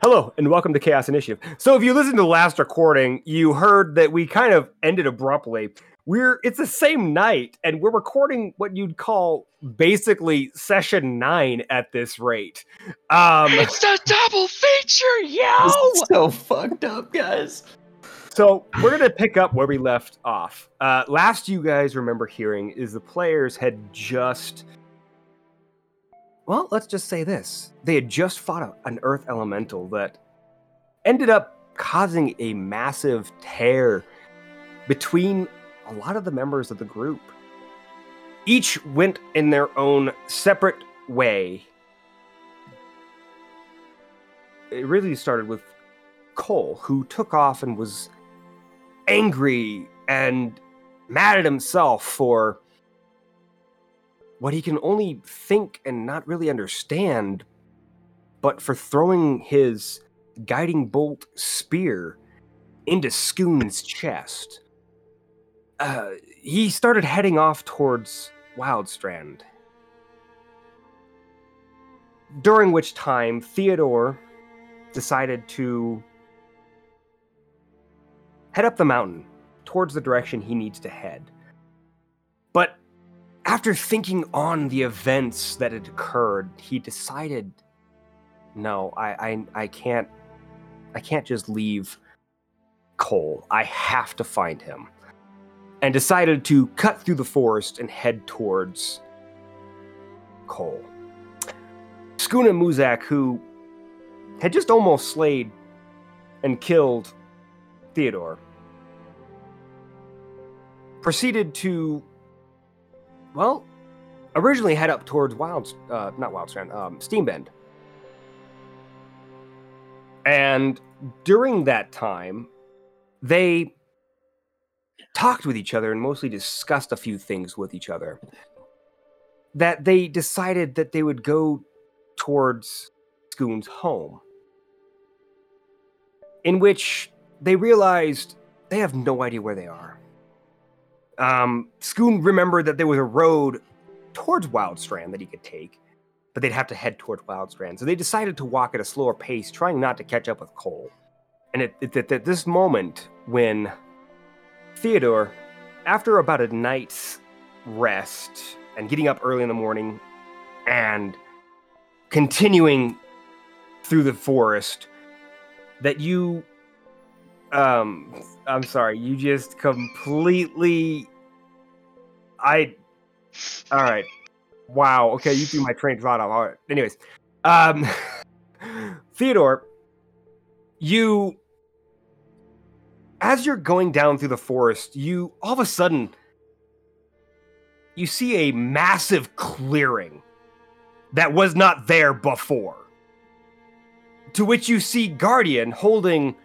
Hello and welcome to Chaos Initiative. So, if you listened to the last recording, you heard that we kind of ended abruptly. We're it's the same night, and we're recording what you'd call basically session nine at this rate. Um, It's a double feature, yo! This is so fucked up, guys. So we're gonna pick up where we left off. Uh, last you guys remember hearing is the players had just, well, let's just say this: they had just fought a, an Earth Elemental that ended up causing a massive tear between a lot of the members of the group. Each went in their own separate way. It really started with Coal, who took off and was angry and mad at himself for what he can only think and not really understand, but for throwing his guiding bolt spear into Skun's chest. Uh, he started heading off towards Wildstrand. During which time, Theodore decided to head up the mountain towards the direction he needs to head. But after thinking on the events that had occurred, he decided, no, I, I, I can't, I can't just leave Coal. I have to find him, and decided to cut through the forest and head towards Coal. Skuna Muzak, who had just almost slayed and killed Theodore, proceeded to, well, originally head up towards Wild, uh, not Wildstrand, um, Steambend. And during that time, they talked with each other and mostly discussed a few things with each other. That they decided that they would go towards Skun's home, in which they realized they have no idea where they are. Um, Skun remembered that there was a road towards Wildstrand that he could take, but they'd have to head towards Wildstrand. So they decided to walk at a slower pace, trying not to catch up with Coal. And at, at this moment, when Theodore, after about a night's rest and getting up early in the morning and continuing through the forest, that you um i'm sorry you just completely i all right. Wow okay you threw my train of thought off all right anyways um theodore you as you're going down through the forest you all of a sudden you see a massive clearing that was not there before to which you see guardian holding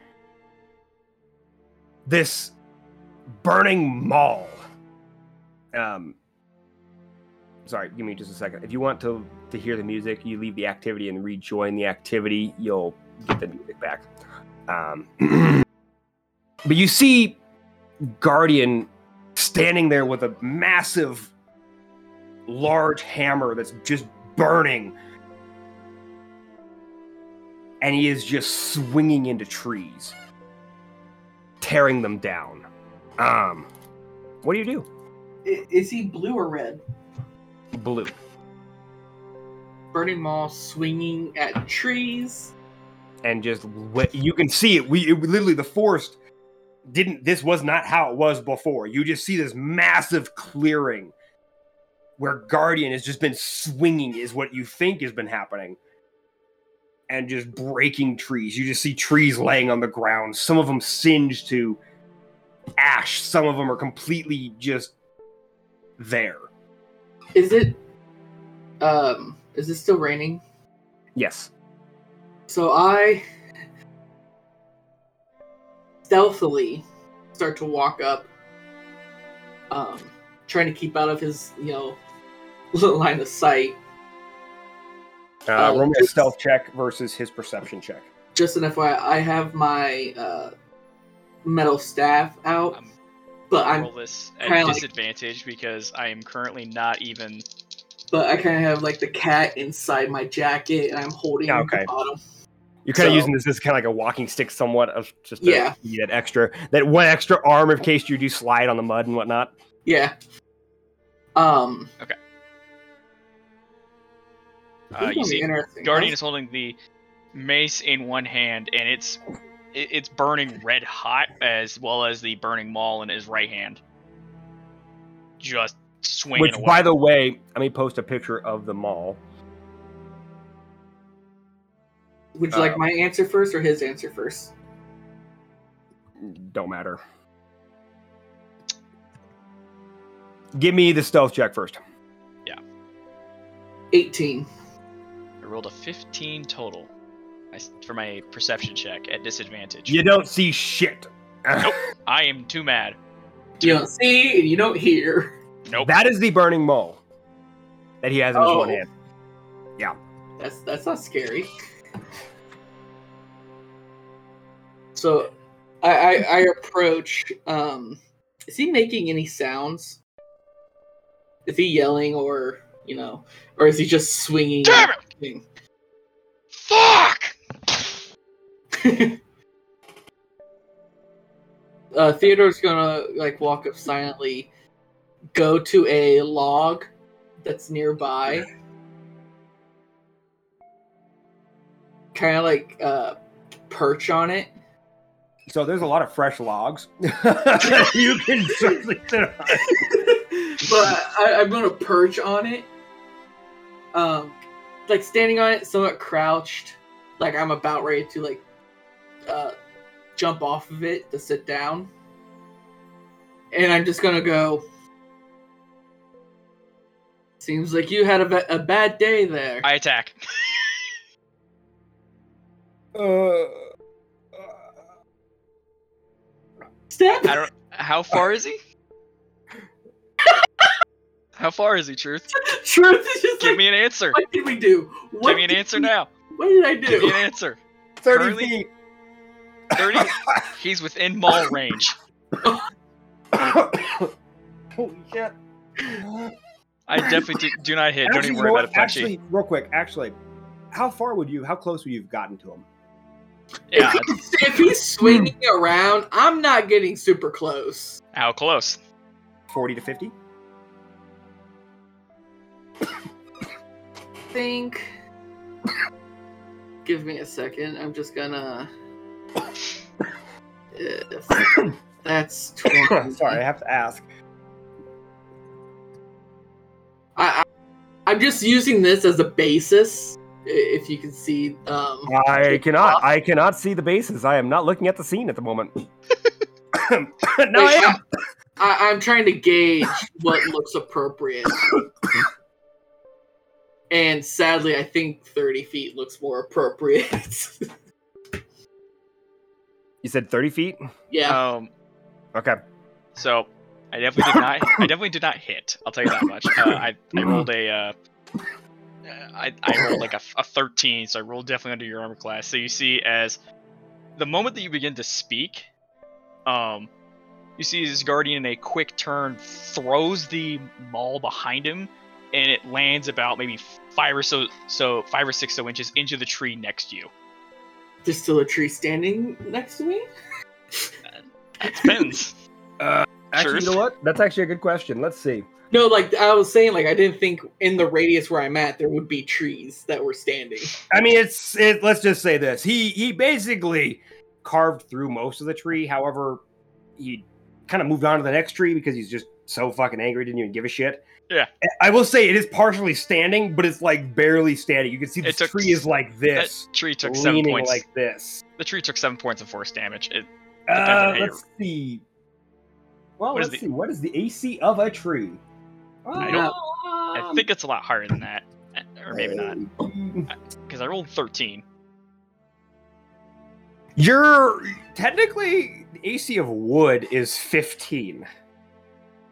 this burning maul. Um, sorry, give me just a second. If you want to to hear the music, you leave the activity and rejoin the activity. You'll get the music back. Um, but you see Guardian standing there with a massive, large hammer that's just burning, and he is just swinging into trees tearing them down. Um, what do you do? Is he blue or red? Blue. Burning Maul swinging at trees. and just you can see it. We it, literally the forest didn't. This was not how it was before. You just see this massive clearing where Guardian has just been swinging, is what you think has been happening, and just breaking trees. You just see trees laying on the ground. Some of them singed to ash. Some of them are completely just there. Is it? Um, is it still raining? Yes. So I stealthily start to walk up, um, trying to keep out of his, you know, little line of sight. Uh, roll me a stealth check versus his perception check. Just an FYI, I have my uh, metal staff out, I'm but I'm roll this kinda at like- disadvantage because I am currently not even. but I kind of have like the cat inside my jacket, and I'm holding Yeah, okay. the bottom. You're kind of using this as kind of like a walking stick, somewhat of just to Yeah. that extra, that one extra arm in case you do slide on the mud and whatnot. Yeah. Um. Uh, you see. Guardian I is holding the mace in one hand, and it's it's burning red hot, as well as the burning maul in his right hand. Just swinging Which, away. by the way, let me post a picture of the maul. was- Would you like uh, my answer first or his answer first? Don't matter. Give me the stealth check first. Yeah. 18. I rolled a 15 total for my perception check at disadvantage. You don't see shit. nope. I am too mad. You don't see and you don't hear. Nope. That is the burning mole that he has in his one Oh. hand. Yeah. That's that's not scary. So, I I, I approach. Um, is he making any sounds? Is he yelling or you know, or is he just swinging? Damn it! Fuck! uh, Theodore's gonna like walk up silently, go to a log that's nearby, kind of like uh, perch on it. So there's a lot of fresh logs. you can certainly sit on. but I, I'm gonna perch on it, um, like standing on it, somewhat crouched, like I'm about ready to like uh, jump off of it to sit down, and I'm just gonna go. Seems like you had a, ba- a bad day there. I attack. Uh, Step. I don't. How far is he? How far is he, Truth? Truth is just Give like, me an answer. what did we do? What Give me an answer we- now. What did I do? Give me an answer. 30 Currently- feet. 30? He's within maul range. Holy shit. I definitely do, do not hit. Don't Actually, even you worry know about what? it, Punchy. Actually, real quick, actually, how far would you, how close would you have gotten to him? Yeah, if, he's, if he's swinging around, I'm not getting super close. how close? 40 to 50? Think. Give me a second. I'm just gonna. Uh, that's 20. Sorry, I have to ask. I, I, I'm just using this as a basis. If you can see, um, I cannot. I cannot see the bases. I am not looking at the scene at the moment. no, I am. I, I'm trying to gauge what looks appropriate. And sadly, I think 30 feet looks more appropriate. You said 30 feet? yeah. Um, Okay. so I definitely did not. I definitely did not hit. I'll tell you that much. Uh, I I rolled a. Uh, I I rolled like a, a 13, so I rolled definitely under your armor class. So you see, as the moment that you begin to speak, um, you see this guardian in a quick turn throws the maul behind him, and it lands about maybe five or so so five or six so inches into the tree next to you. There's still a tree standing next to me? It depends. Uh, actually, you know what? That's actually a good question. Let's see. No, like I was saying, like I didn't think in the radius where I'm at there would be trees that were standing. I mean, it's it, let's just say this. He he basically carved through most of the tree. However, he kind of moved on to the next tree because he's just so fucking angry, didn't even give a shit. Yeah. I will say it is partially standing, but it's like barely standing. You can see the took tree is like this, That tree took seven points. like this. The tree took seven points of force damage. It, Uh, Depends on how you- let's see. Well, What let's the- see. What is the AC of a tree? I don't- I think it's a lot higher than that, or maybe not, because I rolled thirteen. You're technically the AC of wood is 15.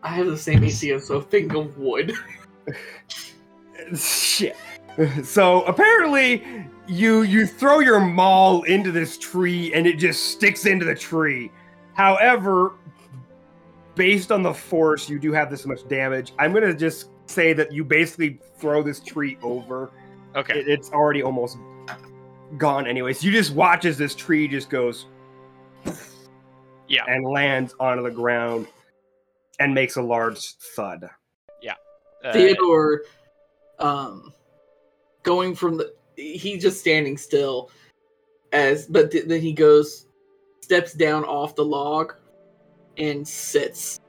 I have the same AC as a thing of wood. Shit. So apparently you you throw your maul into this tree and it just sticks into the tree. However, based on the force, you do have this much damage. I'm gonna just say that you basically throw this tree over. Okay, It- it's already almost gone anyways. You just watch as this tree just goes Yeah. and lands onto the ground and makes a large thud. Uh, Theodore, um, going from the he's just standing still, as but th- then he goes, steps down off the log, and sits.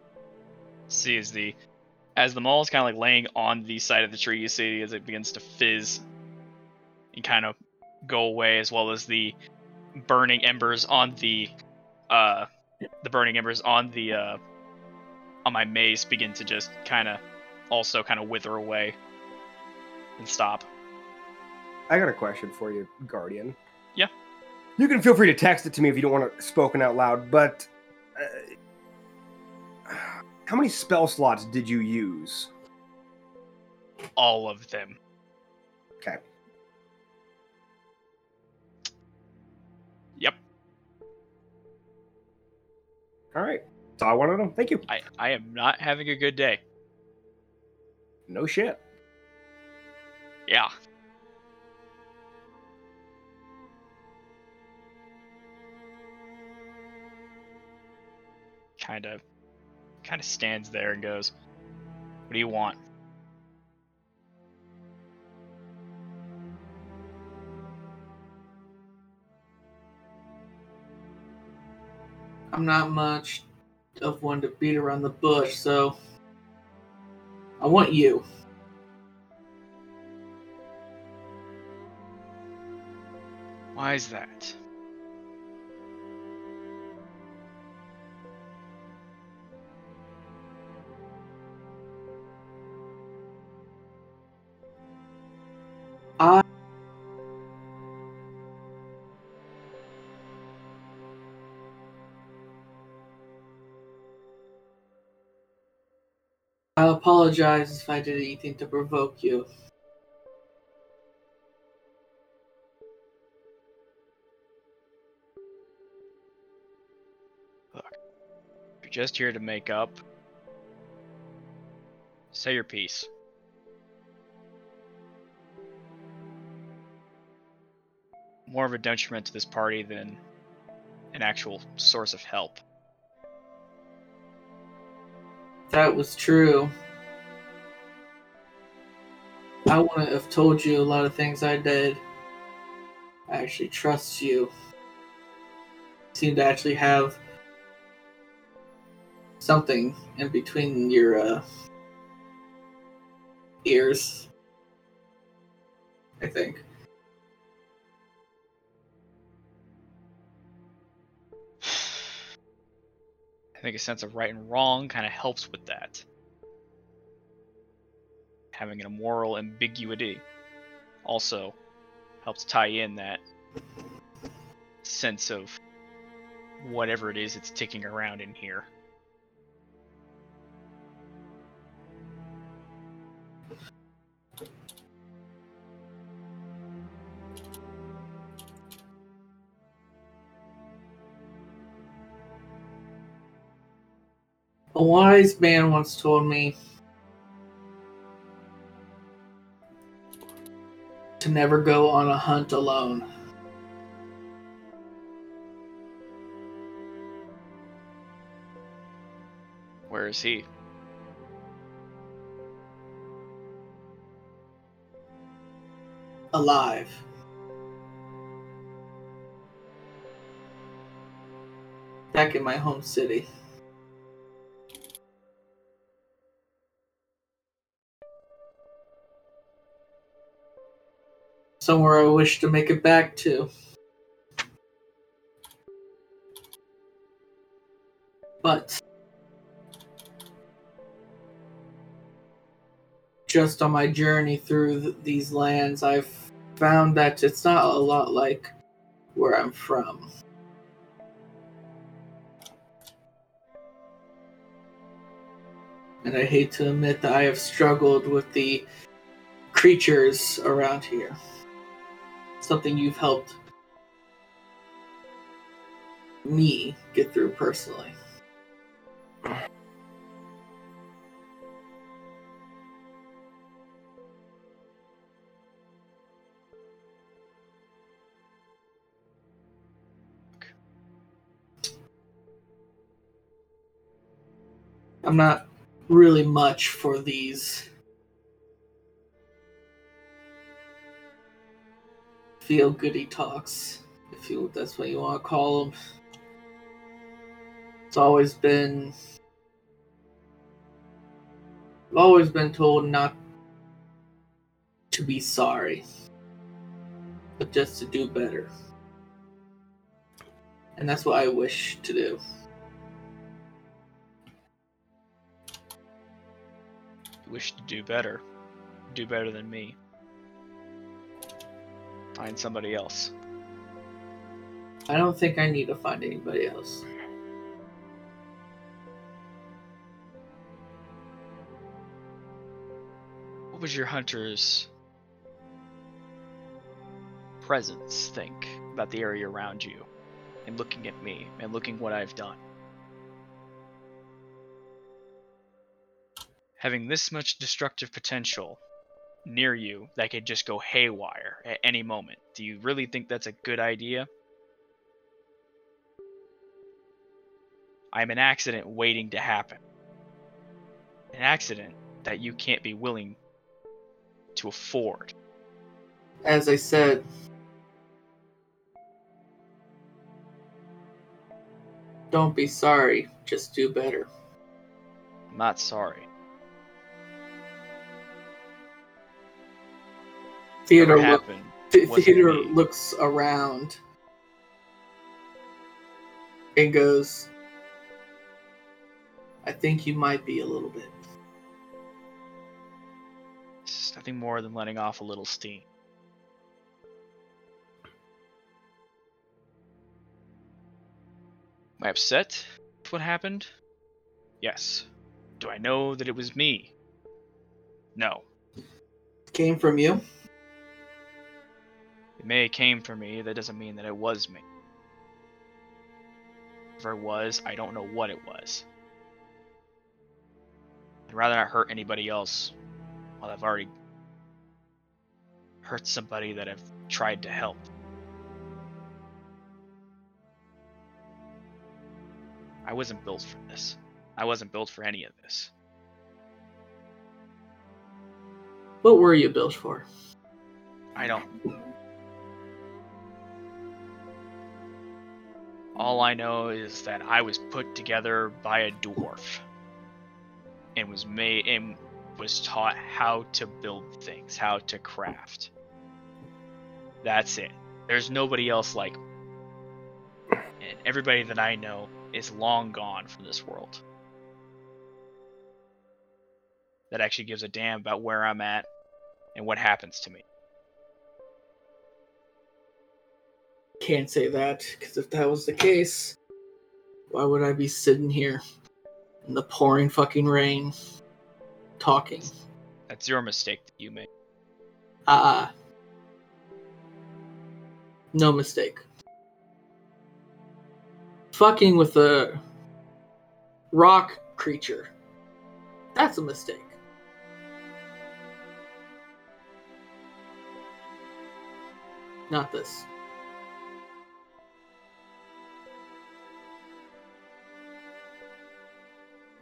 see as the as the maul is kind of like laying on the side of the tree you see as it begins to fizz and kind of go away as well as the burning embers on the uh the burning embers on the uh on my mace begin to just kind of also kind of wither away and stop I got a question for you, Guardian. Yeah. You can feel free to text it to me if you don't want it spoken out loud, but uh, how many spell slots did you use? all of them Okay. yep All right. That's all I wanted to know. Thank you. i i am not having a good day No shit. yeah kind of kind of stands there and goes what do you want I'm not much of one to beat around the bush, so I want you. why is that apologize if I did anything to provoke you. Look, you're just here to make up say your piece more of a detriment to this party than an actual source of help That was true. I wouldn't have told you a lot of things I did. I actually trust you. Seem to actually have something in between your uh, ears. I think. I think a sense of right and wrong kind of helps with that. Having a moral ambiguity also helps tie in that sense of whatever it is that's ticking around in here. A wise man once told me to never go on a hunt alone. Where is he? Alive. Back in my home city. Somewhere I wish to make it back to. But just on my journey through th- these lands, I've found that it's not a lot like where I'm from. And I hate to admit that I have struggled with the creatures around here something you've helped me get through personally. I'm not really much for these feel goody talks, if you that's what you want to call them. It's always been I've always been told not to be sorry, but just to do better. And that's what I wish to do. Wish to do better. Do better than me. Find somebody else. I don't think I need to find anybody else. What was your hunter's presence think about the area around you and looking at me and looking what I've done? Having this much destructive potential near you that could just go haywire at any moment, do you really think that's a good idea? I'm an accident waiting to happen. An accident that you can't be willing to afford. As I said, don't be sorry, just do better. I'm not sorry. Theodore, look, Th- Theodore looks around and goes, I think you might be a little bit. It's nothing more than letting off a little steam. Am I upset with what happened? Yes. Do I know that it was me? No. Came from you? It may have came from me, that doesn't mean that it was me. If it was, I don't know what it was. I'd rather not hurt anybody else while I've already hurt somebody that I've tried to help. I wasn't built for this. I wasn't built for any of this. What were you built for? I don't. All I know is that I was put together by a dwarf and was made and was taught how to build things, how to craft. That's it. There's nobody else like me. And everybody that I know is long gone from this world. That actually gives a damn about where I'm at and what happens to me. Can't say that, because if that was the case, why would I be sitting here in the pouring fucking rain talking? That's your mistake that you made. Ah. Uh, no mistake. Fucking with a rock creature. That's a mistake. Not this.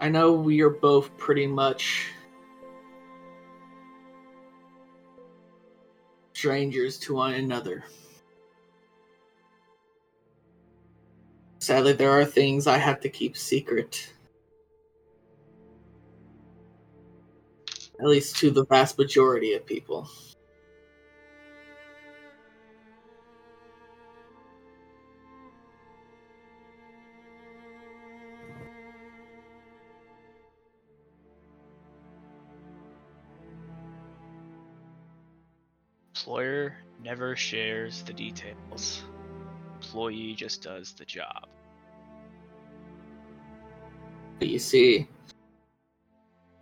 I know we are both pretty much strangers to one another. Sadly, there are things I have to keep secret. At least to the vast majority of people. Employer never shares the details. Employee just does the job. But you see,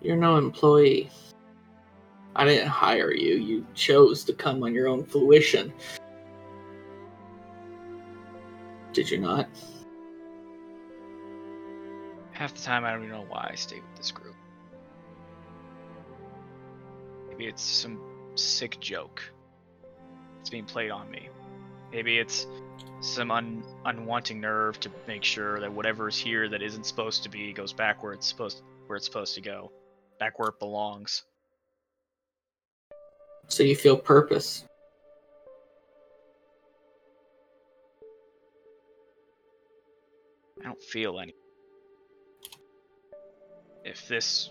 you're no employee. I didn't hire you. You chose to come on your own fruition. Did you not? Half the time, I don't even know why I stay with this group. Maybe it's some sick joke that's being played on me. Maybe it's some un- unwanting nerve to make sure that whatever's here that isn't supposed to be goes back where it's supposed where it's supposed to go, back where it belongs. So you feel purpose. I don't feel any. If this,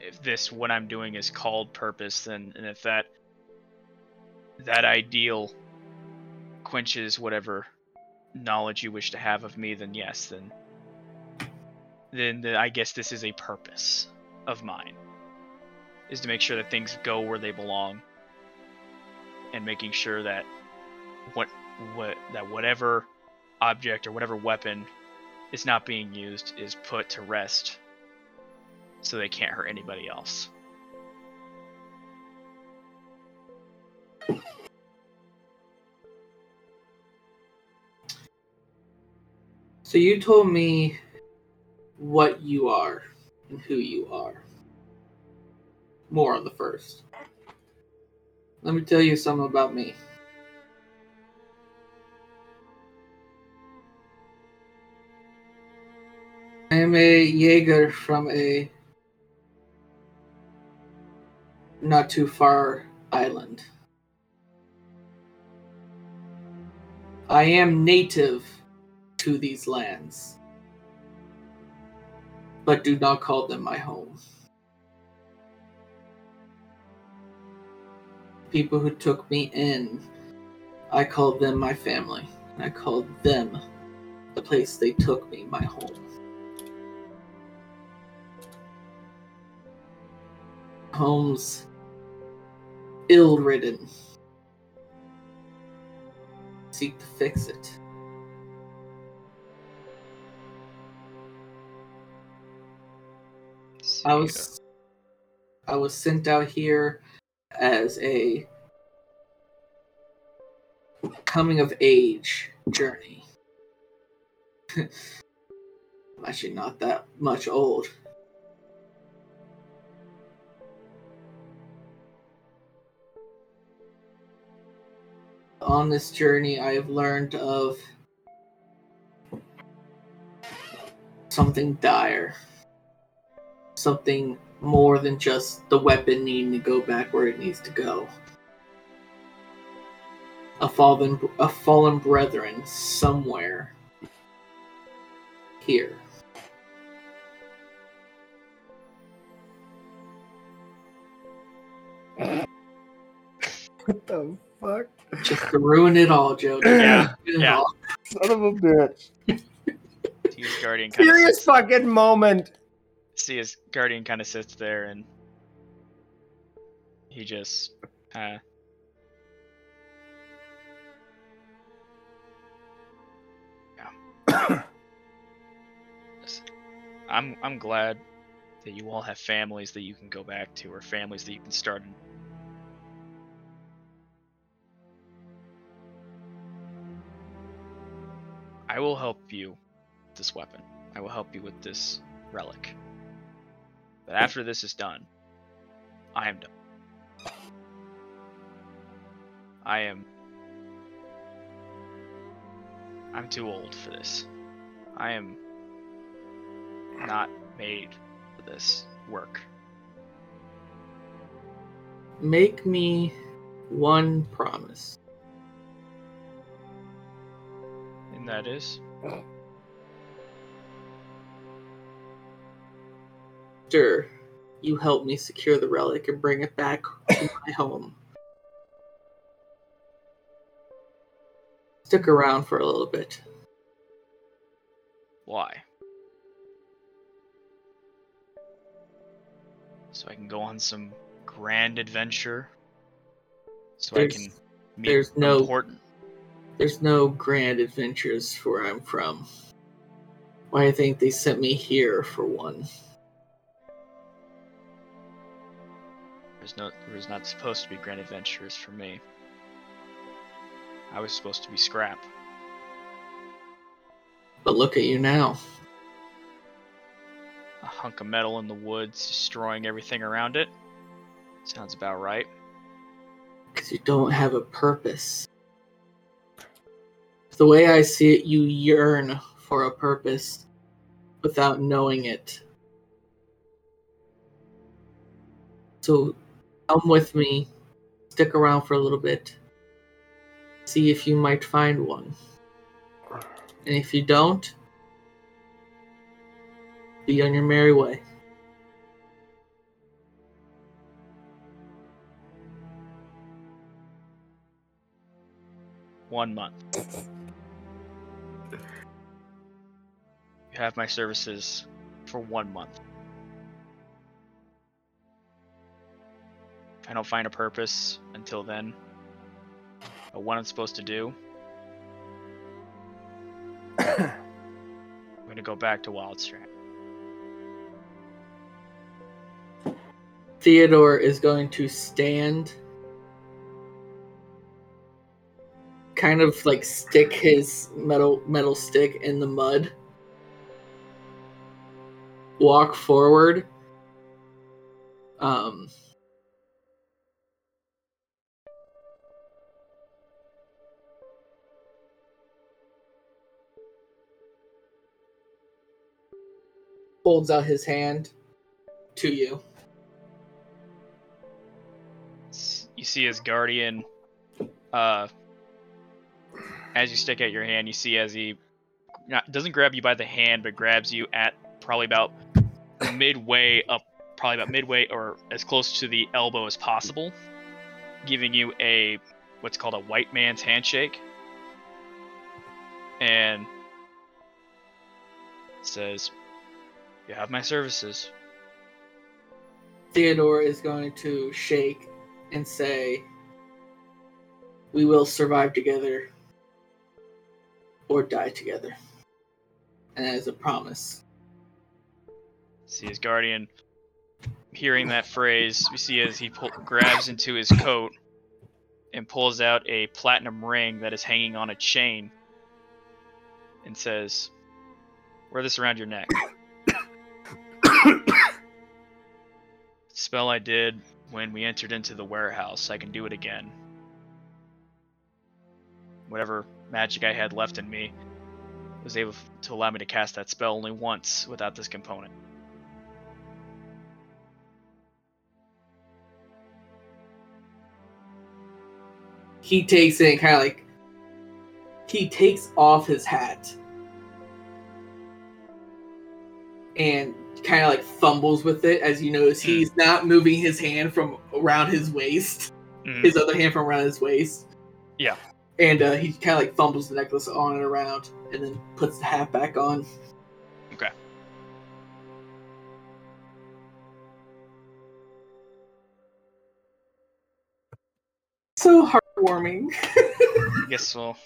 if this what I'm doing is called purpose, then and if that that ideal quenches whatever knowledge you wish to have of me, then yes, then then, I guess this is a purpose of mine. Is to make sure that things go where they belong. And making sure that what what that whatever object or whatever weapon is not being used is put to rest so they can't hurt anybody else. So you told me what you are and who you are. More on the first. Let me tell you something about me. I am a Jaeger from a not too far island. I am native to these lands, but do not call them my home. People who took me in, I called them my family. I called them the place they took me my home. Home's ill ridden. Seek to fix it. I was I was sent out here as a coming of age journey. I'm actually not that much old. On this journey, I have learned of something dire something more than just the weapon needing to go back where it needs to go. A fallen, a fallen brethren somewhere here. What the fuck? Just to ruin it all, Joe. Yeah, ruin it yeah. all. Son of a bitch. See his guardian kind Serious fucking moment. See his guardian kind of sits there and he just uh yeah i'm i'm glad that you all have families that you can go back to or families that you can start in i will help you with this weapon. I will help you with this relic but after this is done, I am done. I am. I'm too old for this. I am not made for this work. Make me one promise. And that is. After you help me secure the relic and bring it back to my home. Stick around for a little bit. Why? So I can go on some grand adventure. So I There's- can meet there's no- important. There's no grand adventures where I'm from. Why I think they sent me here for one. There's no. There was not supposed to be grand adventures for me. I was supposed to be scrap. But look at you now. A hunk of metal in the woods, destroying everything around it. Sounds about right. Because you don't have a purpose. The way I see it, you yearn for a purpose without knowing it. So come with me. Stick around for a little bit. See if you might find one. And if you don't, be on your merry way. One month. You have my services for one month. I don't find a purpose until then, what I'm supposed to do, I'm gonna go back to Wildstrand. Theodore is going to stand, kind of like stick his metal metal stick in the mud, walk forward. Um, holds out his hand to you. You see his guardian, uh, as you stick out your hand, you see as he not, doesn't grab you by the hand, but grabs you at probably about midway up, probably about midway or as close to the elbow as possible, giving you a what's called a white man's handshake, and says, "You have my services." Theodore is going to shake and say, We will survive together or die together. And that is a promise. See his guardian hearing that phrase. We see as he pull, grabs into his coat and pulls out a platinum ring that is hanging on a chain and says, Wear this around your neck. Spell I did when we entered into the warehouse. I can do it again. Whatever magic I had left in me was able to allow me to cast that spell only once without this component. He takes it and kind of like. He takes off his hat. And kind of like fumbles with it as you notice Hmm. he's not moving his hand from around his waist. Mhm. his other hand from around his waist. Yeah. And uh, he kind of like fumbles the necklace on and around, and then puts the hat back on. Okay. So heartwarming. I guess we'll.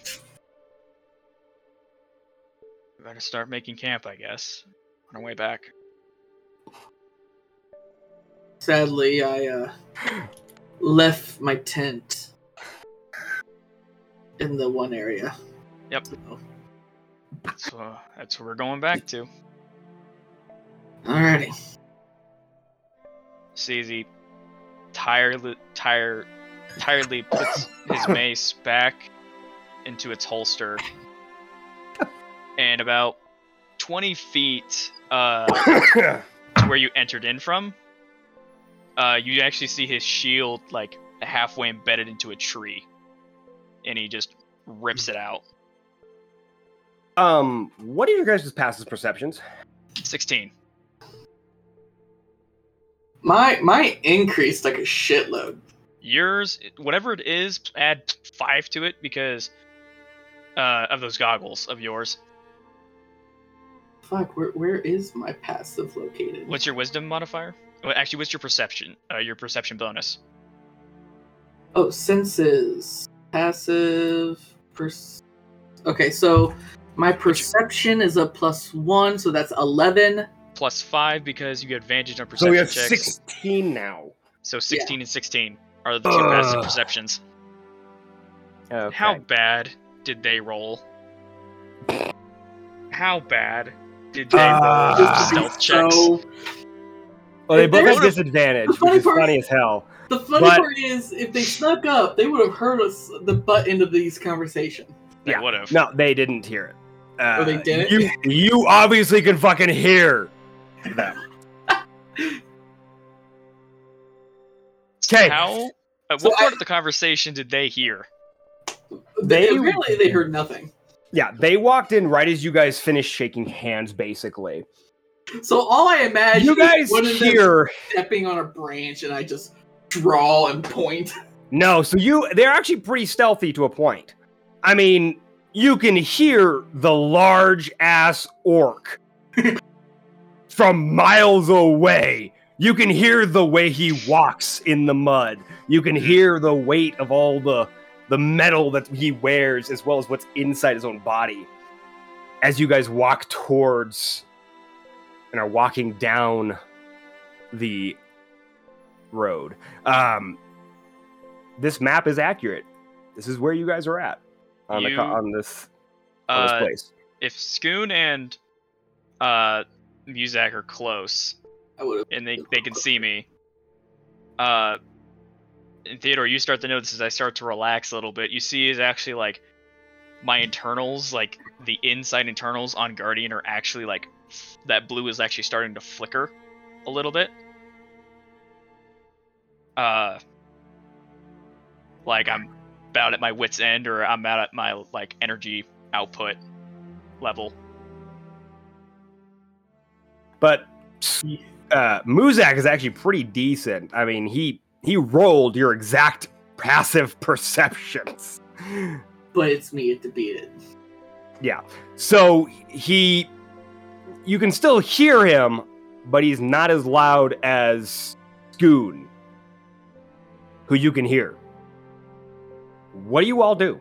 We better start making camp, I guess. On our way back. Sadly, I uh, left my tent in the one area. Yep. So, So that's where we're going back to. alrighty. See as he tirely, tire, tiredly puts his mace back into its holster. And about 20 feet uh, to where you entered in from, uh, you actually see his shield like halfway embedded into a tree. And he just rips it out. um, what are your guys' passive perceptions? 16. My my increased like a shitload. Yours, whatever it is, add five to it because uh, of those goggles of yours. Fuck, where where is my passive located? What's your wisdom modifier? Well, actually, what's your perception? Uh, your perception bonus. Oh, senses. Passive. per. okay, so my perception is a plus one, so that's 11. Plus five because you get advantage on perception So perception we have checks. 16 now. So 16 and 16 are the two passive perceptions. Okay. How bad did they roll? How bad did they Uh, roll Ah. stealth checks? So, Well, they both have There's- disadvantage, the which funny is part- funny as hell. the funny But- part is, if they snuck up, they would have heard us the butt end of these conversations. They Yeah. would have. No, they didn't hear it. Uh, Oh, they didn't? You, you obviously can fucking hear them. Okay. How? At So what I- part of the conversation did they hear? They They- apparently they heard nothing. Yeah, they walked in right as you guys finished shaking hands, basically. So all I imagine You guys is one of them hear stepping on a branch, and I just draw and point. no, so you they're actually pretty stealthy to a point. I mean, you can hear the large ass orc from miles away. You can hear the way he walks in the mud. You can hear the weight of all the the metal that he wears as well as what's inside his own body. As you guys walk towards and are walking down the road. Um this map is accurate. This is where you guys are at on the on this on this Uh, place. if Skun and uh, Muzak are close I and they, they can see me, uh, and Theodore, you start to notice as I start to relax a little bit. You see, is actually like my internals, like the inside internals on Guardian, are actually like f- that blue is actually starting to flicker a little bit. Uh, like I'm about at my wits end, or I'm out at my like energy output level. But uh, Muzak is actually pretty decent. I mean, he he rolled your exact passive perceptions. But it's me to beat it. Yeah. So he you can still hear him, but he's not as loud as Skun, who you can hear. What do you all do?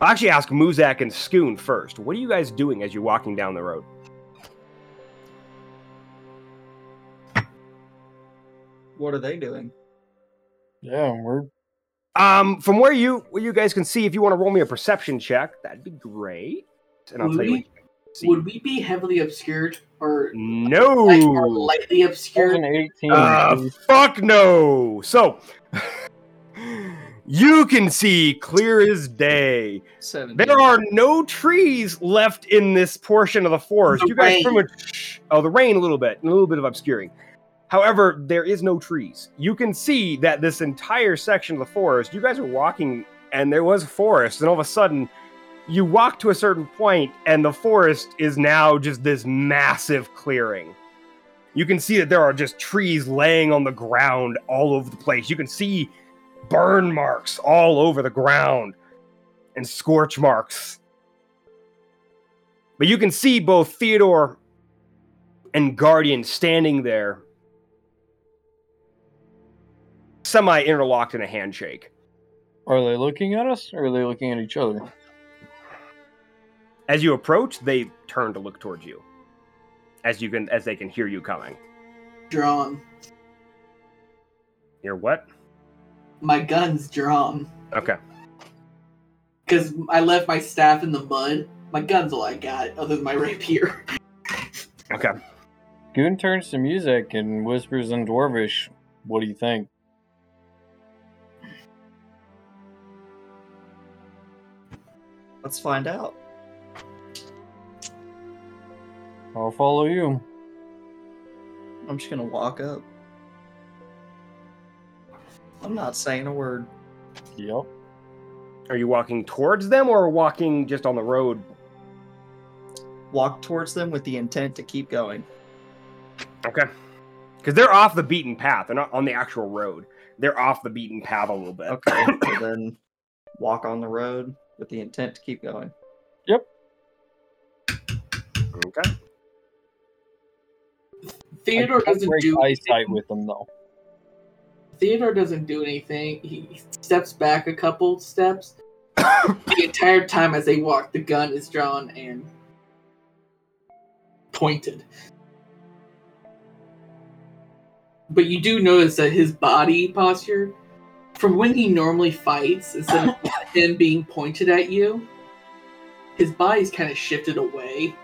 I'll actually ask Muzak and Skun first. What are you guys doing as you're walking down the road? What are they doing? Yeah, we're Um, from where you where you guys can see, if you want to roll me a perception check, that'd be great. And I'll Would tell you. What you can see. Would we be heavily obscured or no. like, or lightly obscured? an 18. Uh, fuck no. So you can see clear as day. Seven. There are no trees left in this portion of the forest. The you guys pretty rain. much oh the rain a little bit, a little bit of obscuring. However, there is no trees. You can see that this entire section of the forest, you guys are walking and there was a forest, and all of a sudden you walk to a certain point and the forest is now just this massive clearing. You can see that there are just trees laying on the ground all over the place. You can see burn marks all over the ground and scorch marks. But you can see both Theodore and Guardian standing there, semi interlocked in a handshake. Are they looking at us or are they looking at each other? As you approach, they turn to look towards you. As you can as they can hear you coming. Drawn. You're what? My gun's drawn. Okay. Because I left my staff in the mud. My gun's all I got, other than my rapier. Okay. Skun turns to Muzak and whispers in Dwarvish, What do you think? Let's find out. I'll follow you. I'm just gonna walk up. I'm not saying a word. Yep. Are you walking towards them or walking just on the road? Walk towards them with the intent to keep going. Okay. Because they're off the beaten path. They're not on the actual road. They're off the beaten path a little bit. Okay. so then walk on the road with the intent to keep going. Yep. Okay. Theodore doesn't do eyesight anything. with them though. Theodore doesn't do anything. He steps back a couple steps. the entire time as they walk, the gun is drawn and pointed. But you do notice that his body posture, from when he normally fights, instead of him being pointed at you, his body's kind of shifted away.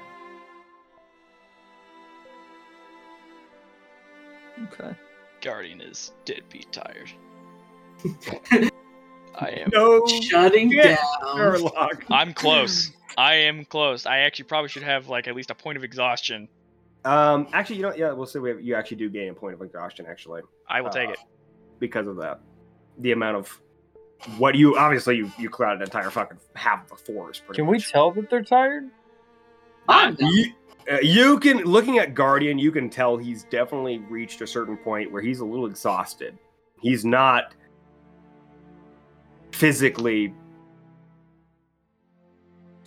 Okay. Guardian is deadbeat tired. I am. No. Shutting down. Sherlock. I'm close. I am close. I actually probably should have like at least a point of exhaustion. Um, actually, you know, yeah, we'll see. We have, you actually do gain a point of exhaustion. Actually, I will take it. because of that. The amount of what you obviously you you cleared an entire fucking half of the forest. Pretty Can we tell that they're tired? I'm You, uh, you can looking at Guardian, you can tell he's definitely reached a certain point where he's a little exhausted. He's not physically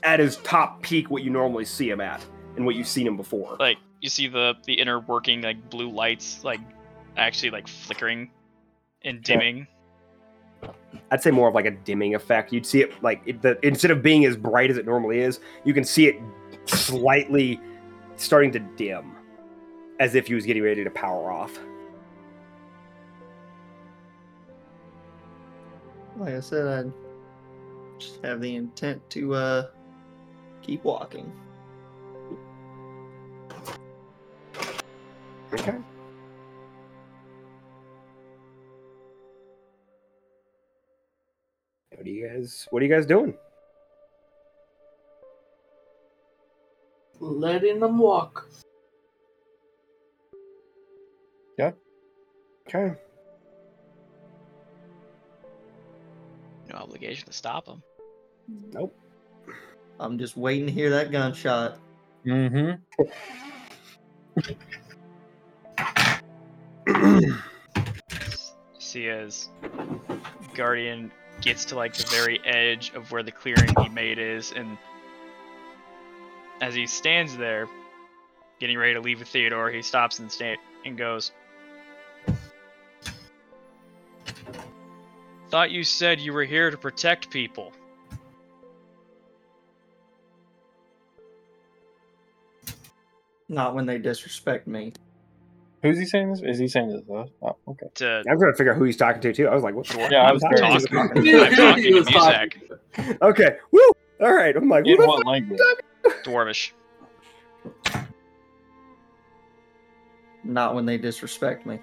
at his top peak what you normally see him at and what you've seen him before. Like you see the the inner working like blue lights like actually like flickering and dimming. I'd say more of like a dimming effect. You'd see it like it, the, instead of being as bright as it normally is, you can see it slightly starting to dim, as if he was getting ready to power off. Like I said, I just have the intent to uh keep walking. Okay. What are you guys? What are you guys doing? Letting them walk. Yeah. Okay. No obligation to stop them. Nope. I'm just waiting to hear that gunshot. Mm-hmm. see as Guardian gets to like the very edge of where the clearing he made is, and as he stands there, getting ready to leave with Theodore, he stops and sta- and goes. Thought you said you were here to protect people. Not when they disrespect me. Who's he saying this? Is he saying this? Oh, okay. To I'm trying to figure out who he's talking to too. I was like, what? Dwar- Yeah, I was talking, curious. I'm talking to was talking. Muzak, Okay. Woo. All right. I'm like, In who the what language? Dwarvish. Not when they disrespect me.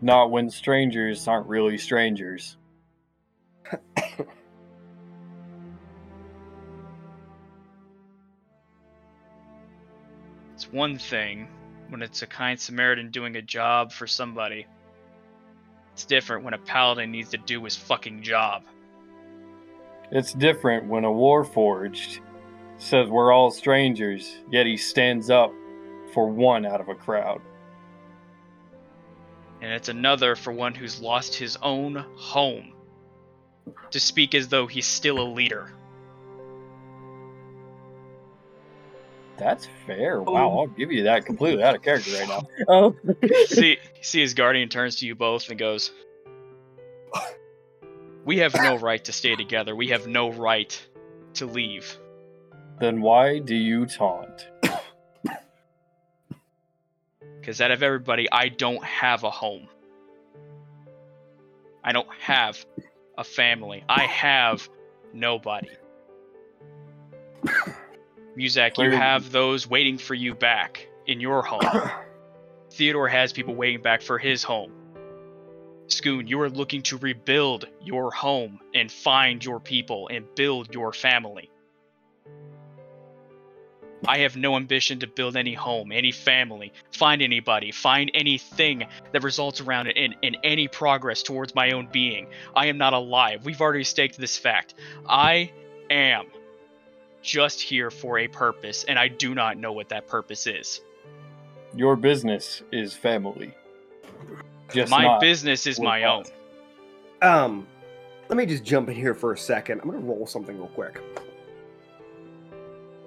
Not when strangers aren't really strangers. It's one thing when it's a kind Samaritan doing a job for somebody. It's different when a paladin needs to do his fucking job. It's different when a warforged says we're all strangers, yet he stands up for one out of a crowd. And it's another for one who's lost his own home to speak as though he's still a leader. That's fair. Oh. Wow, I'll give you that completely out of character right now. Oh, see, see his guardian turns to you both and goes, "We have no right to stay together. We have no right to leave." then why do you taunt? Because out of everybody, I don't have a home. I don't have a family. I have nobody. Muzak, you have those waiting for you back in your home. Theodore has people waiting back for his home. Skun, you are looking to rebuild your home and find your people and build your family. I have no ambition to build any home, any family, find anybody, find anything that results around it in, in any progress towards my own being. I am not alive. We've already staked this fact. I am just here for a purpose, and I do not know what that purpose is. Your business is family. Just my not business is my own. Um, let me just jump in here for a second. I'm gonna roll something real quick.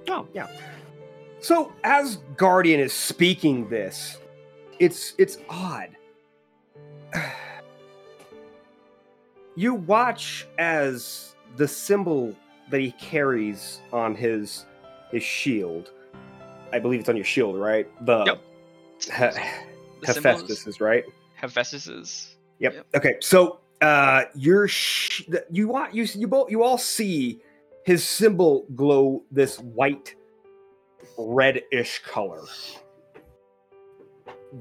Oh yeah. So as Guardian is speaking this, it's it's odd. You watch as the symbol that he carries on his his shield. I believe it's on your shield, right? The Yep. He- The symbol is- right? Hephaestus's. Yep. Yep. Okay. So uh, you're sh- you want you you both you all see his symbol glow this white reddish color,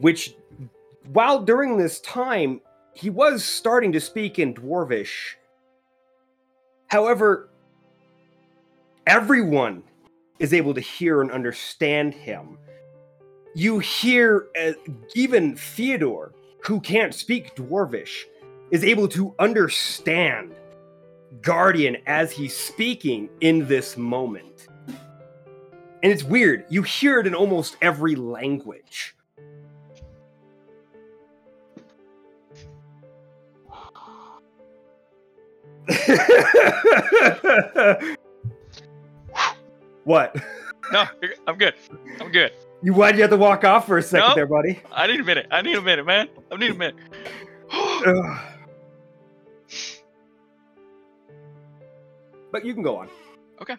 which while during this time he was starting to speak in dwarvish. However, everyone is able to hear and understand him. you hear uh, even Theodore, who can't speak Dwarvish, is able to understand Guardian as he's speaking in this moment. And it's weird. You hear it in almost every language. what? No, I'm good. I'm good. You why'd you have to walk off for a second Nope. there, buddy? I need a minute. I need a minute, man. I need a minute. But you can go on. Okay.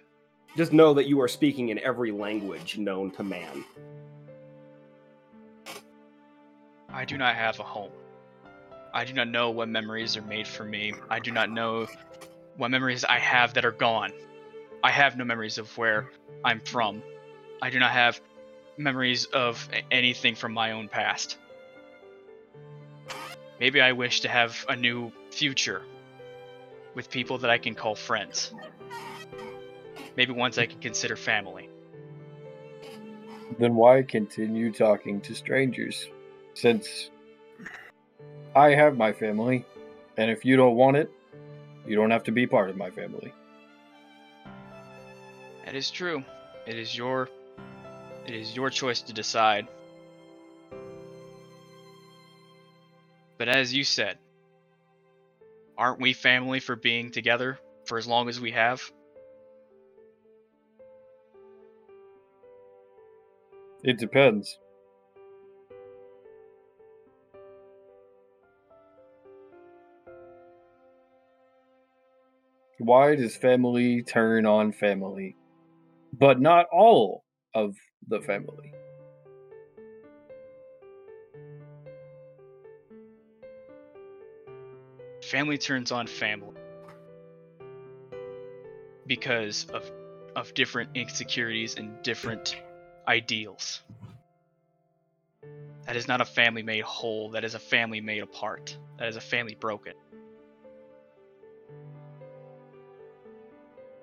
Just know that you are speaking in every language known to man. I do not have a home. I do not know what memories are made for me. I do not know what memories I have that are gone. I have no memories of where I'm from. I do not have memories of anything from my own past. Maybe I wish to have a new future with people that I can call friends. Maybe ones I can consider family. Then why continue talking to strangers? Since I have my family, and if you don't want it, you don't have to be part of my family. That is true. It is your it is your choice to decide. But as you said, aren't we family for being together for as long as we have? It depends. Why does family turn on family? But not all of the family. Family turns on family because of of different insecurities and different ideals. That is not a family made whole, that is a family made apart. That is a family broken.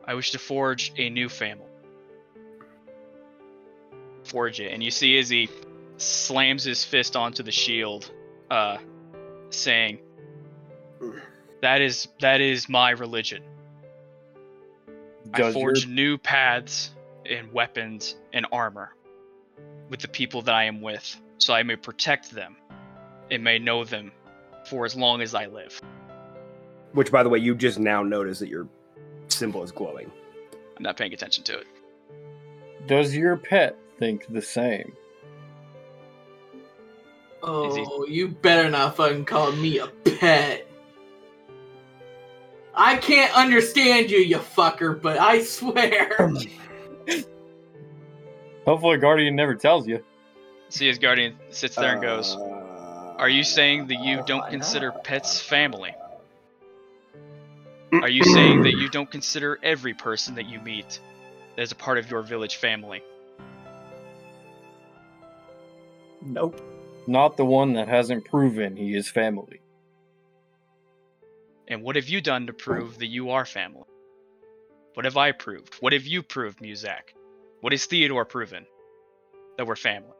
I wish to forge a new family. Forge it. And you see as he slams his fist onto the shield, uh, saying, That is that is my religion. I Does your, forge new paths and weapons and armor with the people that I am with, so I may protect them and may know them for as long as I live. Which, by the way, you just now notice that your symbol is glowing. I'm not paying attention to it. does your pet think the same? Oh, you better not fucking call me a pet. I can't understand you, you fucker, but I swear. Hopefully, Guardian never tells you. See his guardian sits there and goes, Uh, Are you saying that you don't consider pets family? Are you saying that you don't consider every person that you meet as a part of your village family? Nope. Not the one that hasn't proven he is family. And what have you done to prove that you are family? What have I proved? What have you proved, Muzak? What has Theodore proven? That we're family.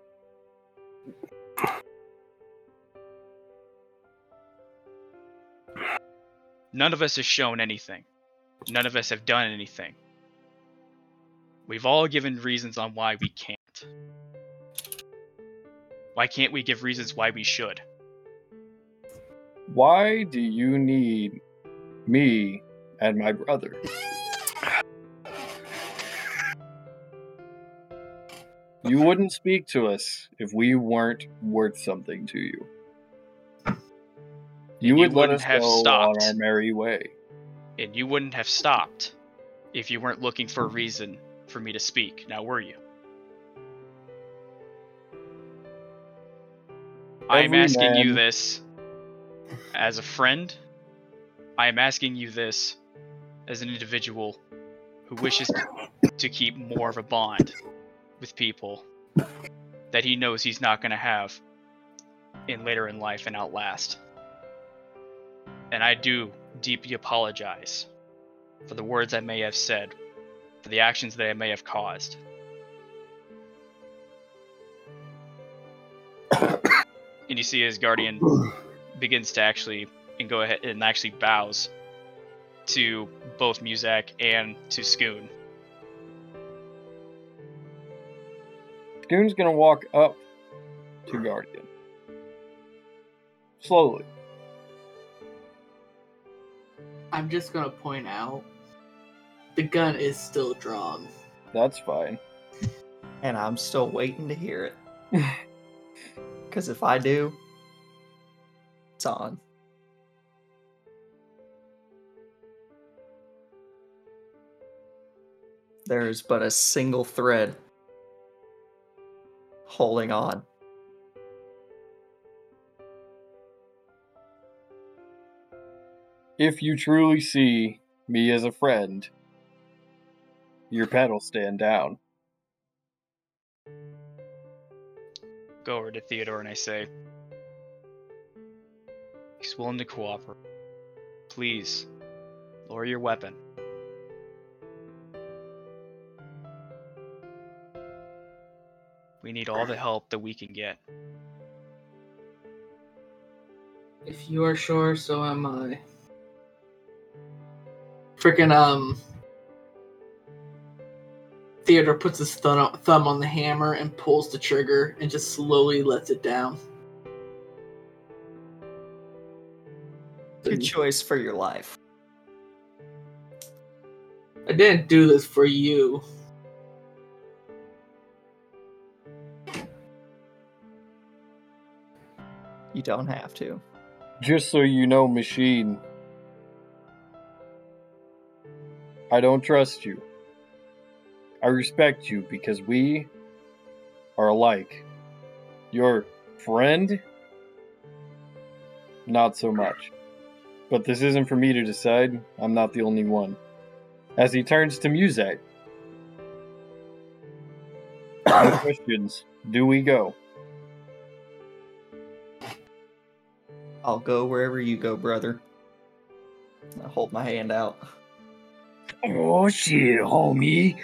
None of us has shown anything. None of us have done anything. We've all given reasons on why we can't. Why can't we give reasons why we should? Why do you need me and my brother? You wouldn't speak to us if we weren't worth something to you. You you would let wouldn't us have go stopped. on our merry way. And you wouldn't have stopped if you weren't looking for a reason for me to speak, now were you? I am asking you this as a friend. I am asking you this as an individual who wishes to, to keep more of a bond with people that he knows he's not going to have in later in life and outlast. And I do deeply apologize for the words I may have said, for the actions that I may have caused. and you see his guardian begins to actually and go ahead and actually bows to both Muzak and to Skun. Skun's gonna walk up to Guardian. Slowly. I'm just gonna point out the gun is still drawn. That's fine. And I'm still waiting to hear it. Because if I do, it's on. There's but a single thread holding on. If you truly see me as a friend, your pet will stand down. Go over to Theodore and I say, He's willing to cooperate. Please, lower your weapon. We need all the help that we can get. If you are sure, so am I. Freaking um. Theodore puts his thumb thumb on the hammer and pulls the trigger and just slowly lets it down. Good choice for your life. I didn't do this for you. You don't have to. Just so you know, machine. I don't trust you. I respect you because we are alike. Your friend? Not so much. But this isn't for me to decide. I'm not the only one. As he turns to Muzak. No questions. Do we go? I'll go wherever you go, brother. I hold my hand out. Oh shit, homie.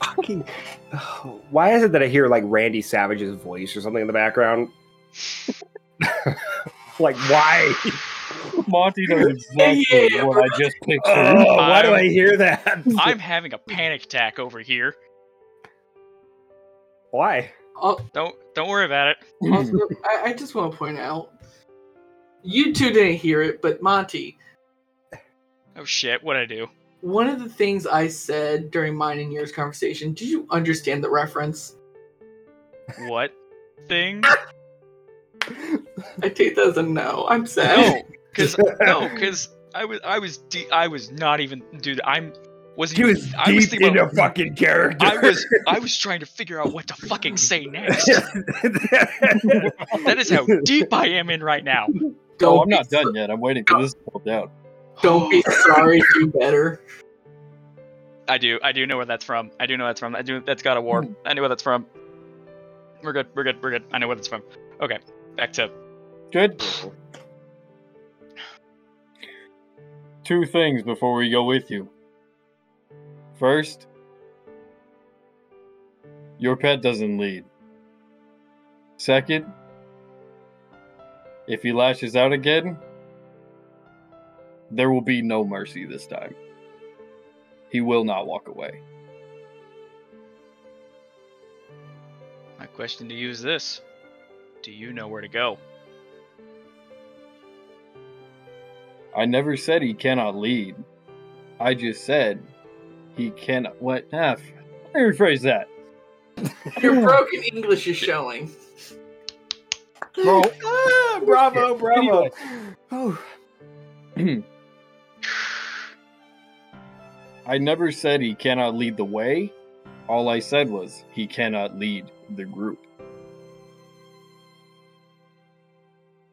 Fucking. why is it that I hear like Randy Savage's voice or something in the background? like, why? Monty knows exactly Yeah, what I just pictured. Oh, why do I'm- I hear that? I'm having a panic attack over here. why? Al- Don't don't worry about it. Also, I, I just want to point out, you two didn't hear it, but Monty, Oh shit, what'd I do? one of the things I said during mine and yours conversation, did you understand the reference? What thing? I take that as a no. I'm sad. No, because no, because I was I was de- I was not even dude. I'm wasn't He even, was I was deep thinking into about, fucking character. I was I was trying to figure out what to fucking say next. That is how deep I am in right now. Don't Oh, I'm not done yet. I'm waiting for this to fall down. Don't be sorry, do better. I do I do know where that's from. I do know that's from. I do that's God of War. Hmm. I know where that's from. We're good. We're good. We're good. I know where that's from. Okay, back to Good. Two things before we go with you. First, your pet doesn't lead. Second, if he lashes out again, there will be no mercy this time. He will not walk away. my question to you is this: Do you know where to go? I never said he cannot lead. I just said he can. What? Ah, f- let me rephrase that. Your broken English is showing. Bro, Ah, bravo, bravo. Oh, I never said he cannot lead the way. All I said was he cannot lead the group.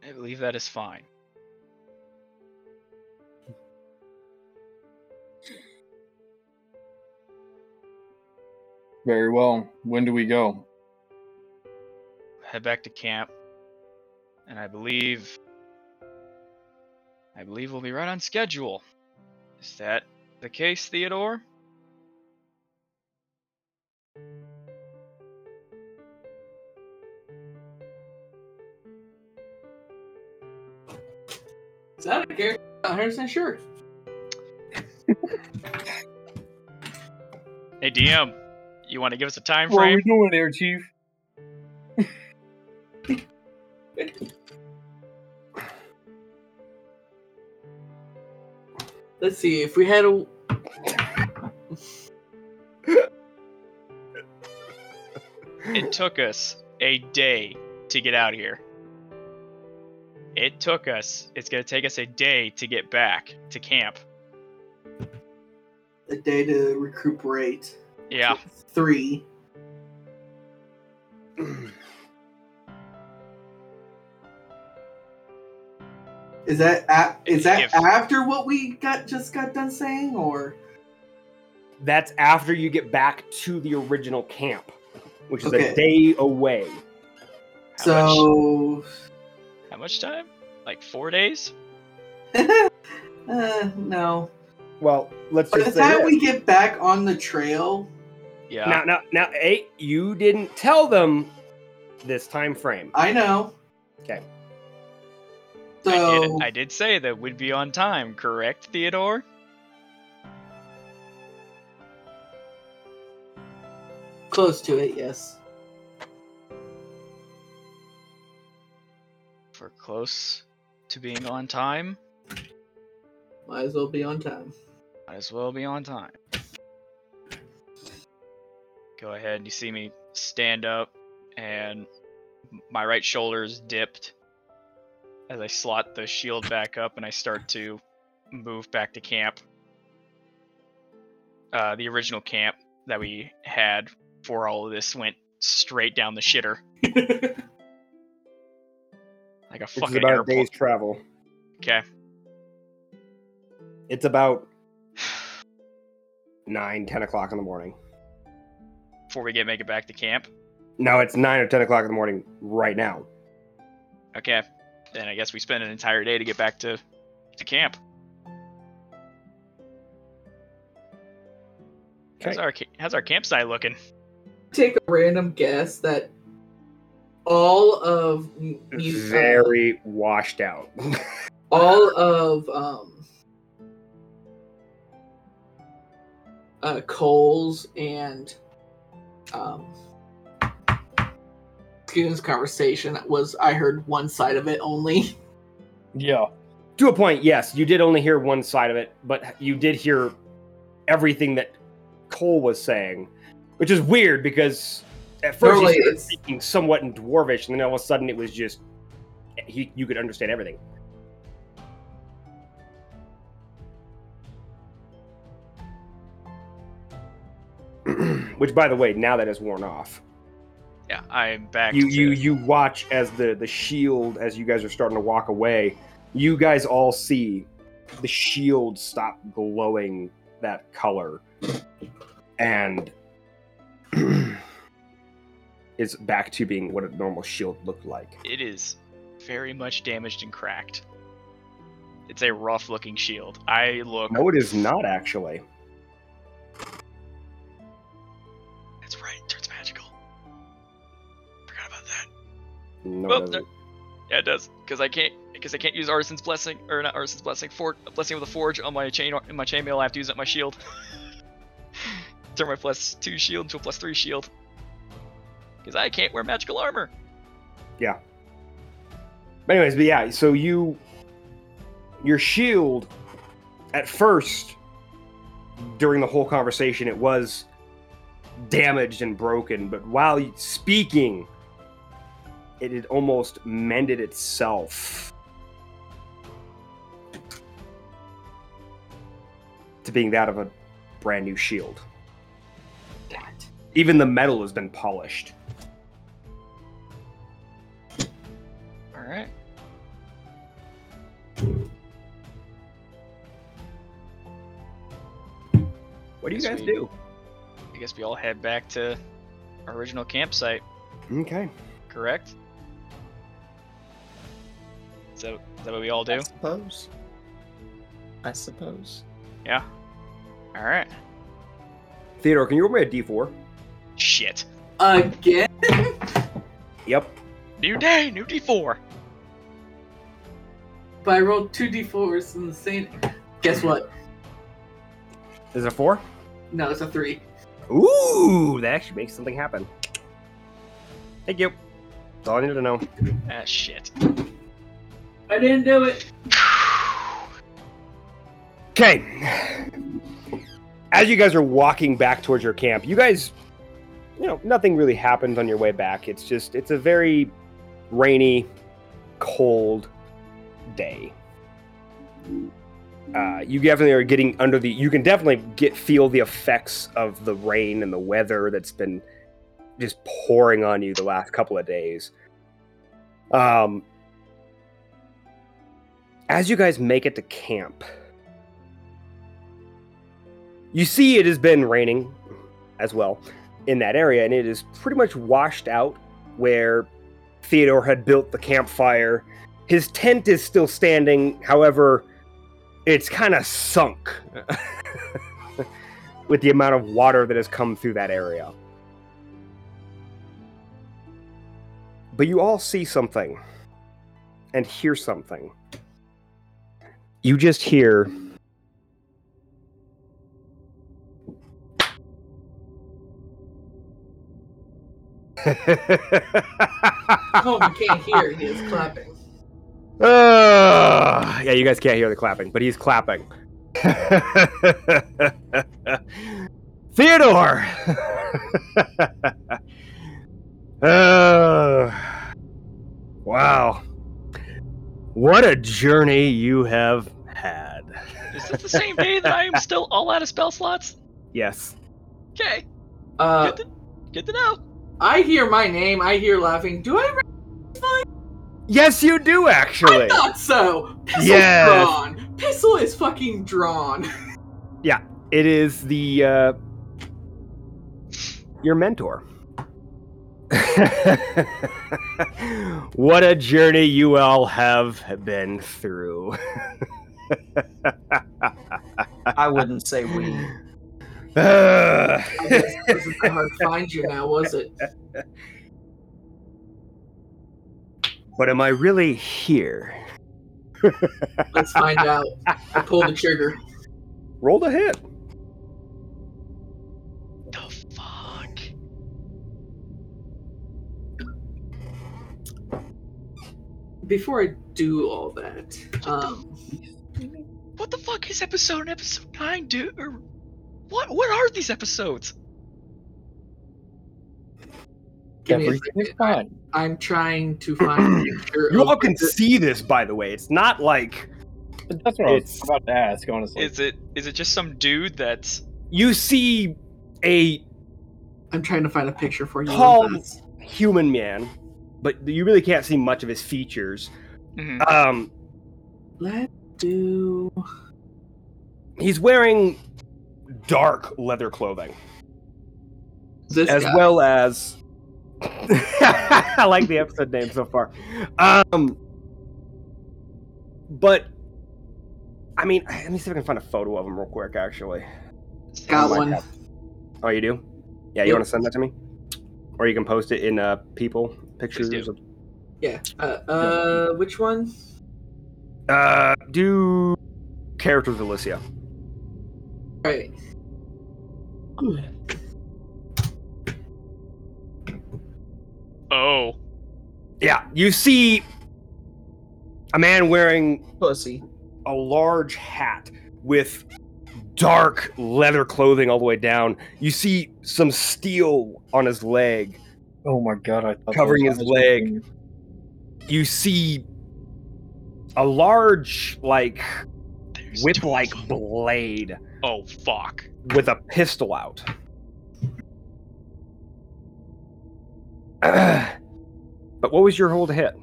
I believe that is fine. Very well. When do we go? Head back to camp, and I believe I believe we'll be right on schedule. Is that the case, Theodore? Is that a character? Harrison, 100 sure. hey, DM, you want to give us a time frame? What are we doing there, Chief? Let's see if we had a. It took us a day to get out of here. It took us. It's gonna take us a day to get back to camp. a day to recuperate. Yeah. Three. Is that a- is that If- after what we got just got done saying, or That's after you get back to the original camp, which is Okay. a day away. How much? so? How much time? Like four days? uh, no. Well, let's By just the say time this. we get back on the trail, Yeah. now, now, now, hey, you didn't tell them this time frame. I know. Okay. So I did. I did say that we'd be on time, correct, Theodore? close to it, yes. If we're close to being on time, Might as well be on time. might as well be on time. Go ahead. You see me stand up, and my right shoulder is dipped as I slot the shield back up, and I start to move back to camp. Uh, the original camp that we had for all of this went straight down the shitter, like a Which is fucking about a airport. day's travel. Okay. It's about nine, ten o'clock in the morning. Before we get make it back to camp. No, it's nine or ten o'clock in the morning right now. Okay. Then I guess we spend an entire day to get back to to camp. How's our how's our campsite looking? Take a random guess that all of m- mu- uh, Very washed out. all of um uh Coal's and um Skun's conversation was I heard one side of it only. Yeah. to a point, yes, you did only hear one side of it, but you did hear everything that Coal was saying, which is weird because at first Normally he it's- speaking somewhat in dwarvish, and then all of a sudden it was just he, you could understand everything. which, by the way, now that has worn off. Yeah, I'm back. you to, you you watch as the the shield as you guys are starting to walk away you guys all see the shield stop glowing that color and is back to being what a normal shield looked like It is very much damaged and cracked. It's a rough looking shield. I look. no it is not actually no Well, it. Yeah, it does. Because I can't. Because I can't use Artisan's blessing or not Artisan's blessing. For blessing of the forge on my chain in my chainmail. I have to use up my shield. Turn my plus two shield into a plus three shield. Because I can't wear magical armor. Yeah. But anyways, but yeah, so you your shield at first during the whole conversation it was damaged and broken, but while speaking it had almost mended itself to being that of a brand new shield. Even the metal has been polished. All right. What do you guys we- do? I guess we all head back to our original campsite. Okay. Correct. Is that, is that what we all do? I suppose. I suppose. Yeah. All right. Theodore, can you roll me a d4? Shit. Again? Yep. New day, new D4. but I rolled two d4s in the same. Guess what? Is it a four? No, it's a three. Ooh, that actually makes something happen. Thank you. That's all I needed to know. Ah, shit. I didn't do it. Okay. As you guys are walking back towards your camp, you guys, you know, nothing really happens on your way back. It's just, it's a very rainy, cold day. Uh, you definitely are getting under the. You can definitely get feel the effects of the rain and the weather that's been just pouring on you the last couple of days. Um, as you guys make it to camp, you see it has been raining as well in that area, and it is pretty much washed out where Theodore had built the campfire. His tent is still standing, however, it's kind of sunk with the amount of water that has come through that area. But you all see something and hear something. You just hear Oh, you can't hear. He is clapping. Uh, yeah, you guys can't hear the clapping, but he's clapping. Theodore! uh, wow. What a journey you have had. Is this the same day that I am still all out of spell slots? Yes. Okay. Uh, Good to, good to know. I hear my name. I hear laughing. Do I? Yes, you do, actually. I thought so. Pistol's Yes. drawn. Pistol is fucking drawn. Yeah, it is the, uh, your mentor. what a journey you all have been through. I wouldn't say we. Uh, I guess it wasn't that hard to find you now, was it? but am I really here? Let's find out. I pull the trigger. Roll the hit. Before I do all that, um, What the fuck is episode and episode nine, dude? Or what? What are these episodes? give me Everything is fine. I'm trying to find. You all can the- see this, by the way. It's not like That's what I was about to ask, honestly. Is it is it just some dude that's you see a I'm trying to find a picture for you. Tall- human man, but you really can't see much of his features. Mhm. Um, Let's do. he's wearing dark leather clothing, This as guy. well as. I like the episode name so far. Um, but I mean, let me see if I can find a photo of him real quick. Actually, Got Oh my one. God. oh, you do? Yeah, you Yep. want to send that to me, or you can post it in uh people pictures. Of, Yeah. Uh, uh, which one? uh, do characters Elicia. Right. oh Yeah, you see a man wearing Pussy. a large hat with dark leather clothing all the way down. You see some steel on his leg. oh my god, I thought Covering his leg. were- You see a large, like, there's whip-like blade Oh fuck. with a pistol out. but what was your hold to hit?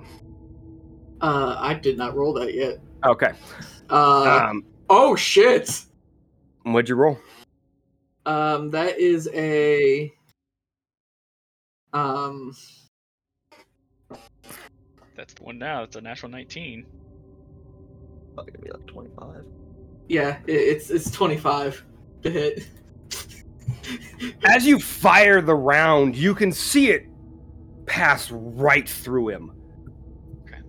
Uh, I did not roll that yet. Okay. Uh, Um, oh shit. What'd you roll? Um, that is a. Um, That's the one now. It's a natural 19. Probably gonna be like 25. yeah, it, it's it's twenty five to hit. As you fire the round, you can see it pass right through him. Okay.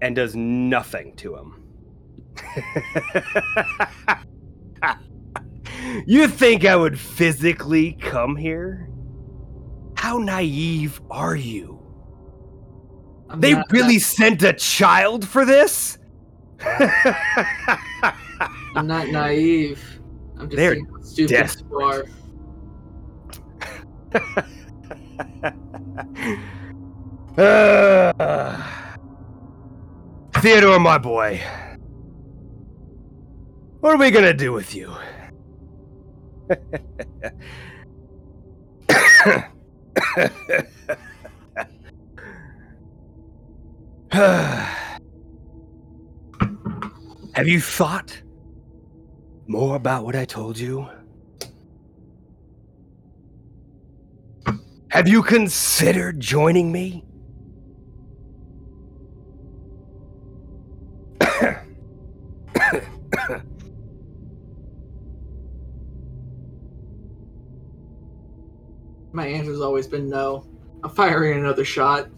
and does nothing to him. you think I would physically come here? How naive are you? I'm They really sent a child for this? I'm not naive. I'm just They're stupid desperate. Ah. Theodore, my boy. What are we gonna do with you? Have you thought more about what I told you? Have you considered joining me? My answer's always been no. I'm firing another shot.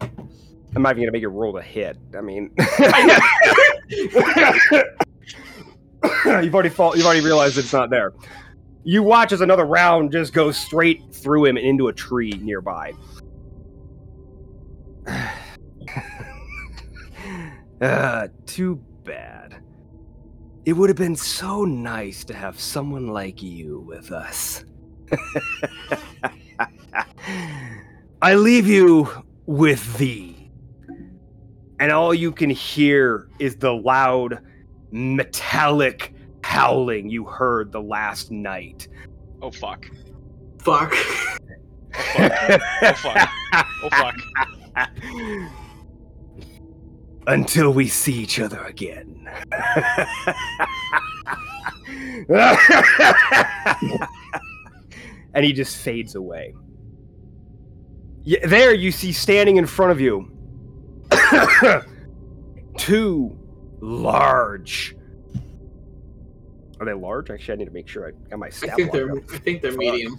I'm not even gonna make you roll to hit. I mean, you've already fall, you've already realized it's not there. You watch as another round just goes straight through him and into a tree nearby. uh, too bad. It would have been so nice to have someone like you with us. I leave you with thee and all you can hear is the loud metallic howling you heard the last night. Oh fuck. Fuck. Oh fuck. Oh fuck. Oh, Until we see each other again. and he just fades away. There you see standing in front of you two large. Are they large? Actually, I need to make sure I got my I think they're up. I think they're medium.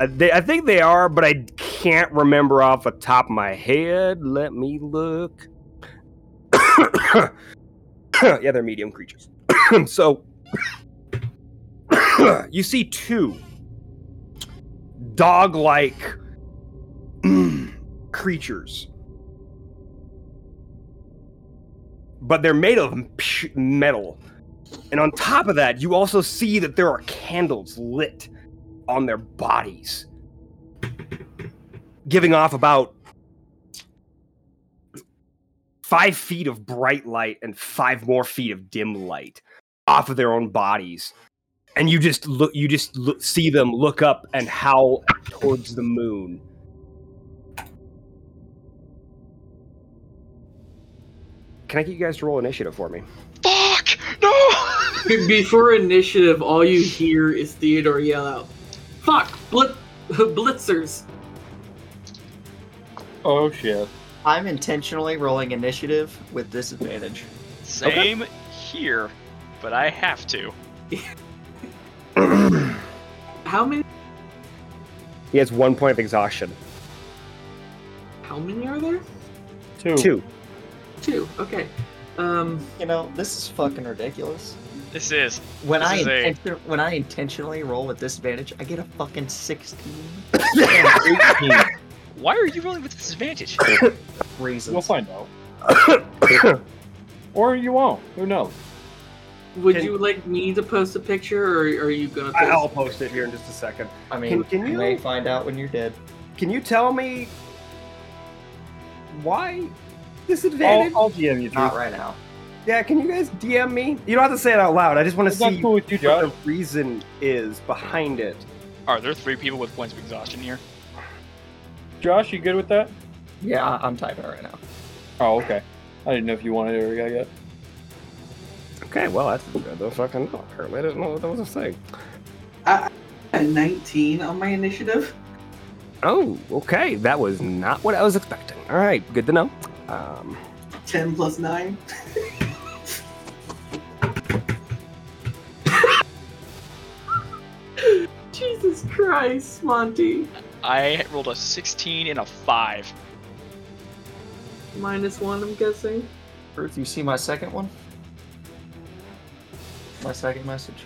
Uh, they, I think they are, but I can't remember off the top of my head. Let me look. yeah, they're medium creatures. so you see two dog-like creatures, but they're made of metal. And on top of that, you also see that there are candles lit on their bodies, giving off about five feet of bright light and five more feet of dim light off of their own bodies. And you just look, you just look, see them look up and howl towards the moon. Can I get you guys to roll initiative for me? Fuck! No! Before initiative, all you hear is Theodore yell out, "Fuck! Blit- blitzers!" Oh shit. I'm intentionally rolling initiative with disadvantage. Same here, but I have to. How many? He has one point of exhaustion. How many are there? Two. Two. Two. Okay. Um. You know, this is fucking ridiculous. This is. When This I is a- when I intentionally roll with disadvantage, I get a fucking 16 Why are you rolling with disadvantage? reasons. We'll find out. Or you won't. Who knows? Would Can- you like me to post a picture, or are you gonna? Post I'll post it here in just a second. I mean, Can- can you may find out when you're dead. Can you tell me why I'll, disadvantage? I'll DM you. Not right now. Yeah, can you guys DM me? You don't have to say it out loud. I just want to see cool with you, what Josh? the reason is behind it. Are there three people with points of exhaustion here? Josh, you good with that? Yeah, I'm typing it right now. Oh, okay. I didn't know if you wanted it or yet. Okay, well, I don't fucking know. Apparently, I didn't know what that was a thing. I, at 19 on my initiative. Oh, okay. That was not what I was expecting. All right, good to know. Um, 10 plus 9. Jesus Christ, Monty. I rolled a 16 and a 5. minus one, I'm guessing. Earth, you see my second one? My second message.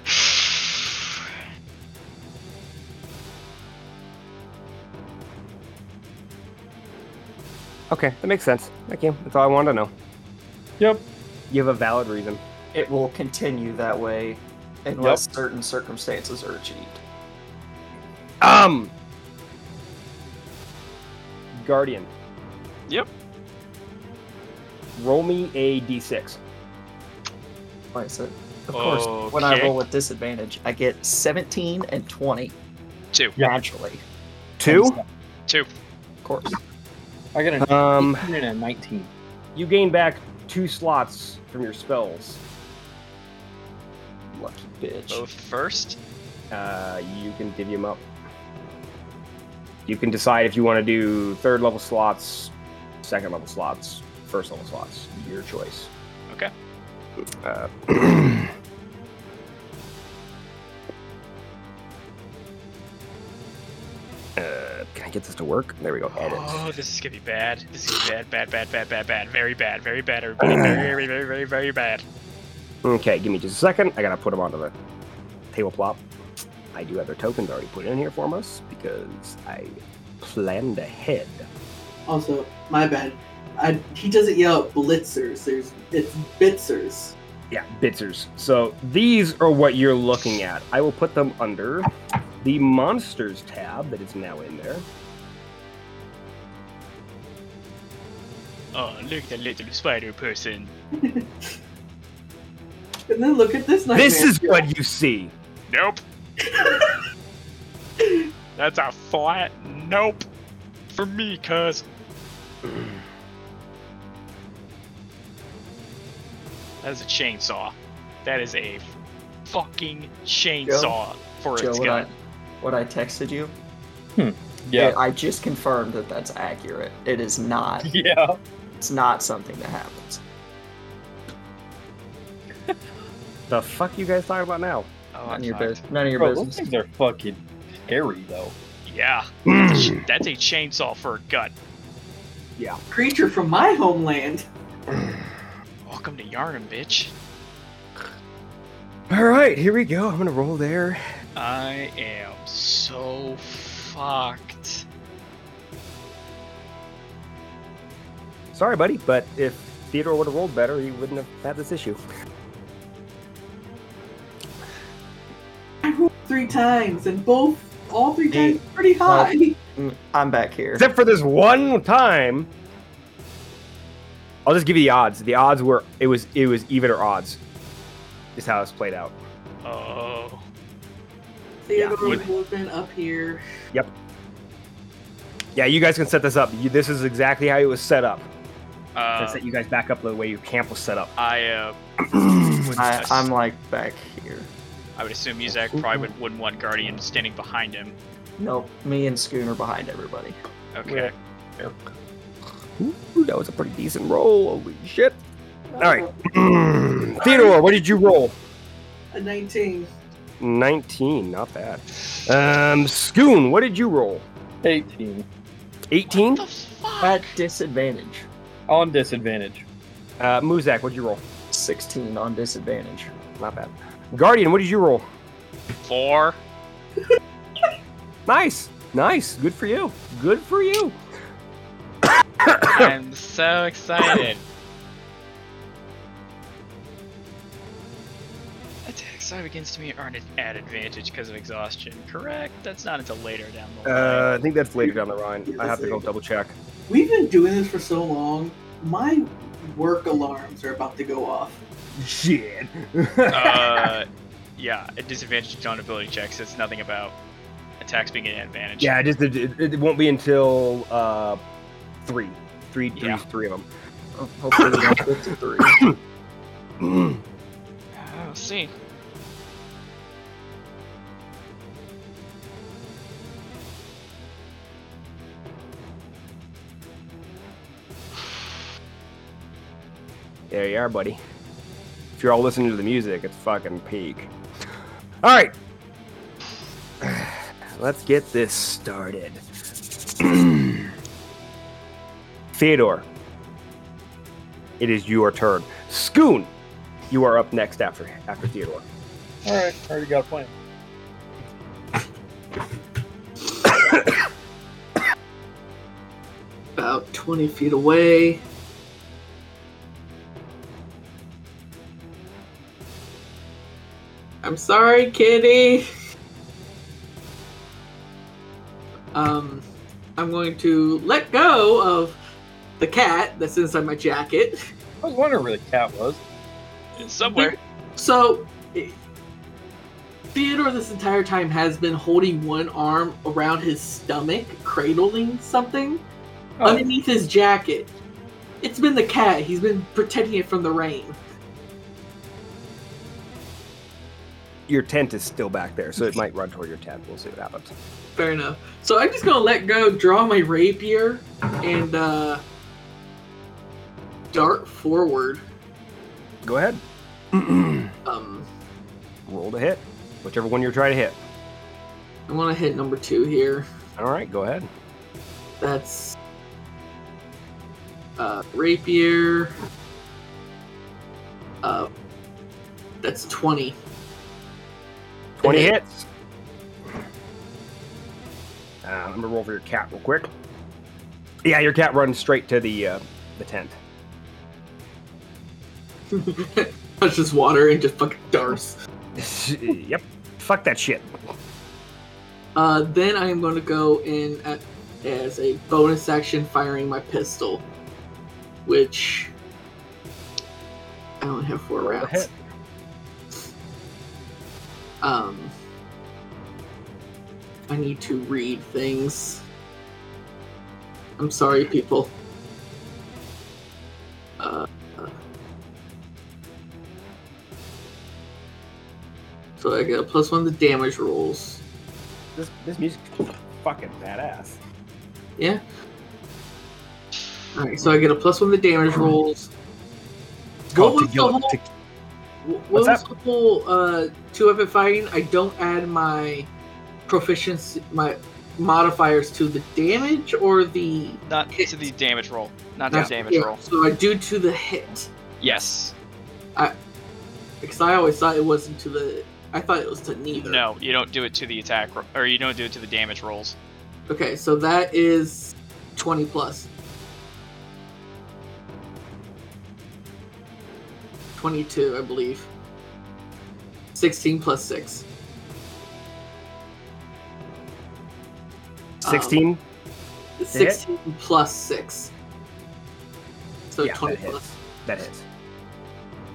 Okay, that makes sense. Thank you. That's all I wanted to know. Yep. You have a valid reason. It will continue that way unless certain circumstances are achieved. Um, Guardian. Yep. Roll me a d6. Why is it? Of course, when I roll with disadvantage, I get 17 and 20 Two. naturally. Two. Two. Of course. I got an Um, 18 and a 19. you gain back two slots from your spells. Lucky bitch. Both first. Uh, you can divvy them up. You can decide if you want to do third level slots, second level slots, first level slots. Your choice. Okay. Uh, uh, can I get this to work? There we go. Edit. Oh, this is gonna be bad. This is gonna bad, bad, bad, bad, bad, bad. Very bad, very bad, everybody. Very, very, very, very, very bad. Okay, give me just a second. I gotta put them onto the table plop. I do have their tokens already put in here for us because I planned ahead. Also, my bad. I, he doesn't yell out blitzers. There's it's bitzers. Yeah, Bitzers. So these are what you're looking at. I will put them under the monsters tab that is now in there. Oh, look at that little spider person. And then look at this nightmare. This is what you see. Nope. That's a flat nope. For me, cuz. That is a chainsaw. That is a fucking chainsaw for Joe, its what I, what I texted you, hmm, Yeah. I just confirmed that that's accurate. It is not. Yeah. It's not something that happens. The fuck you guys talking about now? Oh, None of your fucked. business. None of your Bro, those things are fucking scary, though. Yeah, that's a chainsaw for a gut. Yeah. Creature from my homeland. Welcome to Yarnum, bitch. All right, here we go. I'm gonna roll there. I am so fucked. Sorry, buddy, but if Theodore would have rolled better, he wouldn't have had this issue. I rolled three times, and both, all three times, pretty high. Mm, I'm back here. Except for this one time. I'll just give you the odds. The odds were it was it was even or odds. Is how it's played out. Oh. Theodore would- would have been up here. Yep. Yeah, you guys can set this up. You, this is exactly how it was set up. to Uh, set you guys back up the way your camp was set up. I uh, I, I'm like back here. I would assume Muzak probably would, wouldn't want Guardian standing behind him. Nope, me and Schooner behind everybody. Okay. Ooh, that was a pretty decent roll. Holy shit! All right, Theodore, what did you roll? A 19. 19, not bad. Um, Skun, what did you roll? 18. 18. At disadvantage. On disadvantage. Uh, Muzak, what did you roll? 16 on disadvantage. Not bad. Guardian, what did you roll? Four. Nice, nice. Good for you. Good for you. I'm so excited. Attacks side against me aren't at advantage because of exhaustion. Correct? That's not until later down the line. Uh, I think that's later down the line. I have to go double check. We've been doing this for so long. My work alarms are about to go off. Shit. uh, yeah, a disadvantage on ability checks. It's nothing about attacks being an advantage. yeah, just it, it, it won't be until uh, three, three, three, Yeah. three of them. Oh, hopefully we don't get to three. Oh, let's see. There you are, buddy. If you're all listening to the music, it's fucking peak. All right. Let's get this started. Theodore, it is your turn. Skun, you are up next after after Theodore. All right, already got a plan. About 20 feet away. I'm sorry, kitty. Um, I'm going to let go of the cat that's inside my jacket. I was wondering where the cat was. In somewhere. So, Theodore this entire time has been holding one arm around his stomach, cradling something Oh. underneath his jacket. It's been the cat. He's been protecting it from the rain. Your tent is still back there, so it might run toward your tent. We'll see what happens. Fair enough. So I'm just gonna let go, draw my rapier, and uh, dart forward. Go ahead. Um, Roll to hit. Whichever one you're trying to hit. I want to hit number two here. All right, go ahead. That's uh, rapier. Uh, that's twenty. 20 Hit. hits. Uh, I'm gonna roll for your cat real quick. Yeah, your cat runs straight to the uh, the tent. Touches water and just fucking darts. yep. Fuck that shit. Uh, then I am going to go in at, as a bonus action firing my pistol, which I only have four rounds. Um, I need to read things. I'm sorry, people. Uh, so I get a plus one to damage rolls. This this music's fucking badass. Yeah. Alright, so I get a plus one to damage rolls. It's What called was the whole- Te- Wh- What was that? the whole uh, two weapon fighting? I don't add my proficiency, my modifiers to the damage or the. Not Hit. to the damage roll. Not to Yeah, the damage yeah, roll. So I do to the hit. Yes. I Because I always thought it wasn't to the. I thought it was to neither. No, you don't do it to the attack, ro- or you don't do it to the damage rolls. Okay, so that is 20 plus. 22, I believe. 16 plus 6. Um, 16. 16 plus 6. So yeah, 20 that hits. plus. That hits.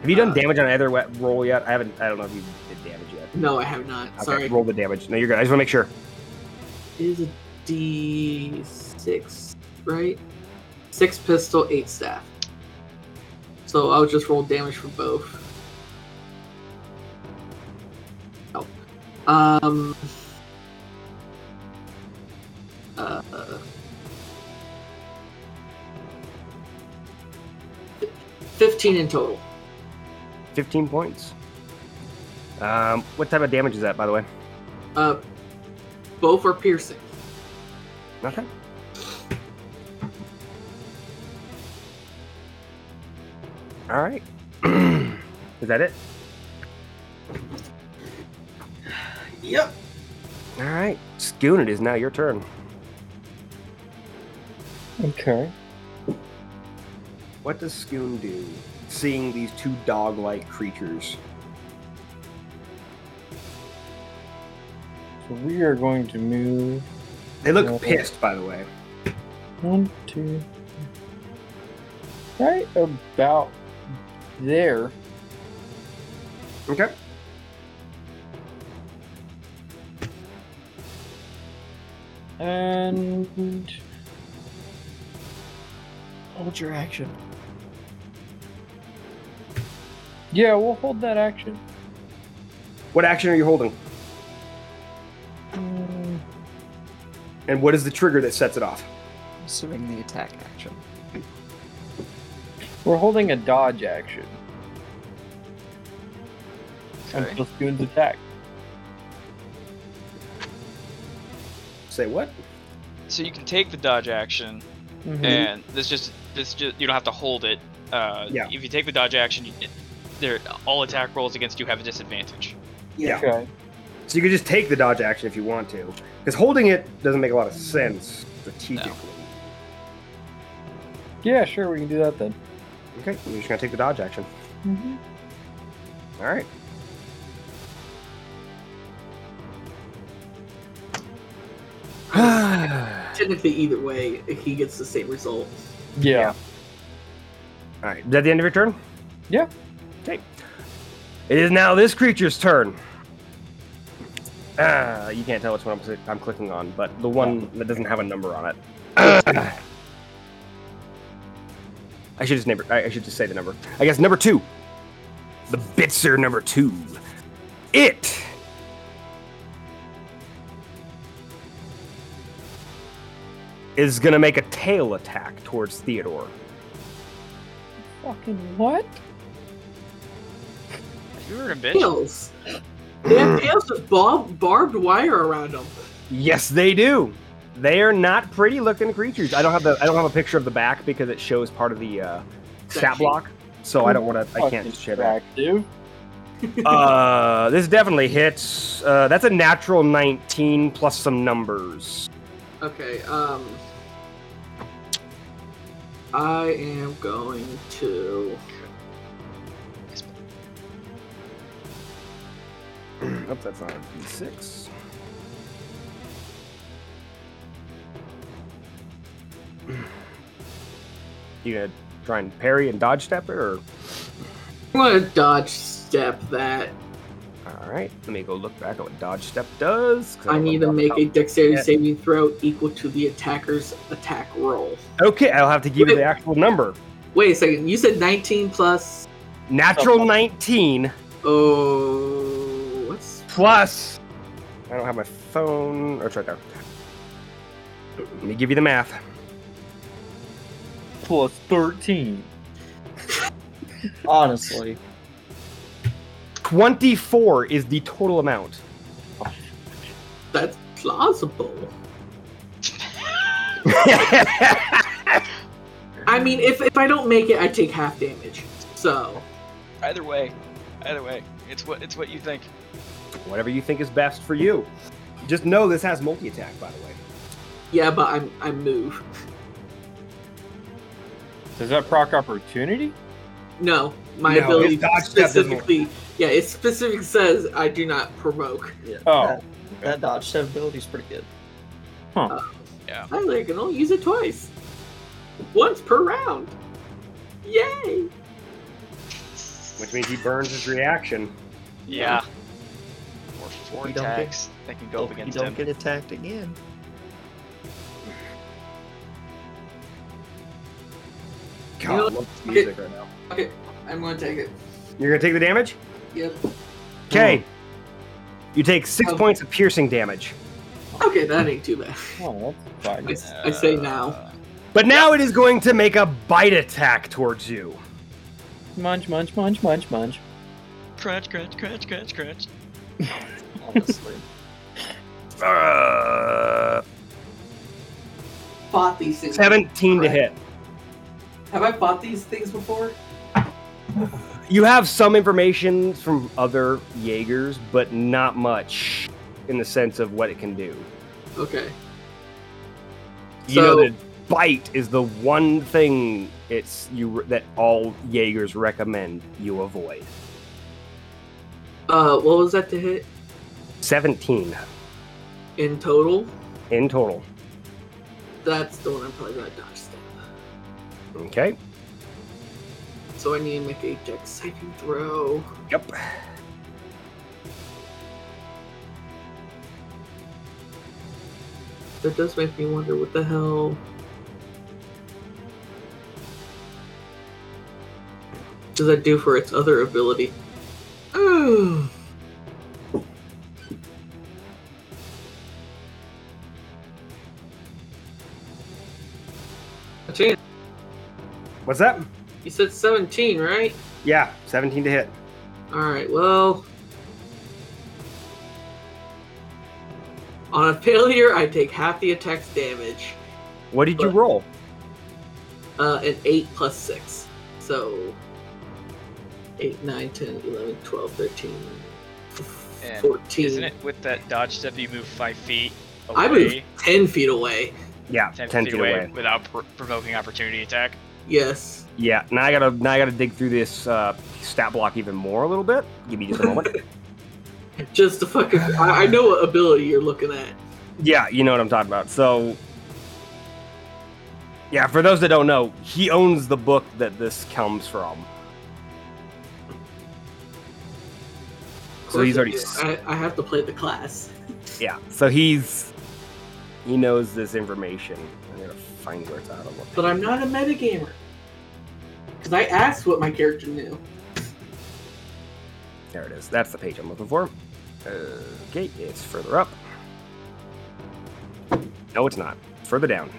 Have you done Uh, damage on either roll yet? I haven't. I don't know if you did damage yet. No, I have not. Okay, Sorry. roll the damage. No, you're good. I just want to make sure. It is a D6, right? 6 pistol, 8 staff. So I'll just roll damage for both. Oh. Um. Uh. 15 in total. 15 points. Um, what type of damage is that, by the way? Uh, both are piercing. Okay. All right. is that it? Yep. All right. Skun, it is now your turn. Okay. What does Skun do, seeing these two dog-like creatures? So we are going to move They look Okay. pissed, by the way. one, two, right about there. Okay. And hold your action. Yeah, we'll hold that action. What action are you holding? Mm, And what is the trigger that sets it off? Assuming the attack action. We're holding a dodge action Okay. until Spoon's attack. Say what? So you can take the dodge action, Mhm. and this just this just you don't have to hold it. Uh, Yeah. If you take the dodge action, you, they're, all attack rolls against you have a disadvantage. Yeah. Okay. So you could just take the dodge action if you want to, because holding it doesn't make a lot of sense strategically. Yeah, sure, we can do that then. Okay, you're just gonna take the dodge action. Mm-hmm. All right. Technically, either way, he gets the same result. Yeah. All right. Is that the end of your turn? Yeah. It is now this creature's turn. Ah, you can't tell which one I'm, clicking on, but the one that doesn't have a number on it. I should just. I I should just say the number. I guess number two. The Bitzer number two. It. Is gonna make a tail attack towards Theodore. Fucking what? You were a bitch. Tails. They have tails with bob- barbed wire around them. Yes, they do. They are not pretty looking creatures. I don't have the I don't have a picture of the back because it shows part of the uh, stat block. So I don't want to. I can't Fucking share that. attractive. Uh, this definitely hits. Uh, that's a natural 19 plus some numbers. Okay, um. I am going to. Nope, that's not a d6. You gonna try and parry and dodge step it, or I'm to dodge step that. all right? Let me go look back at what dodge step does. I need to make a dexterity Yeah. saving throw equal to the attacker's attack roll. Okay, I'll have to give you the actual number. Wait a second, you said 19 plus. Natural 19 Oh. What's. plus. I don't have my phone. Or it's right there. Let me give you the math. Plus 13. Honestly, 24 is the total amount. That's plausible. I mean, if, if I don't make it, I take half damage. So. Either way, either way, it's what it's what you think. Whatever you think is best for you. Just know this has multi attack, by the way. Yeah, but I'm I move. Does that proc opportunity? No, my No, ability his dodge step doesn't work. specifically. Yeah, it specifically says I do not provoke. yeah, Oh. that, that dodge step ability is pretty good. Huh. Uh, yeah. I like, can only use it twice, once per round. Yay! Which means he burns his reaction. Yeah. Or four You don't get- attacks that can go up Hope you don't him. get attacked again. God, You know- I love this music right now. Okay, I'm gonna take it. You're gonna take the damage? Yep. Okay. Hmm. You take six Oh. points of piercing damage. Okay, that ain't too bad. Oh, that's I, fine. s- I say uh, now. But now it is going to make a bite attack towards you. Munch, munch, munch, munch, munch. Crunch, crunch, crunch, crunch, crunch. Honestly, Uh, Fought these things. 17 to hit. Have I fought these things before? You have some information from other Jaegers, but not much in the sense of what it can do. Okay. You know So- that bite is the one thing it's you that all Jaegers recommend you avoid. Uh, what was that to hit 17 in total? in total. That's the one I'm probably gonna dodge step. Okay. So I need to make a dex saving throw. Yep. That does make me wonder what the hell. Does that do for its other ability? Ooh. A chance. What's that? You said 17, right? Yeah, 17 to hit. Alright, well. On a failure, I take half the attack's damage. What did you roll? Uh, an 8 plus 6. So 8, 9, 10, 11, 12, 13, And 14. Isn't it with that dodge step you move five feet away? I move 10 feet away. Yeah, 10, 10 feet away, without pr- provoking opportunity attack. Yes. Yeah, now I gotta now I gotta dig through this uh, stat block even more a little bit. Give me just a moment. Just to fucking. I, I know what ability you're looking at. yeah, you know what I'm talking about. So, yeah, for those that don't know, he owns the book that this comes from. So he's already I have to play the class. yeah. So he's he knows this information. I'm gonna find where it's at. on But I'm not a metagamer. Because I asked what my character knew. There it is. That's the page I'm looking for. Okay, it's further up. No, it's not. It's further down.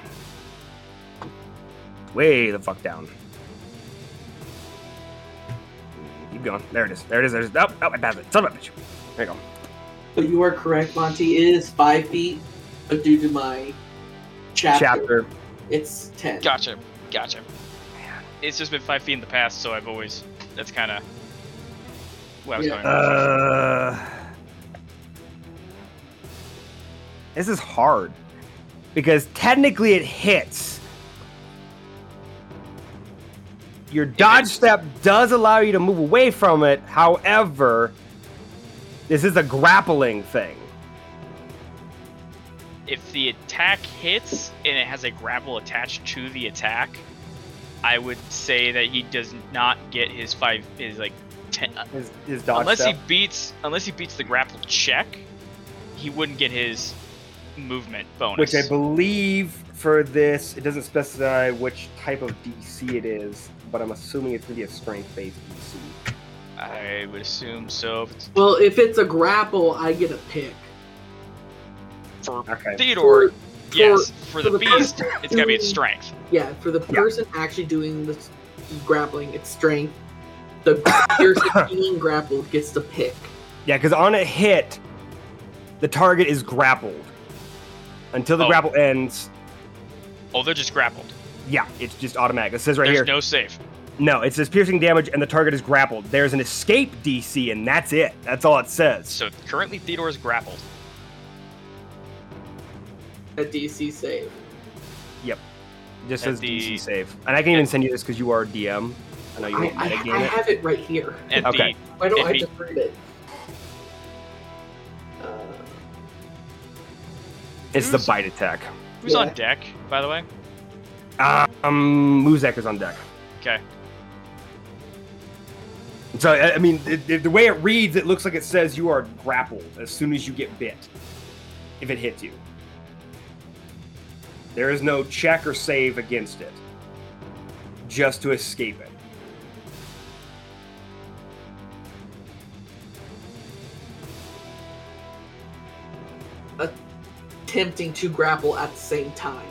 Way the fuck down. Keep going. There it is. There it is. There it is. Oh, oh, I passed it. Son of a bitch. There you go. But you are correct, Monty. It is 5 feet. But due to my chapter, Chapter. it's 10. Gotcha. Gotcha. It's just been five feet in the past, so I've always. That's kind of. What I was Yeah. going. Uh, this is hard because technically it hits. Your dodge step does allow you to move away from it. However, this is a grappling thing. If the attack hits and it has a grapple attached to the attack, I would say that he does not get his five his like ten uh, His, his dodge unless step. he beats unless he beats the grapple check, he wouldn't get his movement bonus. which I believe for this, it doesn't specify which type of DC it is, but I'm assuming it's going to be a strength-based DC. I would assume so. If it's Well, if it's a grapple, I get a pick. For Okay. Theodore, For- yes. For, for the the beast, person it's gotta be its strength. Yeah, for the Yeah. person actually doing the grappling, it's strength. The person being grappled gets the pick. Yeah, because on a hit, the target is grappled. Until the Oh. grapple ends, Oh, they're just grappled. yeah, it's just automatic. It says right There's here. There's no save. No, it says piercing damage and the target is grappled. There's an escape DC, and that's it. That's all it says. So currently Theodore is grappled. A DC save. Yep. just at says the- DC save. And I can even send you this because you are a DM. I know you I, won't I, metagame I it. have it right here. And Okay. Why don't If I he- just read it? Uh, It's the Who's- bite attack. the who's Yeah. on deck, by the way? Um, Muzak is on deck. Okay. So I I mean, it, it- the way it reads, it looks like it says you are grappled as soon as you get bit, if it hits you. There is no check or save against it, just to escape it. attempting to grapple at the same time.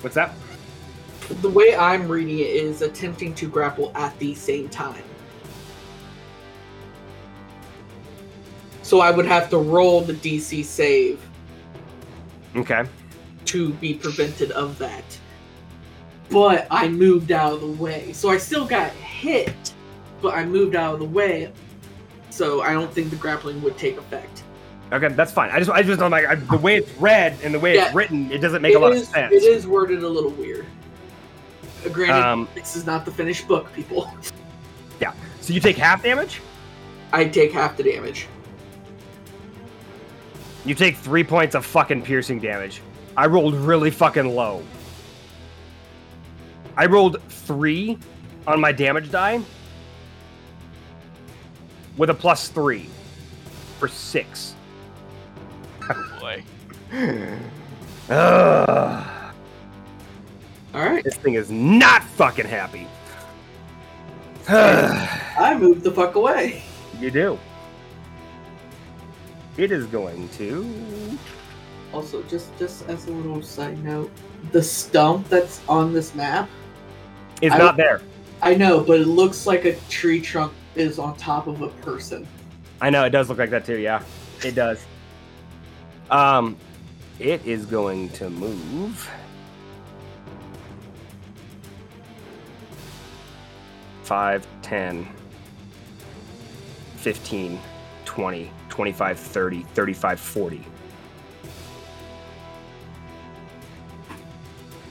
What's that? The way I'm reading it is attempting to grapple at the same time. So I would have to roll the DC save Okay. to be prevented of that. But I moved out of the way. So I still got hit, but I moved out of the way. So I don't think the grappling would take effect. Okay, that's fine. I just, I just don't like I, the way it's read and the way Yeah. it's written. It doesn't make a lot is- of sense. It is worded a little weird. Uh, Granted, Um, this is not the finished book, people. Yeah. So you take half damage. I take half the damage. You take three points of fucking piercing damage. I rolled really fucking low. I rolled three on my damage die with a plus three for six. Oh boy. Ugh. All right, This thing is not fucking happy. I moved the fuck away. you do. It is going to. Also, just just as a little side note, the stump that's on this map, It's I- not there. I know, but it looks like a tree trunk is on top of a person. I know it does look like that too. Yeah, it does. Um, it is going to move. 5, 10, 15, 20, 25, 30, 35, 40.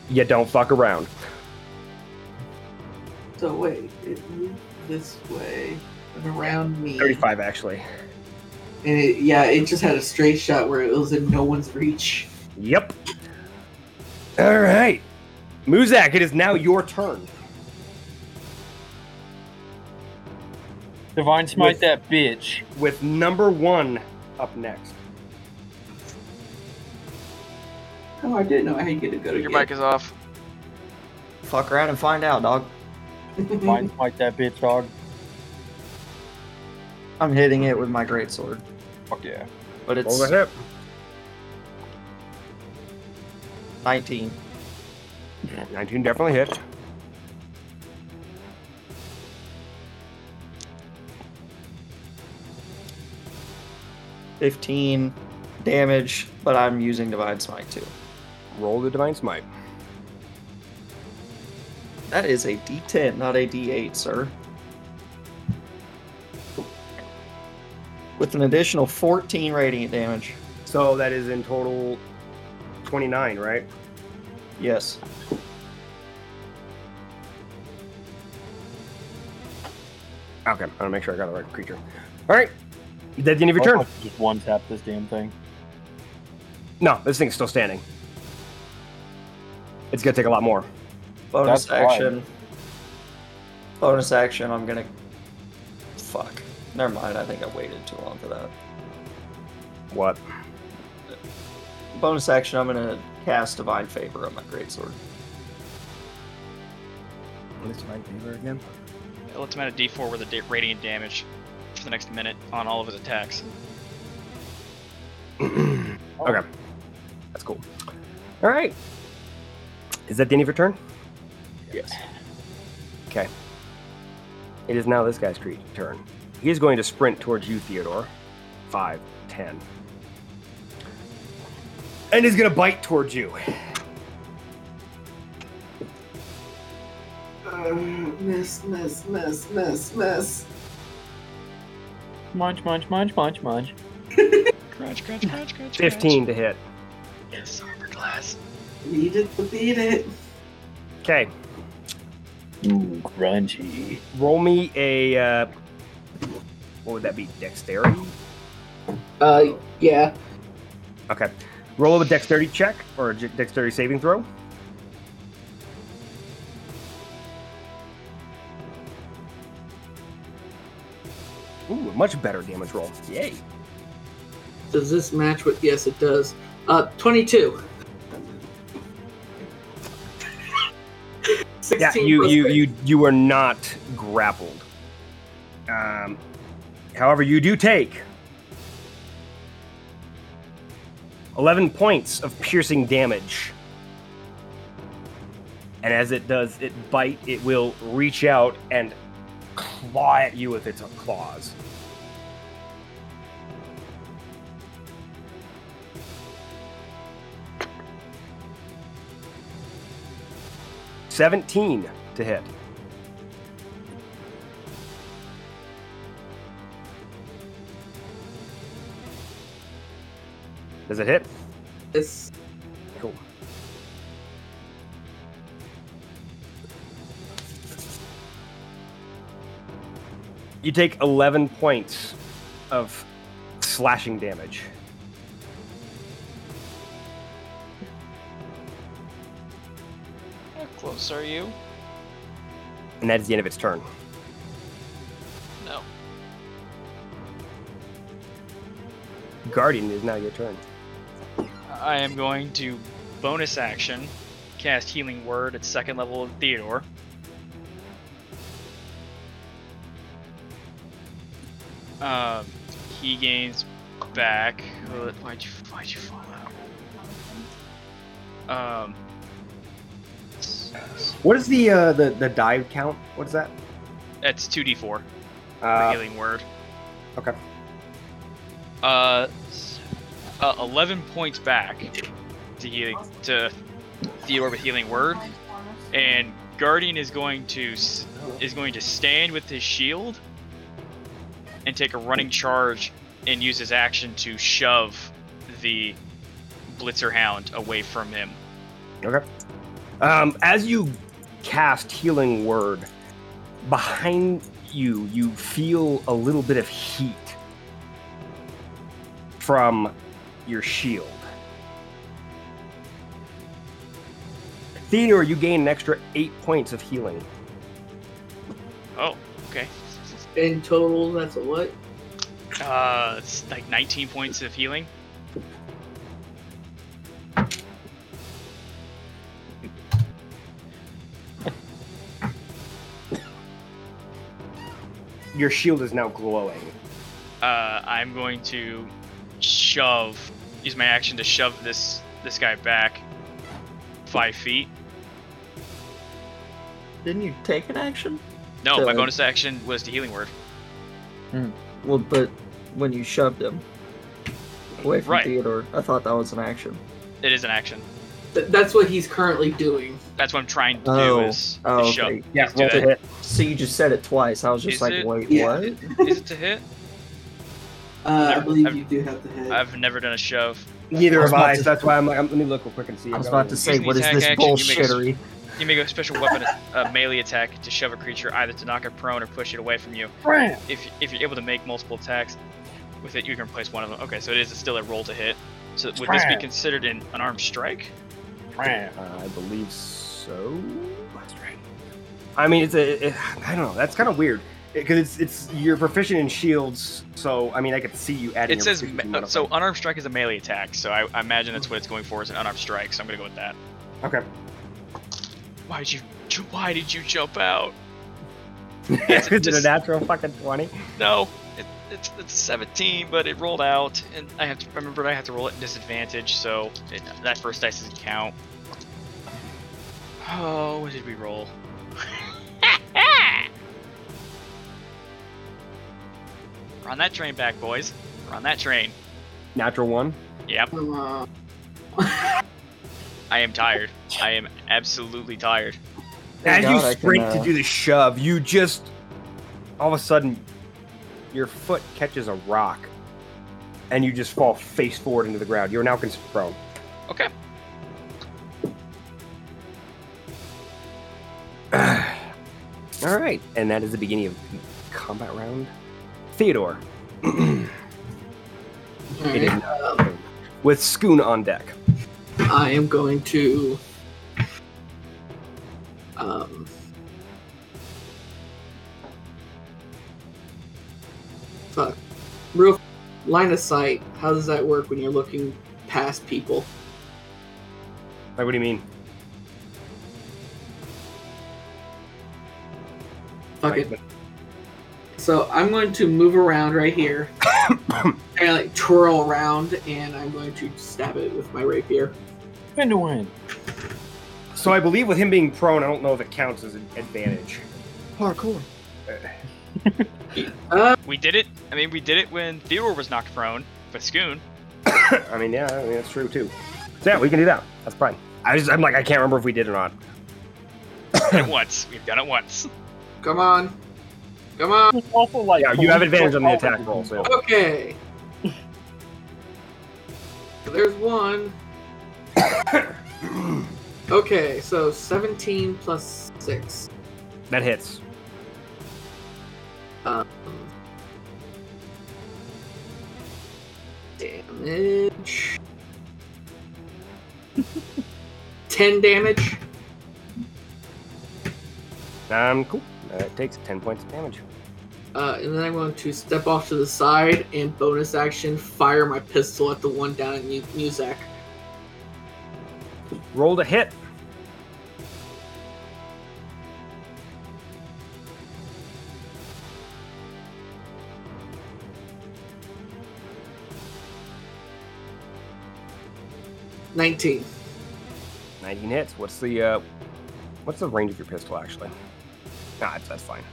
You don't fuck around. So wait, it moved this way and around me. 35, actually. And it, yeah, it just had a straight shot where it was in no one's reach. Yep. All right. Muzak, it is now your turn. Divine smite With- that bitch. with number one up next. Oh, I didn't know I had to get a good Your mic is off. Fuck around and find out, dog. Divine smite that bitch, dog. I'm hitting it with my greatsword, Fuck yeah. but Roll it's the hip. 19. 19 definitely hit. Fifteen damage, but I'm using divine smite too. Roll the divine smite. That is a D10, not a D8, sir. With an additional 14 radiant damage. So that is in total 29, right? Yes. Okay, I want to make sure I got the right creature. All right. Is that the end of your turn? Just one tap this damn thing. No, this thing's still standing. It's gonna take a lot more. Bonus That's fine. action. Bonus action, I'm gonna. Fuck. Never mind, I think I waited too long for that. What? Bonus action, I'm gonna cast Divine Favor on my greatsword. What is divine favor again? It lets him add a d4 with a radiant damage for the next minute on all of his attacks. okay, that's cool. All right. Is that the end of your turn? Yes. Okay. It is now this guy's turn. He is going to sprint towards you, Theodore. Five, ten. And he's going to bite towards you. Uh, miss, miss, miss, miss, miss. Munch, munch, munch, munch, munch. Crunch, crunch, crunch, crunch. 15 to hit. Yes, armor class. Beat it, to beat it. Okay. Ooh, crunchy. Roll me a. Uh, what would that be? Dexterity? Uh, yeah. Okay. Roll a dexterity check or a j- dexterity saving throw. Ooh, a much better damage roll. Yay. Does this match with? Yes, it does. Uh, 22. 16 Yeah, you plus you six. you you are not grappled. Um, however, you do take eleven points of piercing damage, and as it does, it bite. It will reach out and claw at you with its claws. Seventeen to hit. Does it hit? It's You take 11 points of slashing damage. How close are you? And that is the end of its turn. No. Guardian is now your turn. I am going to bonus action cast Healing Word at second level of Theodore. Um, he gains back. Why'd you Why'd you fall out? Um. s- s- What is the uh, the the dive count? What is that? That's two d four. Uh, Healing Word. okay. Uh, uh, eleven points back to healing to Theodore with Healing Word, and guardian is going to is going to stand with his shield and take a running charge and use his action to shove the blitzer hound away from him. Okay. Um, as you cast healing word, behind you, you feel a little bit of heat from your shield. Theodore, you gain an extra eight points of healing. Oh, okay. In total, that's a what? Uh, it's like 19 points of healing. Your shield is now glowing. Uh, I'm going to shove, use my action to shove this this guy back five feet. Didn't you take an action? No, So- my bonus action was the healing word. Well, but when you shoved him away from Right. Theodore, I thought that was an action. It is an action. Th- that's what he's currently doing. That's what I'm trying to Oh. do is, Oh, is shove. Yeah, do roll to hit. So you just said it twice. I was just Is like, it? wait, Yeah. what? Is it to hit? Uh, I believe I've, you do have the head. I've never done a shove. Neither have about I, to- so that's why I'm like, I'm, let me look real quick and see. I was about to say, what is this action, you make a s- bullshittery? You make a special weapon, a melee attack, to shove a creature either to knock it prone or push it away from you. Bram! If if you're able to make multiple attacks with it, you can replace one of them. Okay, so it is still a roll to hit. So would this be considered an unarmed strike? Bram! Uh, I believe so. I mean, it's a. It, I don't know. That's kind of weird because it's it's you're proficient in shields. So I mean, I could see you adding. It your says me- so unarmed strike is a melee attack, so I, I imagine that's what it's going for is an unarmed strike. So I'm gonna go with that. Okay. Why did you Why did you jump out? is it a natural fucking twenty? No, it, it's it's 17, but it rolled out, and I have to remember I have to roll it at disadvantage, so it, that first dice doesn't count. Oh, what did we roll? We're on that train back, boys. We're on that train. Natural one. Yep, I am tired. I am absolutely tired. Thank As you God I can, sprint uh, to do the shove, you just all of a sudden your foot catches a rock, and you just fall face forward into the ground. You're now considered prone. Okay. All right, and that is the beginning of the combat round. Theodore, it is alright, um, with Skun on deck. I am going to. Um, fuck. Real line of sight. How does that work when you're looking past people? Like, what do you mean? Fuck it. So I'm going to move around right here, and like twirl around, and I'm going to stab it with my rapier. Win to win. So I believe with him being prone, I don't know if it counts as an advantage. Parkour. Uh, We did it. I mean, we did it when Theodore was knocked prone with Skun. I mean, yeah, I mean, that's true too. So yeah, we can do that. That's fine. I just, I'm like, I can't remember if we did it or not. did it once. We've done it once. come on, come on. It's also like Yeah, you have advantage on the attack roll. So Okay. There's one. Okay, so 17 plus 6. that hits. Um, damage. 10 damage. Um, cool. That takes 10 points of damage. Uh, and then I'm going to step off to the side and bonus action fire my pistol at the one down at Mu- Muzak. Roll to hit. Nineteen. 19 hits. What's the uh, what's the range of your pistol actually? Nah, that's, that's fine.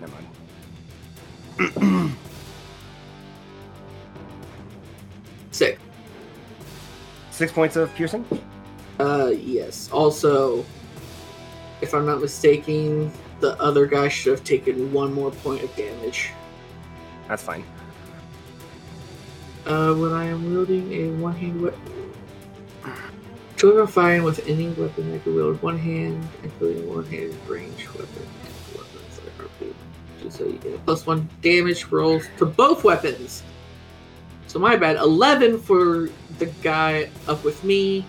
Never mind. Six. Six points of piercing. Uh, yes. Also, if I'm not mistaken, the other guy should have taken one more point of damage. That's fine. Uh, when I am wielding a one-handed weapon, children firing with any weapon I can wield one hand, including one-handed range weapon. Weapons like harpoon. Just so you get a plus one damage rolls to both weapons. So my bad. Eleven for the guy up with me,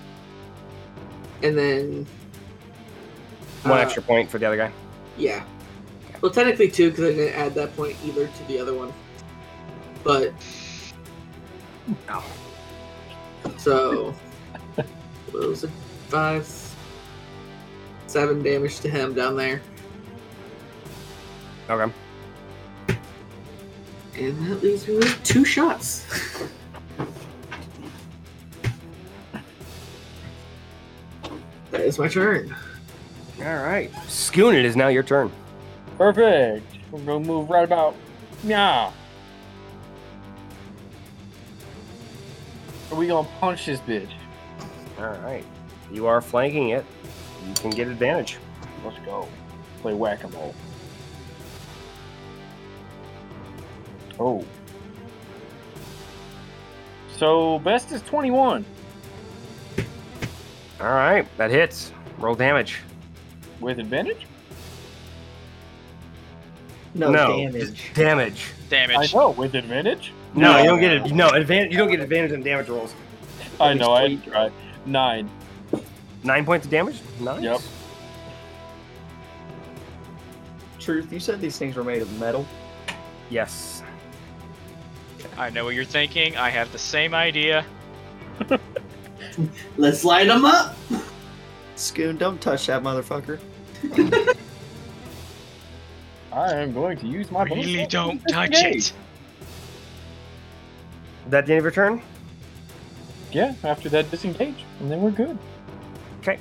and then One uh, extra point for the other guy. Yeah. Well, technically two because I didn't add that point either to the other one. But Ow. so was it? Five, seven damage to him down there, Okay. and that leaves me with two shots. that is my turn. All right. Skun, it is now your turn. Perfect. We're gonna move right about now. Are we gonna punch this bitch? All right. You are flanking it. You can get advantage. Let's go. Play whack a mole. Oh. So best is 21 All right. That hits. Roll damage. with advantage. No, damage. No. damage. Damage. I know with advantage. No, No. you don't get it. No, advantage. You don't get advantage on damage rolls. I know. I Sweet. tried. Nine. Nine points of damage. Nice. Yep. Truth, you said these things were made of metal. Yes. I know what you're thinking. I have the same idea. Let's light them up. Skun, don't touch that motherfucker. I am going to use my bonus Really don't touch it. Is that the end of your turn? Yeah, after that disengage, and then we're good. Okay.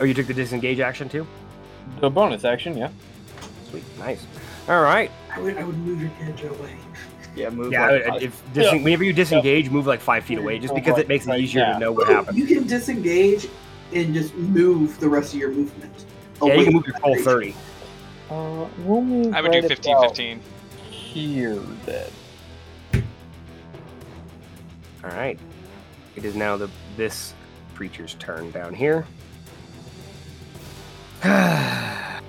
Oh, you took the disengage action too? The bonus action, yeah. Sweet. Nice. All right. I would, I would move your character away. Yeah, move. Yeah. like five- If disen- whenever you disengage, move like five feet away, just because right, it makes it right, easier yeah. to know what happened. You can disengage and just move the rest of your movement. Yeah, away you can move from your full thirty. Uh, we'll move I would right do 15, 15 Here, then. All right. It is now the this creature's turn down here.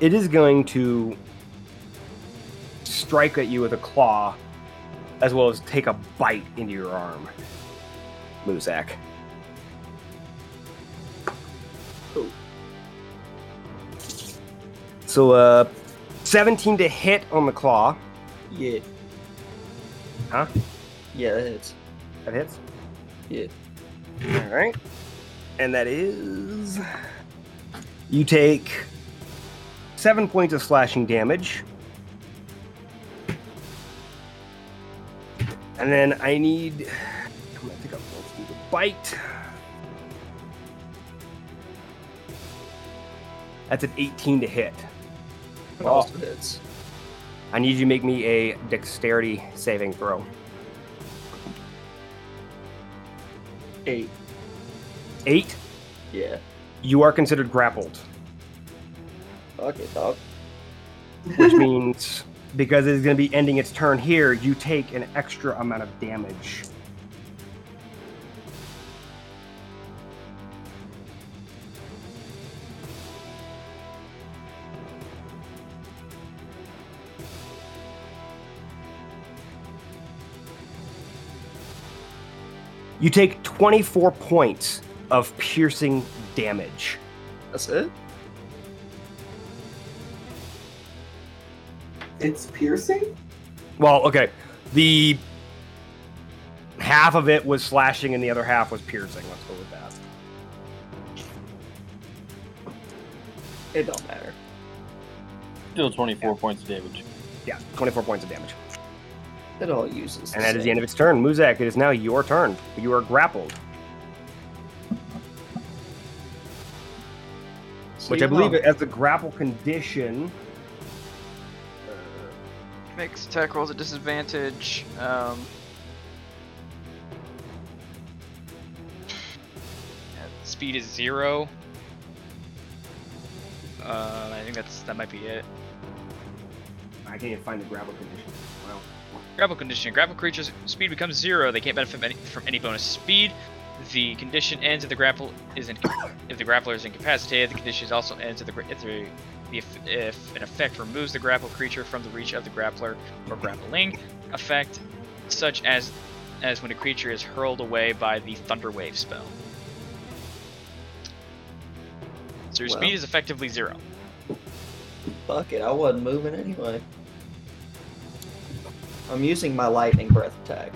it is going to strike at you with a claw, as well as take a bite into your arm, Muzak. So, uh, 17 to hit on the claw. Yeah. Huh? Yeah, that hits. That hits. Yeah. All right. And that is. You take seven points of slashing damage. And then I need. I'm gonna take a the bite. That's an 18 to hit. It also hits. I need you to make me a dexterity saving throw. Eight. Eight. Yeah. You are considered grappled. It, dog. which means because it's going to be ending its turn here, you take an extra amount of damage. You take 24 points of piercing damage. That's it. It's piercing? Well, okay. The half of it was slashing and the other half was piercing. Let's go with that. It don't matter. Still 24 points of damage. Yeah, 24 points of damage. It all uses. And that is the end of its turn. Muzak, it is now your turn. You are grappled, which I believe as a grapple condition. Makes attack rolls at disadvantage. Um, speed is zero. Uh, I think that's that might be it. I can't even find the grapple condition. Wow. Grapple condition. Grapple creatures' speed becomes zero. They can't benefit any, from any bonus speed. The condition ends if the grapple is in, if the grappler is incapacitated. The condition also ends if the if the, the if an effect removes the grapple creature from the reach of the grappler or grappling effect, such as as when a creature is hurled away by the Thunder Wave spell. So your Well. speed is effectively zero. Fuck it, I wasn't moving anyway. I'm using my lightning breath tag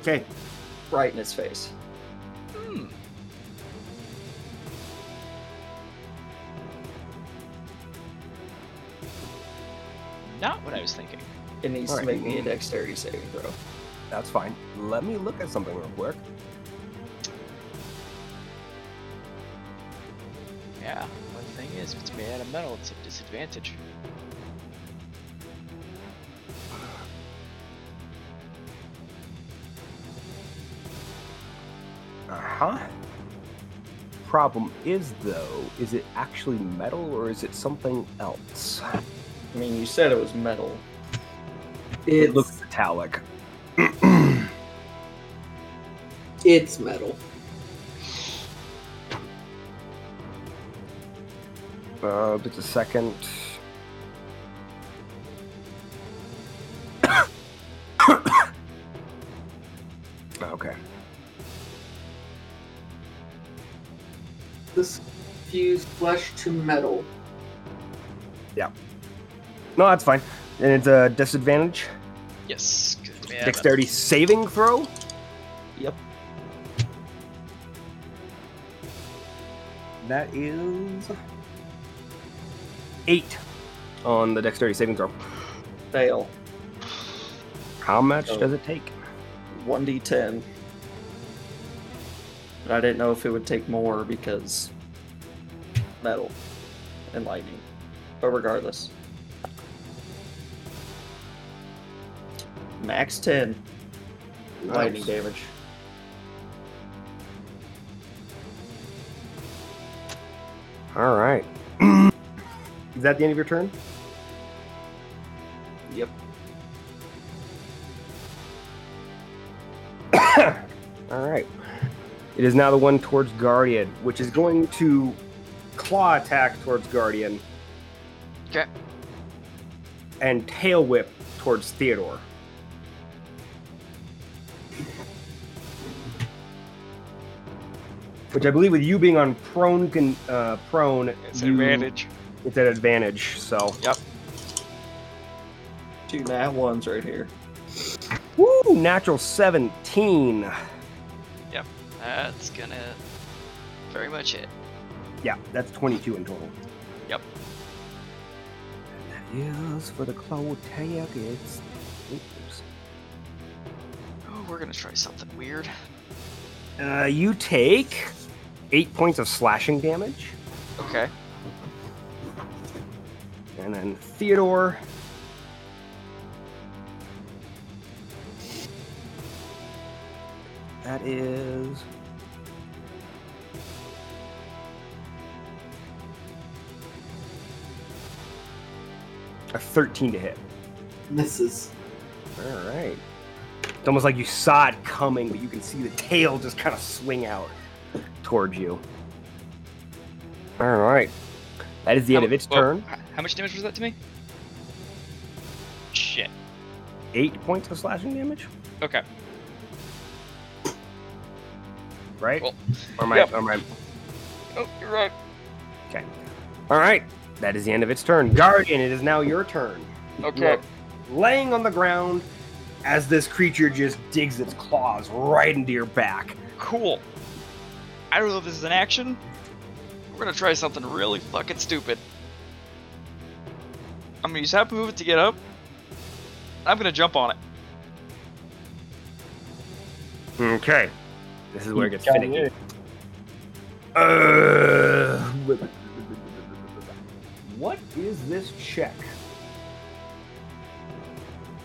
Okay. right in his face. Hmm. Not what I was thinking. It needs Alright. to make me a dexterity saving throw. That's fine. Let me look at something real quick. Yeah. One thing is, if it's made out of metal, it's a disadvantage. Huh. Problem is, though, is it actually metal or is it something else? I mean, you said it was metal. It It's looks metallic. it's metal. Uh, just a second. Flesh to metal. Yeah. No, that's fine. And it's a disadvantage. Yes. it's made metal. Dexterity saving throw. Yep. That is eight on the dexterity saving throw. Fail. How much Oh. does it take? 1d10. But I didn't know if it would take more because metal and lightning. But regardless. Max 10 lightning damage. All right. is that the end of your turn? Yep. All right. It is now the one towards Guardian, which is going to claw attack towards Guardian. 'Kay. And tail whip towards Theodore. Which I believe, with you being on prone, con, uh, prone, It's an advantage. It's an advantage. So, Yep. Two nat ones right here. woo, natural seventeen. Yep, That's gonna very much hit. Yeah, that's twenty-two in total. Yep. And that is for the claw attack. It's oops. Oh, we're gonna try something weird. Uh, you take eight points of slashing damage, Okay. and then Theodore. That is. A 13 to hit. Misses. All right. It's almost like you saw it coming, but you can see the tail just kind of swing out towards you. All right. That is the end How- of its well, turn. How much damage was that to me? Shit. Eight points of slashing damage, Okay. right? Well, or am I, yep. or am I- Oh, you're right. Okay. All right. That is the end of its turn. Guardian, it is now your turn. Okay. Laying on the ground as this creature just digs its claws right into your back. Cool. I don't know if this is an action. We're gonna try something really fucking stupid. I'm gonna use half movement to get up. I'm gonna jump on it. Okay. This is where it gets Got finicky. Uh, what is this check?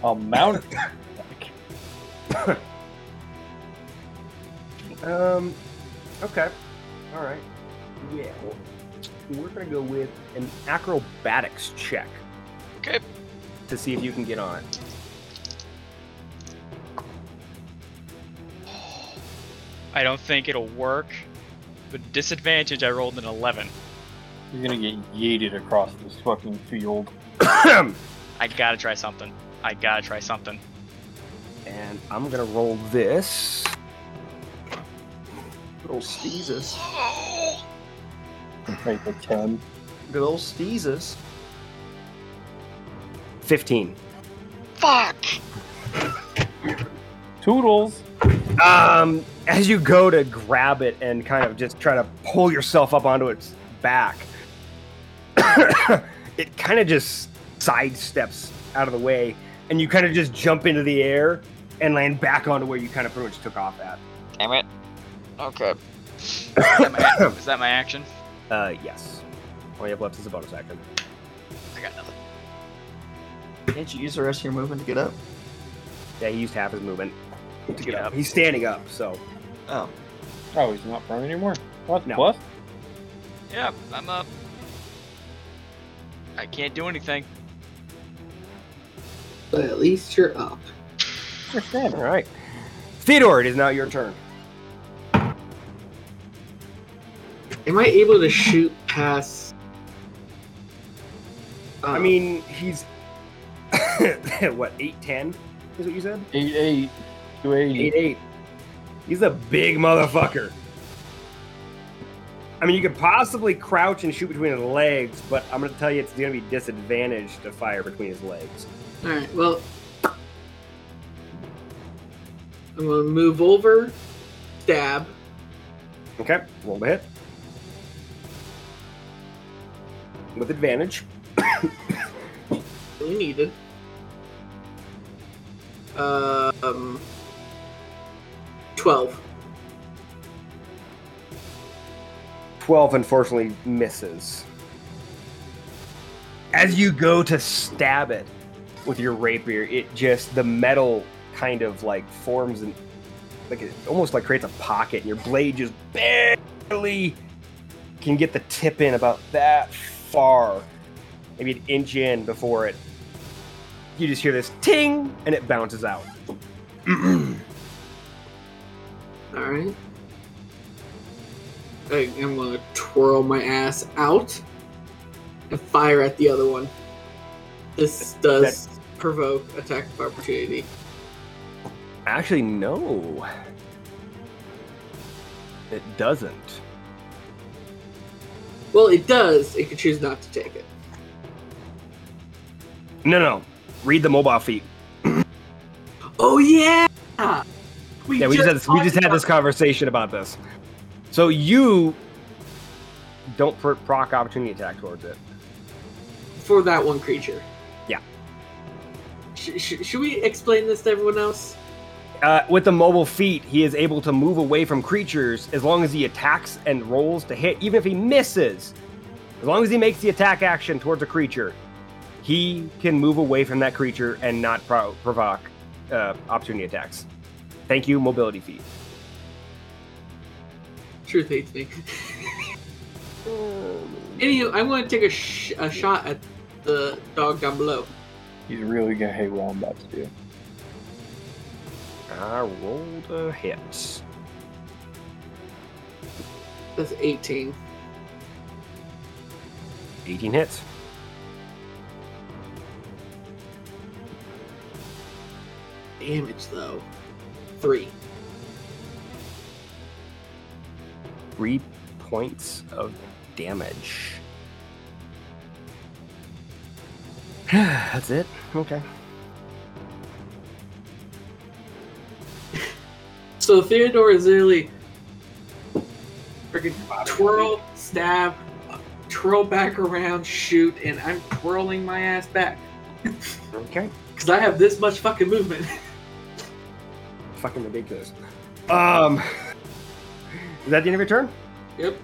A mount. Um, Okay. All right. Yeah. well, we're gonna go with an acrobatics check Okay. to see if you can get on. I don't think it'll work. With disadvantage, I rolled an 11. You're gonna get yeeted across this fucking field. I gotta try something. I gotta try something. And I'm gonna roll this. Good old Steezus. Take a ten. Good old Steezus. Fifteen. Fuck! Toodles. Um, as you go to grab it and kind of just try to pull yourself up onto its back, it kind of just sidesteps out of the way, and you kind of just jump into the air and land back onto where you kind of pretty much took off at. Damn it. Okay. Is that my, is that my action? Uh, yes. All you have left is a bonus action. I got nothing. Can't you use the rest of your movement to get up? Yeah, he used half his movement to get Get up. up. He's standing up, so Oh. Oh, he's not prone anymore. What? No. Plus? Yeah, I'm up. I can't do anything. But at least you're up. all right. Theodore, it is now your turn. Am I able to shoot past? I uh, mean, he's what eight ten is what you said? Eight eight. Two eighty. Eight eight. He's a big motherfucker. I mean, you could possibly crouch and shoot between his legs, but I'm going to tell you it's going to be disadvantaged to fire between his legs. All right. Well, I'm gonna move over, stab. Okay, roll the hit with advantage. Really needed. Um, twelve. 12 unfortunately misses. As you go to stab it with your rapier, it just the metal kind of like forms and like it almost like creates a pocket, and your blade just barely can get the tip in about that far, maybe an inch in before it. You just hear this ting, and it bounces out. All right. I, I'm gonna twirl my ass out and fire at the other one. This does provoke attack of opportunity. Actually, no. It doesn't. Well, it does. It could choose not to take it. No, no. Read the mobile feat. Oh yeah. We yeah, we just had this, we just had this conversation about this. So you don't pr- proc opportunity attack towards it. for that one creature. Yeah. Sh- sh- should we explain this to everyone else? Uh, with the mobile feat, he is able to move away from creatures as long as he attacks and rolls to hit, even if he misses. As long as he makes the attack action towards a creature, he can move away from that creature and not pro- provoke uh, opportunity attacks. Thank you, mobility feat. Truth hates me. Anywho, I want to take a, sh- a shot at the dog down below. He's really gonna hate what I'm about to do. I rolled a hit. That's 18. 18 hits. Damage though, three. Three points of damage. That's it? Okay. So Theodore is literally freaking twirl, stab, twirl back around, shoot, and I'm twirling my ass back Okay. because I have this much fucking movement. Fucking ridiculous. Um. Is that the end of your turn? yep.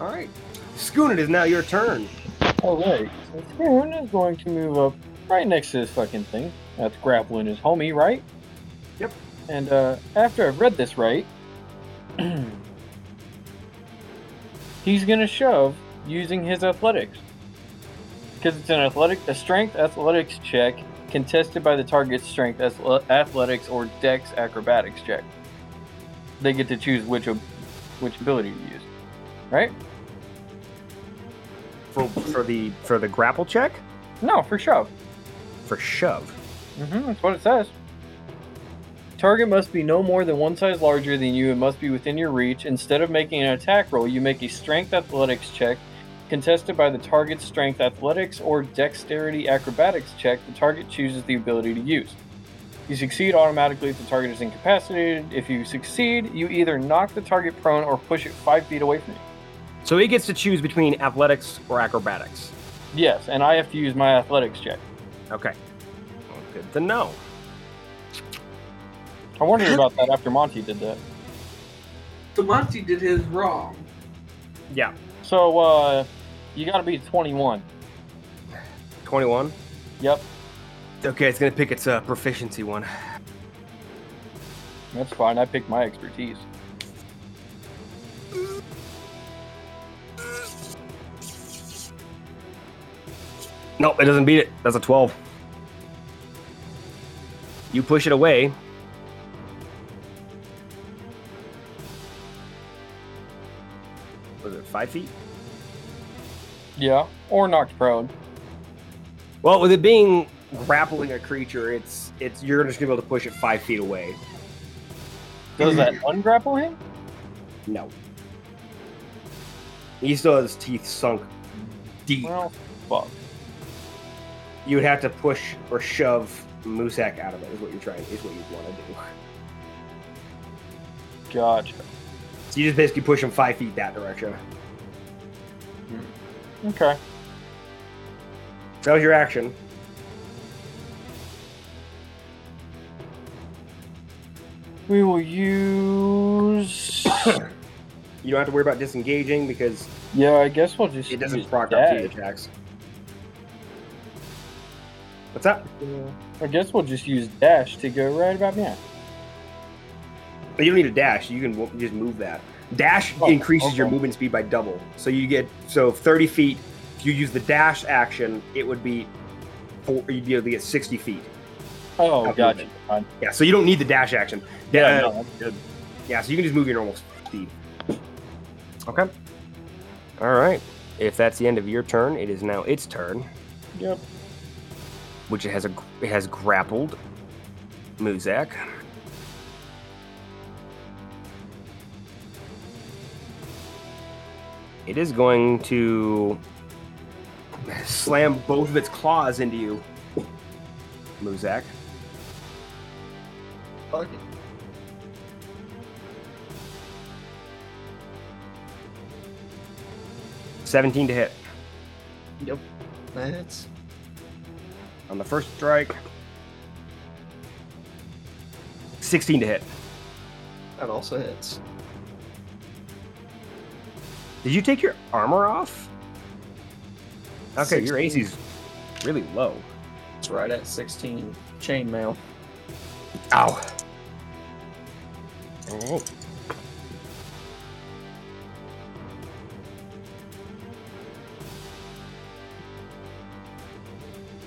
All right. Skun, it is now your turn. All right. So Spoon is going to move up right next to this fucking thing. That's grappling his homie, right? Yep. And uh, after I've read this right, he's gonna shove using his athletics. Because it's an athletic, a strength athletics check contested by the target's strength athle- athletics or dex acrobatics check. They get to choose which ab- which ability to use, right? For, for the for the grapple check No, for shove. for shove. Mm-hmm, that's what it says. Target must be no more than one size larger than you and must be within your reach. Instead of making an attack roll, you make a strength athletics check contested by the target's strength athletics or dexterity acrobatics check the target chooses the ability to use. You succeed automatically if the target is incapacitated. If you succeed, you either knock the target prone or push it five feet away from you. So he gets to choose between athletics or acrobatics. Yes, and I have to use my athletics check. Okay. Well, good to know. I wondered about that after Monty did that. So Monty did his wrong. Yeah. So, uh, you gotta be 21. 21. Yep, Okay, it's gonna pick its uh, proficiency one. that's fine. I picked my expertise. Nope, it doesn't beat it. That's a 12. You push it away. Was it five feet? Yeah, or knocked prone. Well, with it being grappling a creature, it's it's you're just gonna be able to push it five feet away. Does that mm-hmm. ungrapple him? No. He still has teeth sunk deep. Well, fuck. You would have to push or shove Muzak out of it. Is what you're trying. Is what you want to do. Gotcha. So you just basically push him five feet that direction. Okay. That was your action. We will use. You don't have to worry about disengaging because Yeah, I guess we'll just. it doesn't proc up to your dash. attacks. What's up? I guess we'll just use dash to go right about now. But you don't need a dash. You can just move that. Dash Oh, increases your okay. movement speed by double. So you get so 30 feet. If you use the dash action, it would be four, you'd be able to get 60 feet. Oh, Of gotcha. movement. Yeah, so you don't need the dash action. Yeah, Da- no, that's good. yeah, so you can just move your normal speed. Okay. All right. If that's the end of your turn, it is now its turn, Yep. which it has a it has grappled Muzak. It is going to slam both of its claws into you, Muzak. Fuck it. Seventeen to hit Yep. That hits. on the first strike. Sixteen to hit. That also hits. Did you take your armor off? Okay, your 16. AC's really low. It's right at 16 chainmail. Ow. Alright.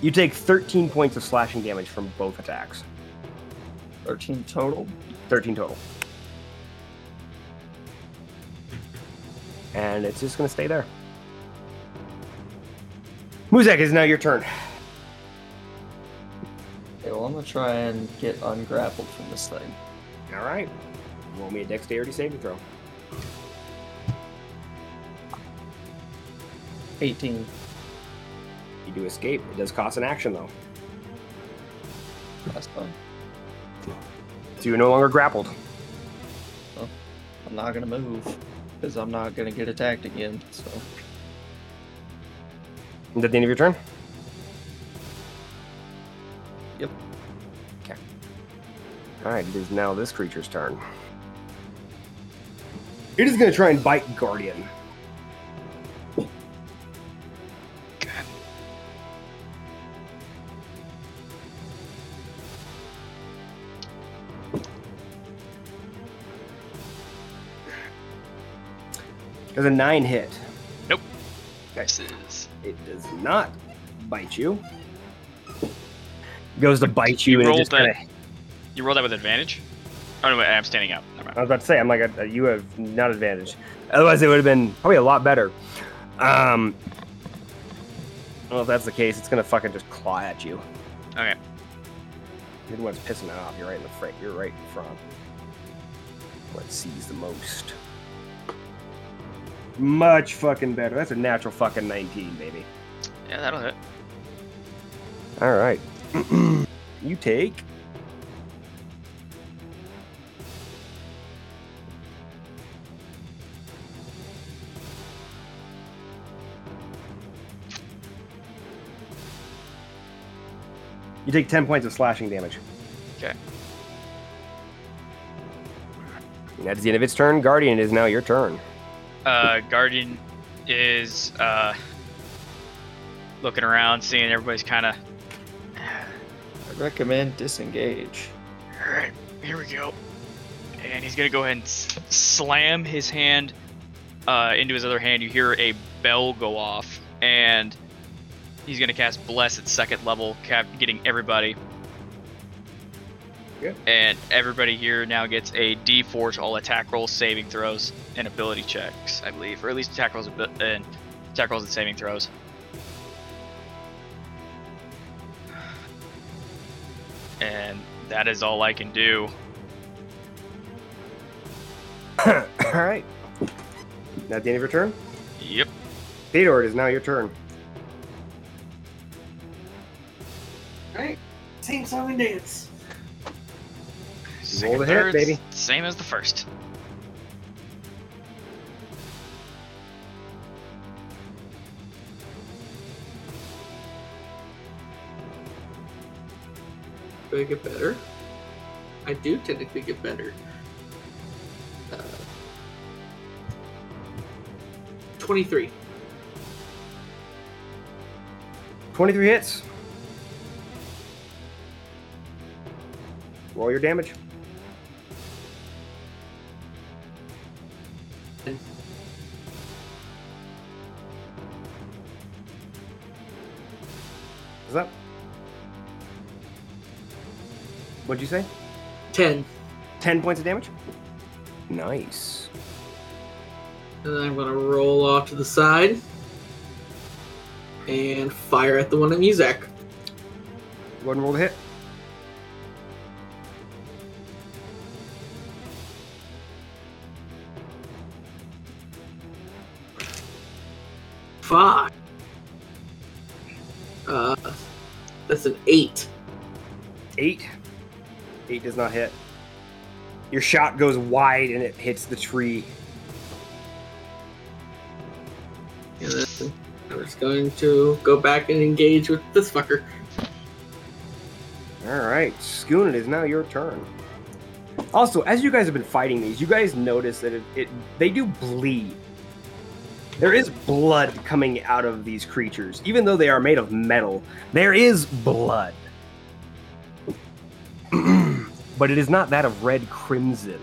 You take 13 points of slashing damage from both attacks. 13 total. 13 total. And it's just going to stay there. Muzak, is now your turn. Okay, well, I'm gonna try and get ungrappled from this thing. All right. Roll me a dexterity saving throw. 18. You do escape. It does cost an action, though. That's fine. So you're no longer grappled. I'm not gonna move because I'm not gonna get attacked again. So Is that the end of your turn? Yep. Okay. All right. It is now this creature's turn. It is going to try and bite Guardian. Does a nine hit? Nope. Misses. It does not bite you. Goes to bite you, You and it rolled just that- kinda, You roll that with advantage. Oh no, wait, I'm standing up. I was about to say, I'm like, a, you have not advantage. Otherwise, it would have been probably a lot better. Um, well, if that's the case, it's gonna fucking just claw at you. Okay. You're the one's pissing it off. You're right in the front. You're right in front. What sees the most? Much fucking better. That's a natural fucking 19, baby. Yeah, that'll hit. All right. you take. Take 10 points of slashing damage. Okay. That's the end of its turn. Guardian, it is now your turn. Uh, Guardian is uh looking around, seeing everybody's kind of. I recommend disengage. All right, here we go. And he's gonna go ahead and s- slam his hand uh, into his other hand. You hear a bell go off, and he's gonna cast Bless at second level, cap- getting everybody. Good. And everybody here now gets a D4 to all attack rolls, saving throws, and ability checks, I believe, or at least attack rolls and attack rolls and saving throws. And that is all I can do. All right. At the end of your turn? Yep. Theodore, it is now your turn. Alright. Same song and dance. Second, the hit, baby. Same as the first. Do I get better? I do technically get better. Uh, 23. 23 hits. Roll your damage. What's up? What'd you say? 10. 10 points of damage? Nice. And then I'm going to roll off to the side and fire at the one at Muzak. Go ahead and roll the hit. Fuck. Uh, that's an 8. Eight. Eight does not hit. Your shot goes wide and it hits the tree. And then I'm just going to go back and engage with this fucker. All right, Skun, it is now your turn. Also, as you guys have been fighting these, you guys notice that it, it they do bleed. There is blood coming out of these creatures, even though they are made of metal. There is blood, but it is not that of red crimson.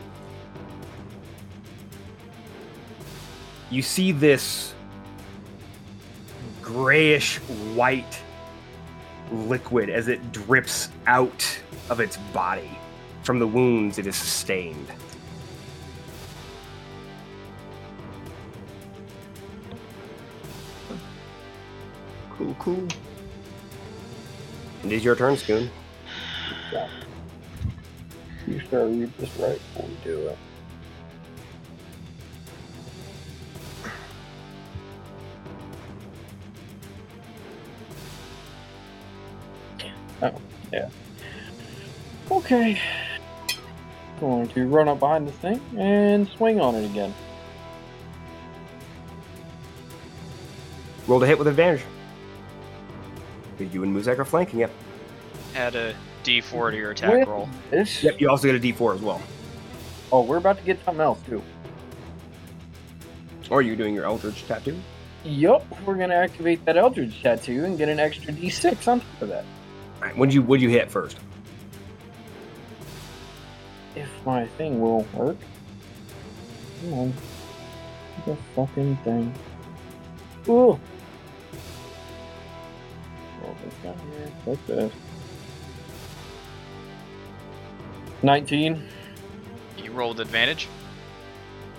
You see this grayish white liquid as it drips out of its body from the wounds it has sustained. Cool, cool. It is your turn, Skun. You start read this right before we do it. Oh, yeah. Okay. Going to run up behind this thing and swing on it again. Roll to hit with advantage. 'Cause You and Muzak are flanking, yep. Add a D4 to your attack With roll. This. Yep, you also get a d4 as well. Oh, we're about to get something else too. Or you're doing your Eldritch tattoo. Yup, we're gonna activate that Eldritch tattoo and get an extra D6 on top of that. Alright, what'd you what'd you hit first? If my thing will work. Come on. The fucking thing. Ooh. Roll this down here. Like this. 19. You rolled advantage.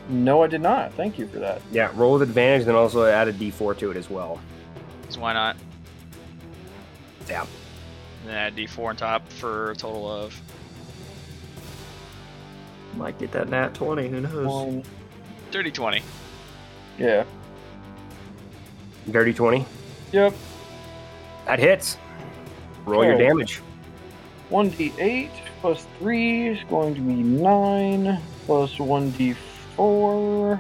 No, I did not. Thank you for that. Yeah, roll with advantage, then also add a d4 to it as well. So why not? Yeah. And then add d4 on top for a total of. Might get that nat 20, who knows? One. Dirty 20. Yeah. Dirty 20. Yep. That hits. Roll your damage. 1d8 plus 3 is going to be 9 plus 1d4.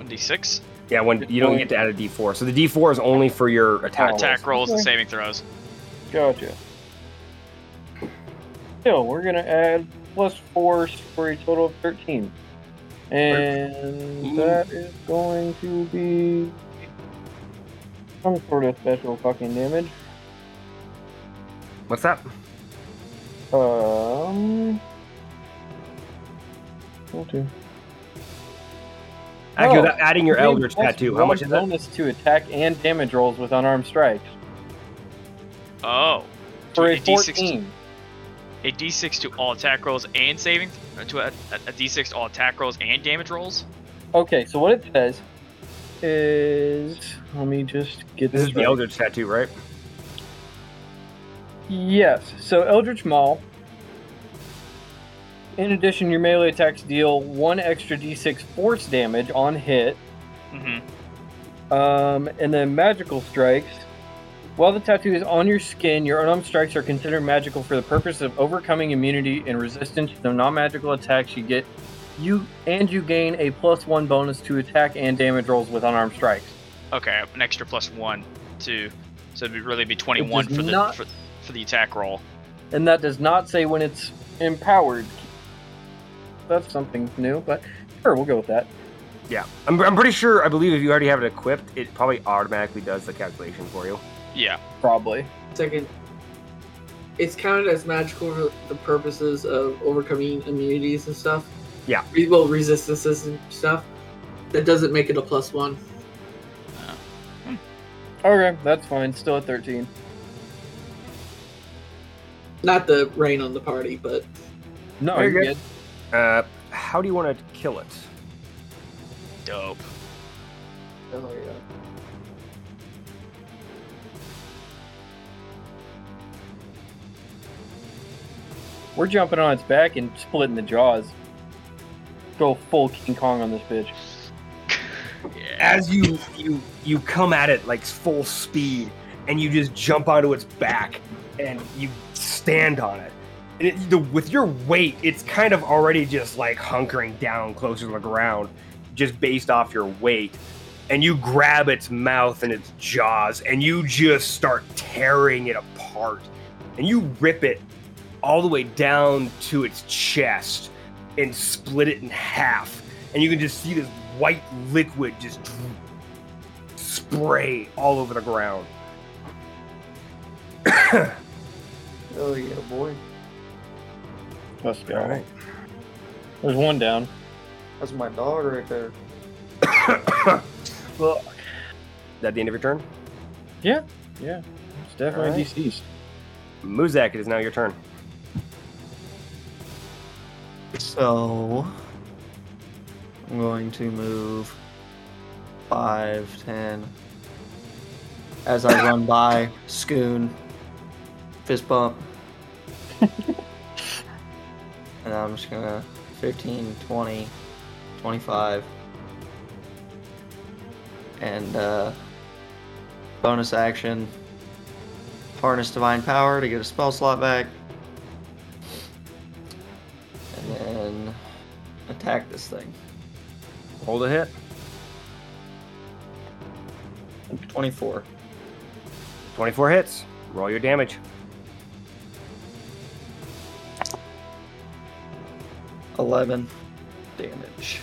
1d6. Yeah, when you don't get to add a d4. So the d4 is only for your attack. Rolls. Attack rolls and saving throws. Gotcha. Still, we're gonna add plus 4 for a total of 13. And that is going to be some sort of special fucking damage. What's that? Um. Okay. Actually, Oh, without adding your Gain Eldritch Tattoo, how much is that? bonus to attack and damage rolls with unarmed strikes. Oh. For a a D6 14. A d6 to all attack rolls and saving. To a, a, a d6 to all attack rolls and damage rolls. Okay, so what it says is. Let me just get This this. is the right. Eldritch Tattoo, right? Yes. So Eldritch Maul. In addition, your melee attacks deal one extra d6 force damage on hit, Mm-hmm. um, and then magical strikes. While the tattoo is on your skin, your unarmed strikes are considered magical for the purpose of overcoming immunity and resistance to non-magical attacks you get. You and you gain a plus one bonus to attack and damage rolls with unarmed strikes. Okay, an extra plus one to, so it'd be really be 21 for the not- for, for the attack roll. And that does not say when it's empowered. That's something new, but sure, we'll go with that. Yeah. I'm, I'm pretty sure, I believe if you already have it equipped, it probably automatically does the calculation for you. Yeah. Probably. Second, it's counted as magical for the purposes of overcoming immunities and stuff. Yeah. Re- Well, resistances and stuff. That doesn't make it a plus one. Okay, that's fine. Still at 13. Not the rain on the party, but No, you're good. good. Uh, how do you want to kill it? Dope. Oh, yeah. We're jumping on its back and splitting the jaws. Go full King Kong on this bitch. As you you you come at it like full speed, and you just jump onto its back, and you stand on it. And it, the, with your weight, it's kind of already just like hunkering down closer to the ground, just based off your weight. And you grab its mouth and its jaws, and you just start tearing it apart. And you rip it all the way down to its chest and split it in half. And you can just see this white liquid just spray all over the ground. Oh, yeah, boy. Let's go. All right. There's one down. That's my dog right there. well, that the end of your turn? Yeah, yeah. it's definitely Alright. deceased. Muzak, it is now your turn. So, I'm going to move 5, 10. As I run by, Skun, fist bump. and I'm just gonna 15, 20, 25. And uh, bonus action harness divine power to get a spell slot back. And then attack this thing. Hold a hit. 24. 24 hits. Roll your damage. Eleven damage.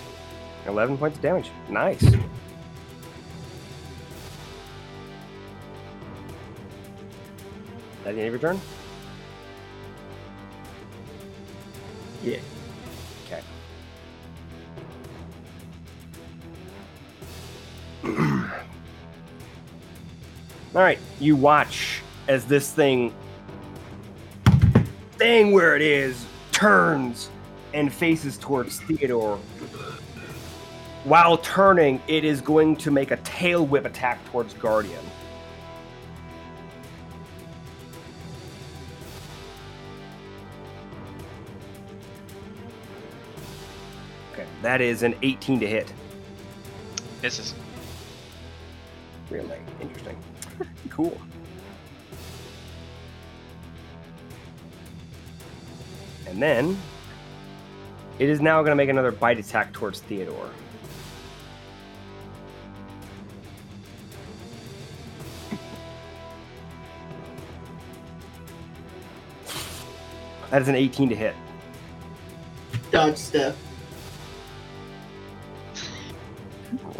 11 points of damage. Nice. That the end of your turn? Yeah. Okay. All right, you watch as this thing, thing where it is, turns and faces towards Theodore. While turning, it is going to make a tail whip attack towards Guardian. That is an 18 to hit. Misses. Really interesting. cool. And then it is now going to make another bite attack towards Theodore. That is an 18 to hit. Dodge step.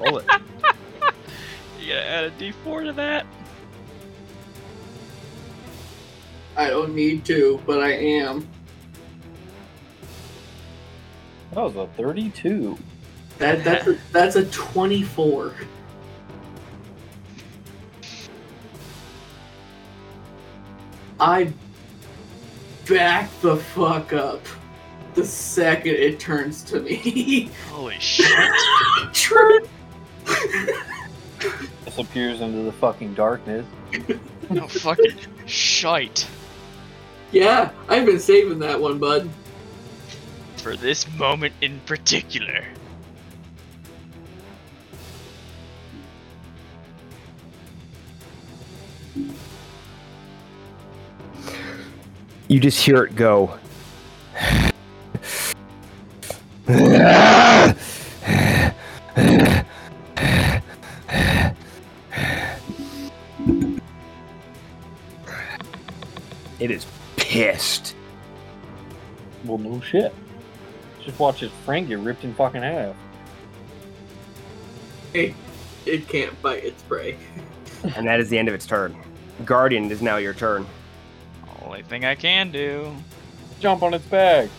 Roll it. You gotta add a D4 to that. I don't need to, but I am. That was a 32. That that's a, that's a twenty-four. I back the fuck up the second it turns to me. Holy shit. True. Disappears into the fucking darkness. No fucking shite. yeah, I've been saving that one, bud. For this moment in particular. You just hear it go. It is pissed. Well, no shit. Just watch his friend get ripped in fucking half. It, it can't bite its prey. And that is the end of its turn. Guardian, it is now your turn. Only thing I can do. Jump on its back.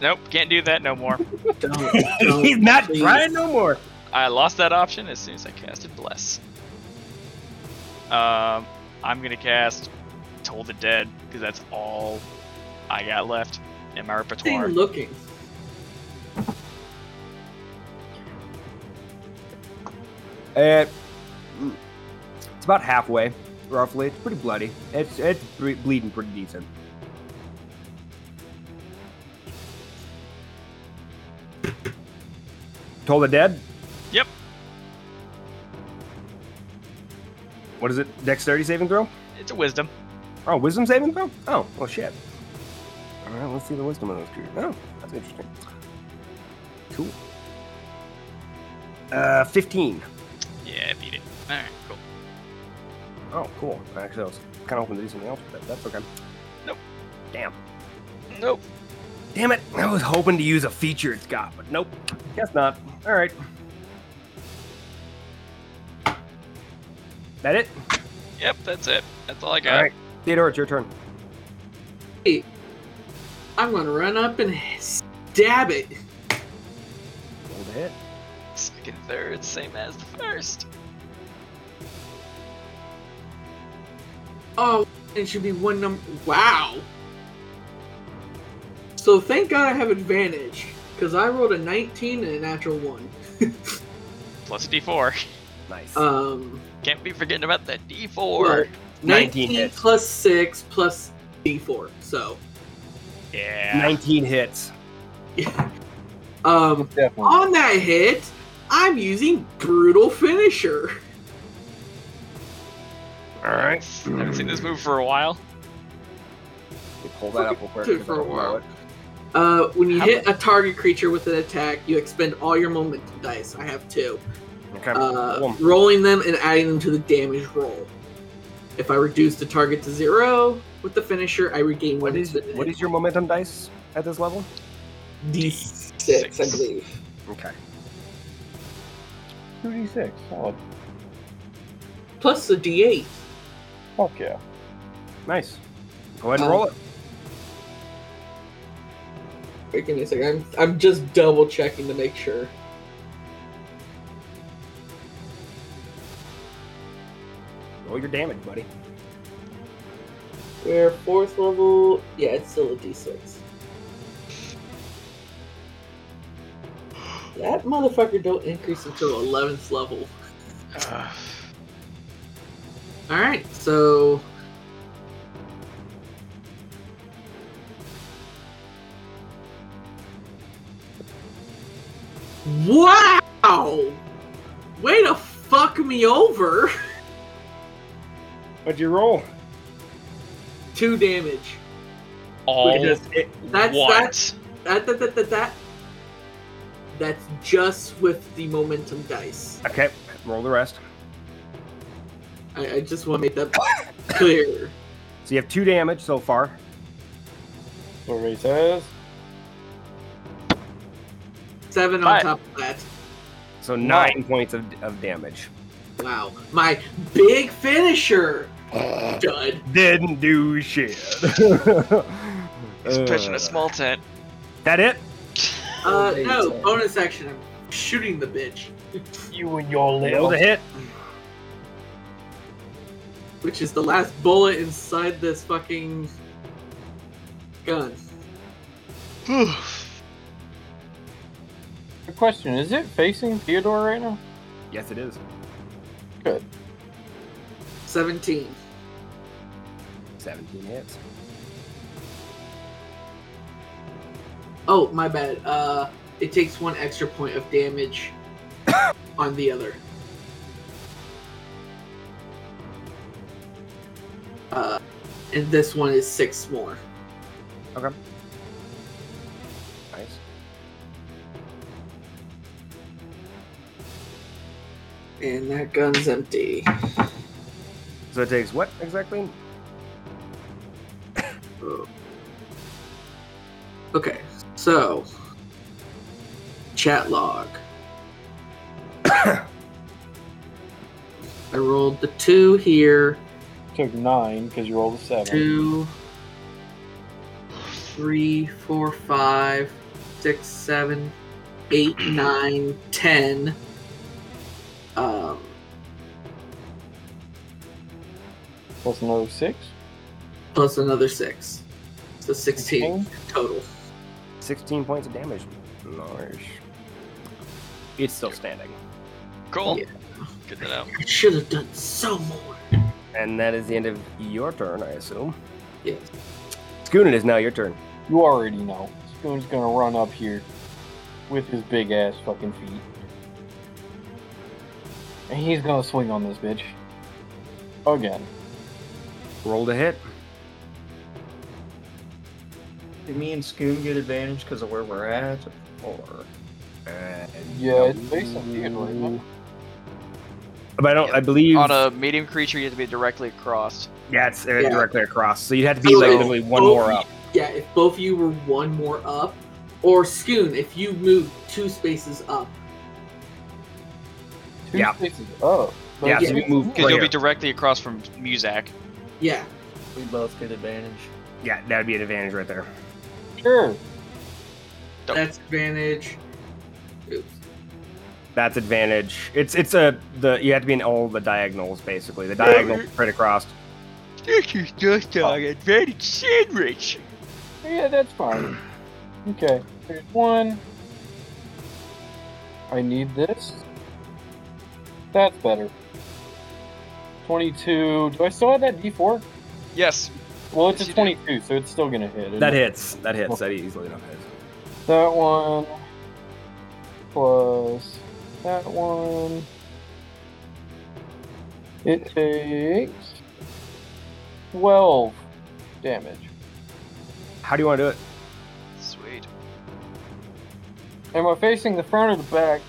Nope, can't do that no more. Don't, don't, He's not please. trying no more. I lost that option as soon as I casted Bless. Um, I'm gonna cast Toll the Dead because that's all I got left in my Stay repertoire. looking. Uh, it's about halfway, roughly. It's pretty bloody. It's it's ble- bleeding pretty decent. Toll the dead. Yep. What is it? Dexterity saving throw? It's a Wisdom. Oh, wisdom saving throw? Oh, well, shit. All right, let's see the wisdom of those creatures. Oh, that's interesting. Cool. Uh, 15. Yeah, I beat it. All right, cool. Oh, cool. Actually, I was kind of hoping to do something else, but that's okay. Nope. Damn. Nope. Damn it. I was hoping to use a feature it's got, but nope. Guess not. All right. That it? Yep, that's it. That's all I got. All right. Theodore, it's your turn. Hey, I'm gonna run up and stab it. Roll the hit. Second, third, same as the first. Oh, it should be one number. Wow. So thank God I have advantage because I rolled a 19 and a natural one. Plus a D4. Nice. Um, Can't be forgetting about that D4. 19 19 hits. plus six plus d4. So, Yeah. 19 hits. um, Definitely. on that hit, I'm using brutal finisher. All right. I haven't seen this move for a while. You pull that up real quick. For I a while. Uh, when you How hit a target creature with an attack, you expend all your momentum dice. I have two. Okay. uh, rolling them and adding them to the damage roll. If I reduce the target to zero with the finisher, I regain What one is hit what is your momentum dice at this level? d6, I believe. Okay. 2d6. Solid. Plus the d8. Fuck yeah. Nice. Go ahead and Um, roll it. Wait, give me a second. I'm, I'm just double checking to make sure. Roll your damage, buddy. We're fourth level. Yeah, it's still a d6. That motherfucker don't increase until 11th level. Uh, Alright, so. Wow! Way to fuck me over! What'd you roll? Two damage. all Because it- That's what? that's that that that that that. That's just with the momentum dice. okay, roll the rest. I, I just want to make that clear. So you have two damage so far. What Ray says. Seven on Five. top of that. So nine points of, of damage. Wow, my big finisher, dud. Didn't do shit. He's pitching Uh, a small tent. That it? Uh, no, bonus action. I'm shooting the bitch, You and your Roll little. the hit. which is the last bullet inside this fucking gun. The question is it facing Theodore right now? Yes, it is. Good. Seventeen. 17 hits. Oh, my bad. Uh, it takes one extra point of damage on the other. Uh, and this one is six more. Okay. Nice. And that gun's empty. So it takes what exactly? Oh. Okay, so chat log. I rolled the two here, Took nine because you rolled a seven. two, three, four, five, six, seven, eight, nine, ten. Um, Plus another six. Plus another six, so sixteen total. 16 points of damage. Nice. It's still standing. Cool. Yeah. Good to know. I should have done so more. And that is the end of your turn, I assume. Yes. Schoonin, it is now your turn. You already know. Spoon's gonna run up here with his big ass fucking feet. And he's gonna swing on this bitch. Again. Roll to hit. Did me and Skun get advantage because of where we're at? Or Uh, Yeah, it's based on Theodore, isn't it? But I don't. I believe. On a medium creature, you have to be directly across. yeah, it's uh, Yeah. directly across. So you'd have to be So like literally one both more you- up. Yeah, if both of you were one more up, or Skun, if you move two spaces up. Two Yeah. spaces up. But Yeah, it's- so you move Because right you'll be directly across from Muzak. Yeah, we both get advantage. Yeah, that'd be an advantage right there. Sure. Dope. that's advantage. Oops. That's advantage. It's it's a the you have to be in all the diagonals basically. The diagonal right across. This is just an advantage sandwich. Yeah, that's fine. Okay, there's one. I need this. That's better. 22. Do I still have that d4? Yes. Well, it's Yes, a you do. 22, so it's still gonna hit. That it? hits. That hits. That easily enough hits. That one. Plus that one. It takes 12 damage. How do you want to do it? Sweet. Am I facing the front or the back?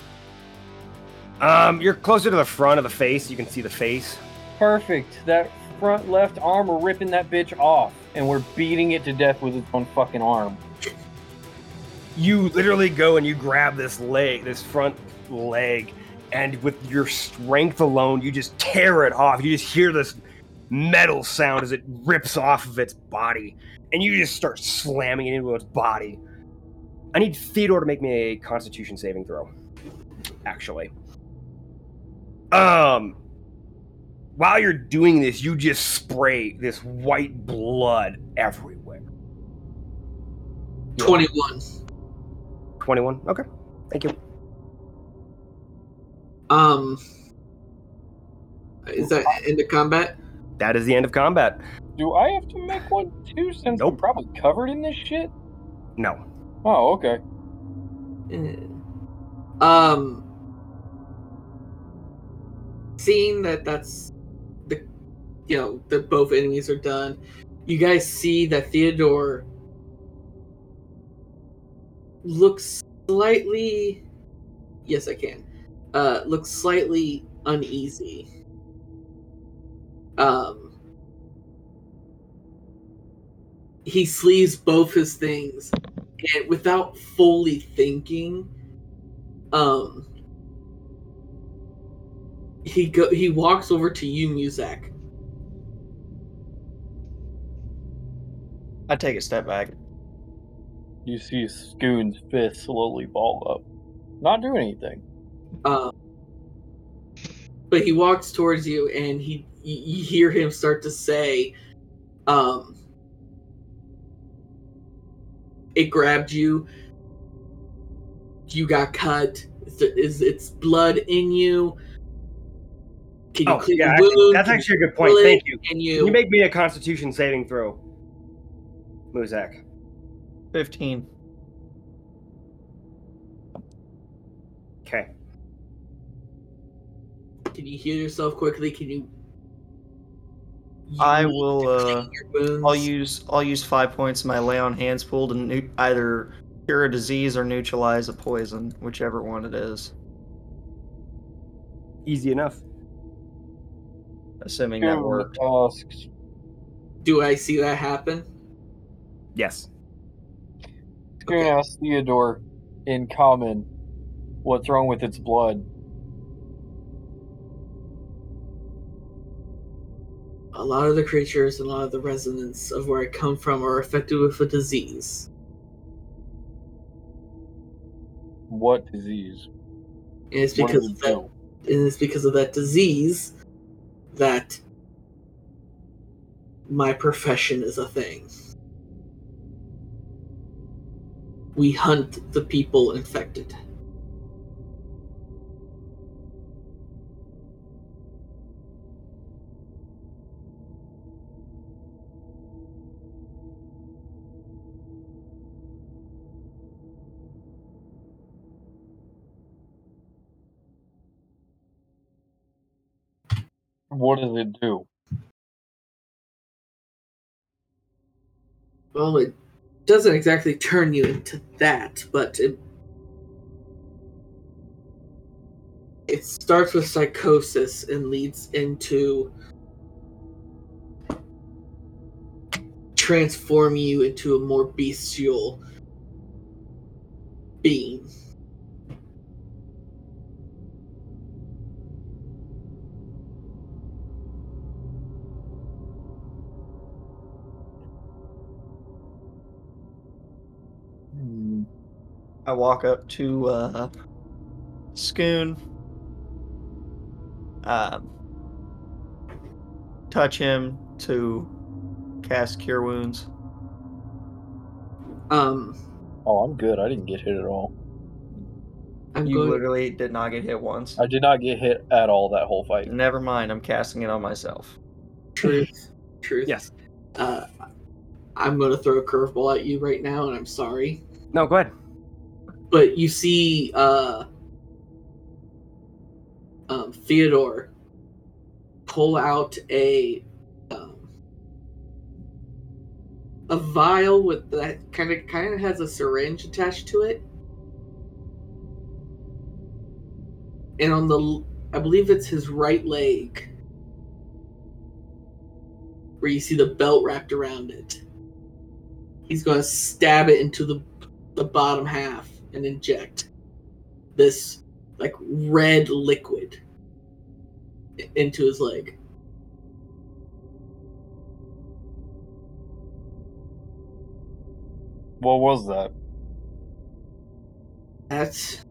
Um, you're closer to the front of the face. You can see the face. Perfect. That front left arm, we're ripping that bitch off. And we're beating it to death with its own fucking arm. You literally go and you grab this leg, this front leg, and with your strength alone, you just tear it off. You just hear this metal sound as it rips off of its body, and you just start slamming it into its body. I need Theodore to make me a Constitution saving throw. Actually, um, while you're doing this, you just spray this white blood everywhere. 21. 21. Okay. Thank you. Um, is that end of combat? That is the end of combat. Do I have to make one too since I'm Nope. probably covered in this shit? No. Oh, okay. Eh. Um, seeing that that's the, you know, that both enemies are done, you guys see that Theodore looks slightly, yes, I can, uh, looks slightly uneasy. Um, he sleeves both his things and without fully thinking um he go he walks over to you Muzak. I take a step back. You see Skun's fist slowly ball up. Not doing anything. Um but he walks towards you and he you, you hear him start to say um it grabbed you you got cut is, is it's blood in you can you Oh, clean yeah. the wound? that's Can actually a good point. Thank you. Can Can you you make me a constitution saving throw? Muzak. 15. Okay. Can you heal yourself quickly? Can you? I will, uh. I'll use I'll use five points of my lay on hands pool to nu- either cure a disease or neutralize a poison, whichever one it is. Easy enough. Assuming that Skun worked. asks, Do I see that happen? Yes. Skun Okay. asks Theodore in common, what's wrong with its blood? A lot of the creatures and a lot of the residents of where I come from are affected with a disease. What disease? And it's because does of that, do? and it's because of that disease that my profession is a thing. We hunt the people infected. What does it do? Well, it doesn't exactly turn you into that, but it it starts with psychosis and leads into transform you into a more bestial being. I walk up to uh, Skun, um, touch him to cast Cure Wounds. Um, Oh, I'm good. I didn't get hit at all. I'm You going. literally did not get hit once. I did not get hit at all that whole fight. Never mind, I'm casting it on myself. Truth, truth. Yes. Uh, I'm going to throw a curveball at you right now, and I'm sorry. No, go ahead. But you see uh um, Theodore pull out a um, a vial with that kind of kind of has a syringe attached to it, and on the I believe it's his right leg where you see the belt wrapped around it. He's going to stab it into the the bottom half and inject this like red liquid into his leg. What was that? That's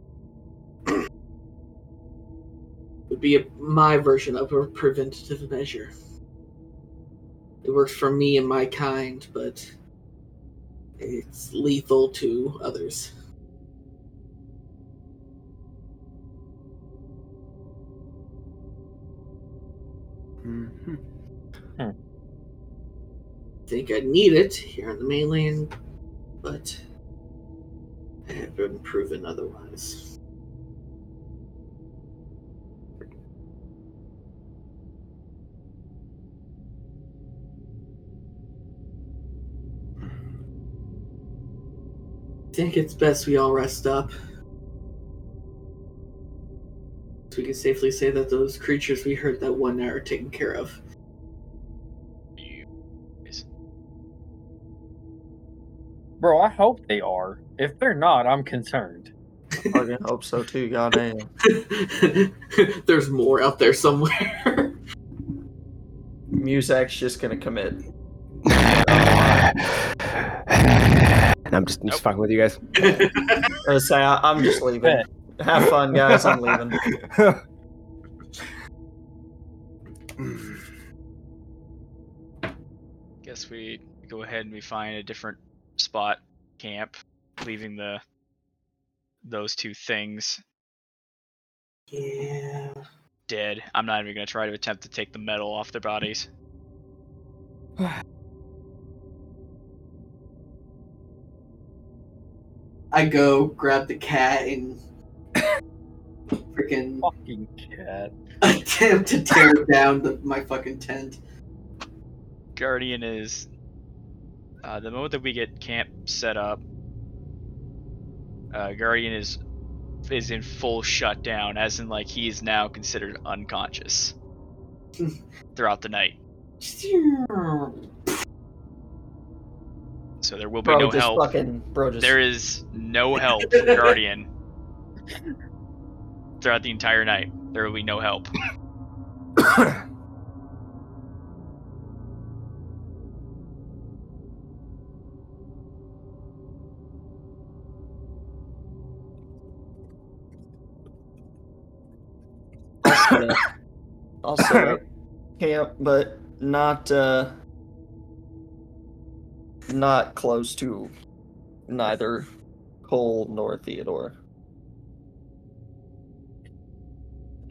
would be a, my version of a preventative measure. It works for me and my kind, but it's lethal to others. Mhm. think I need it here on the mainland, but I have been proven otherwise. I think it's best we all rest up. So we can safely say that those creatures we heard that one night are taken care of. Bro, I hope they are. If they're not, I'm concerned. I fucking hope so too. Goddamn. There's more out there somewhere. Muzak's just gonna commit. I'm just, just fucking with you guys. I say I, I'm just leaving. Bet. Have fun, guys. I'm leaving. guess we go ahead and we find a different spot camp, leaving the those two things yeah. dead. I'm not even gonna try to attempt to take the metal off their bodies. I go grab the cat and freaking Fucking cat. attempt to tear down the, my fucking tent. Guardian is uh, the moment that we get camp set up. Uh, Guardian is is in full shutdown, as in like he is now considered unconscious throughout the night. So there will be Bro, no just help. fucking bro, just There is no help from Guardian throughout the entire night. There will be no help. set up. I'll set up camp, but not uh not close to neither Coal nor Theodore.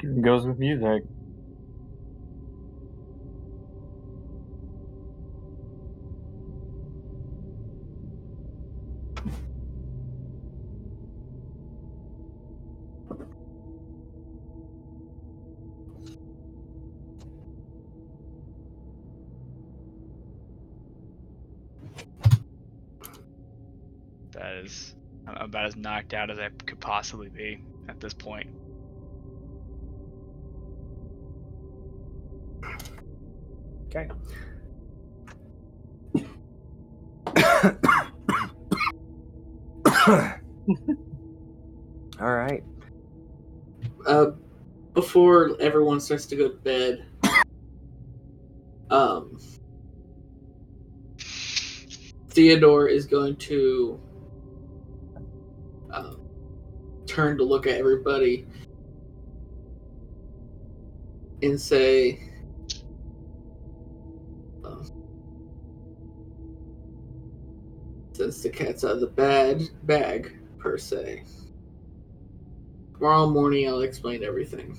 Goes with music. That is about as knocked out as I could possibly be at this point. Okay. All right. Uh, before everyone starts to go to bed, um, Theodore is going to um, turn to look at everybody and say, the cat's out of the bad bag, per se. Tomorrow morning, I'll explain everything.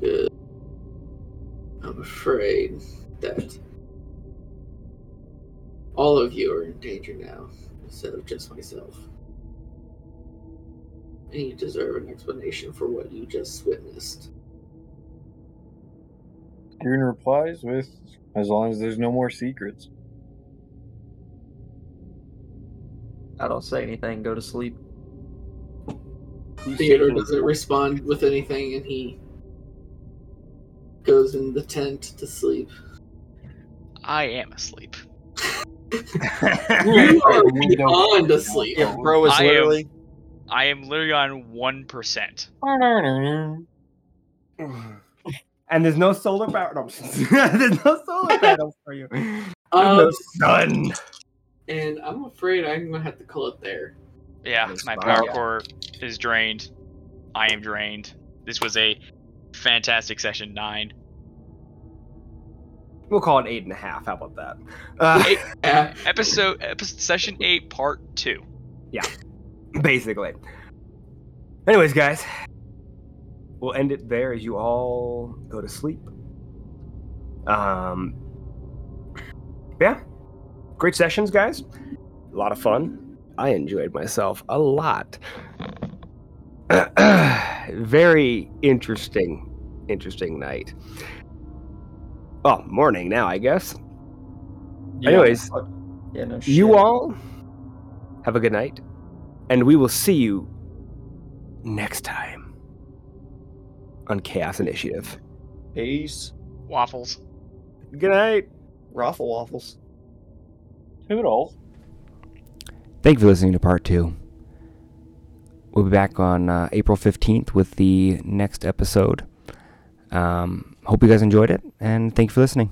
Good. I'm afraid that all of you are in danger now, instead of just myself. And you deserve an explanation for what you just witnessed. Kieran replies with, as long as there's no more secrets. I don't say anything, go to sleep. Theodore doesn't respond with anything, and he goes in the tent to sleep. I am asleep. You are beyond asleep. Yeah, bro is I am- literally I am literally on one percent. and there's no solar power. No, there's no solar panels for you. Um, no sun. and I'm afraid I'm gonna have to call it there. Yeah, That is my fine. power Yeah. core is drained. I am drained. This was a fantastic session nine. We'll call it eight and a half. How about that? Uh, Yeah. Episode, episode session eight, part two. Yeah, basically. Anyways, guys, we'll end it there as you all go to sleep. Um, yeah, great sessions, guys. A lot of fun. I enjoyed myself a lot. Very interesting, interesting night. Oh, morning now, I guess. Yeah. Anyways, Yeah, no you all have a good night, and we will see you next time on Chaos Initiative. Peace. Waffles. Good night. Raffle waffles. Toodles. Thank you for listening to part two. We'll be back on uh, April 15th with the next episode. Um, hope you guys enjoyed it, and thank you for listening.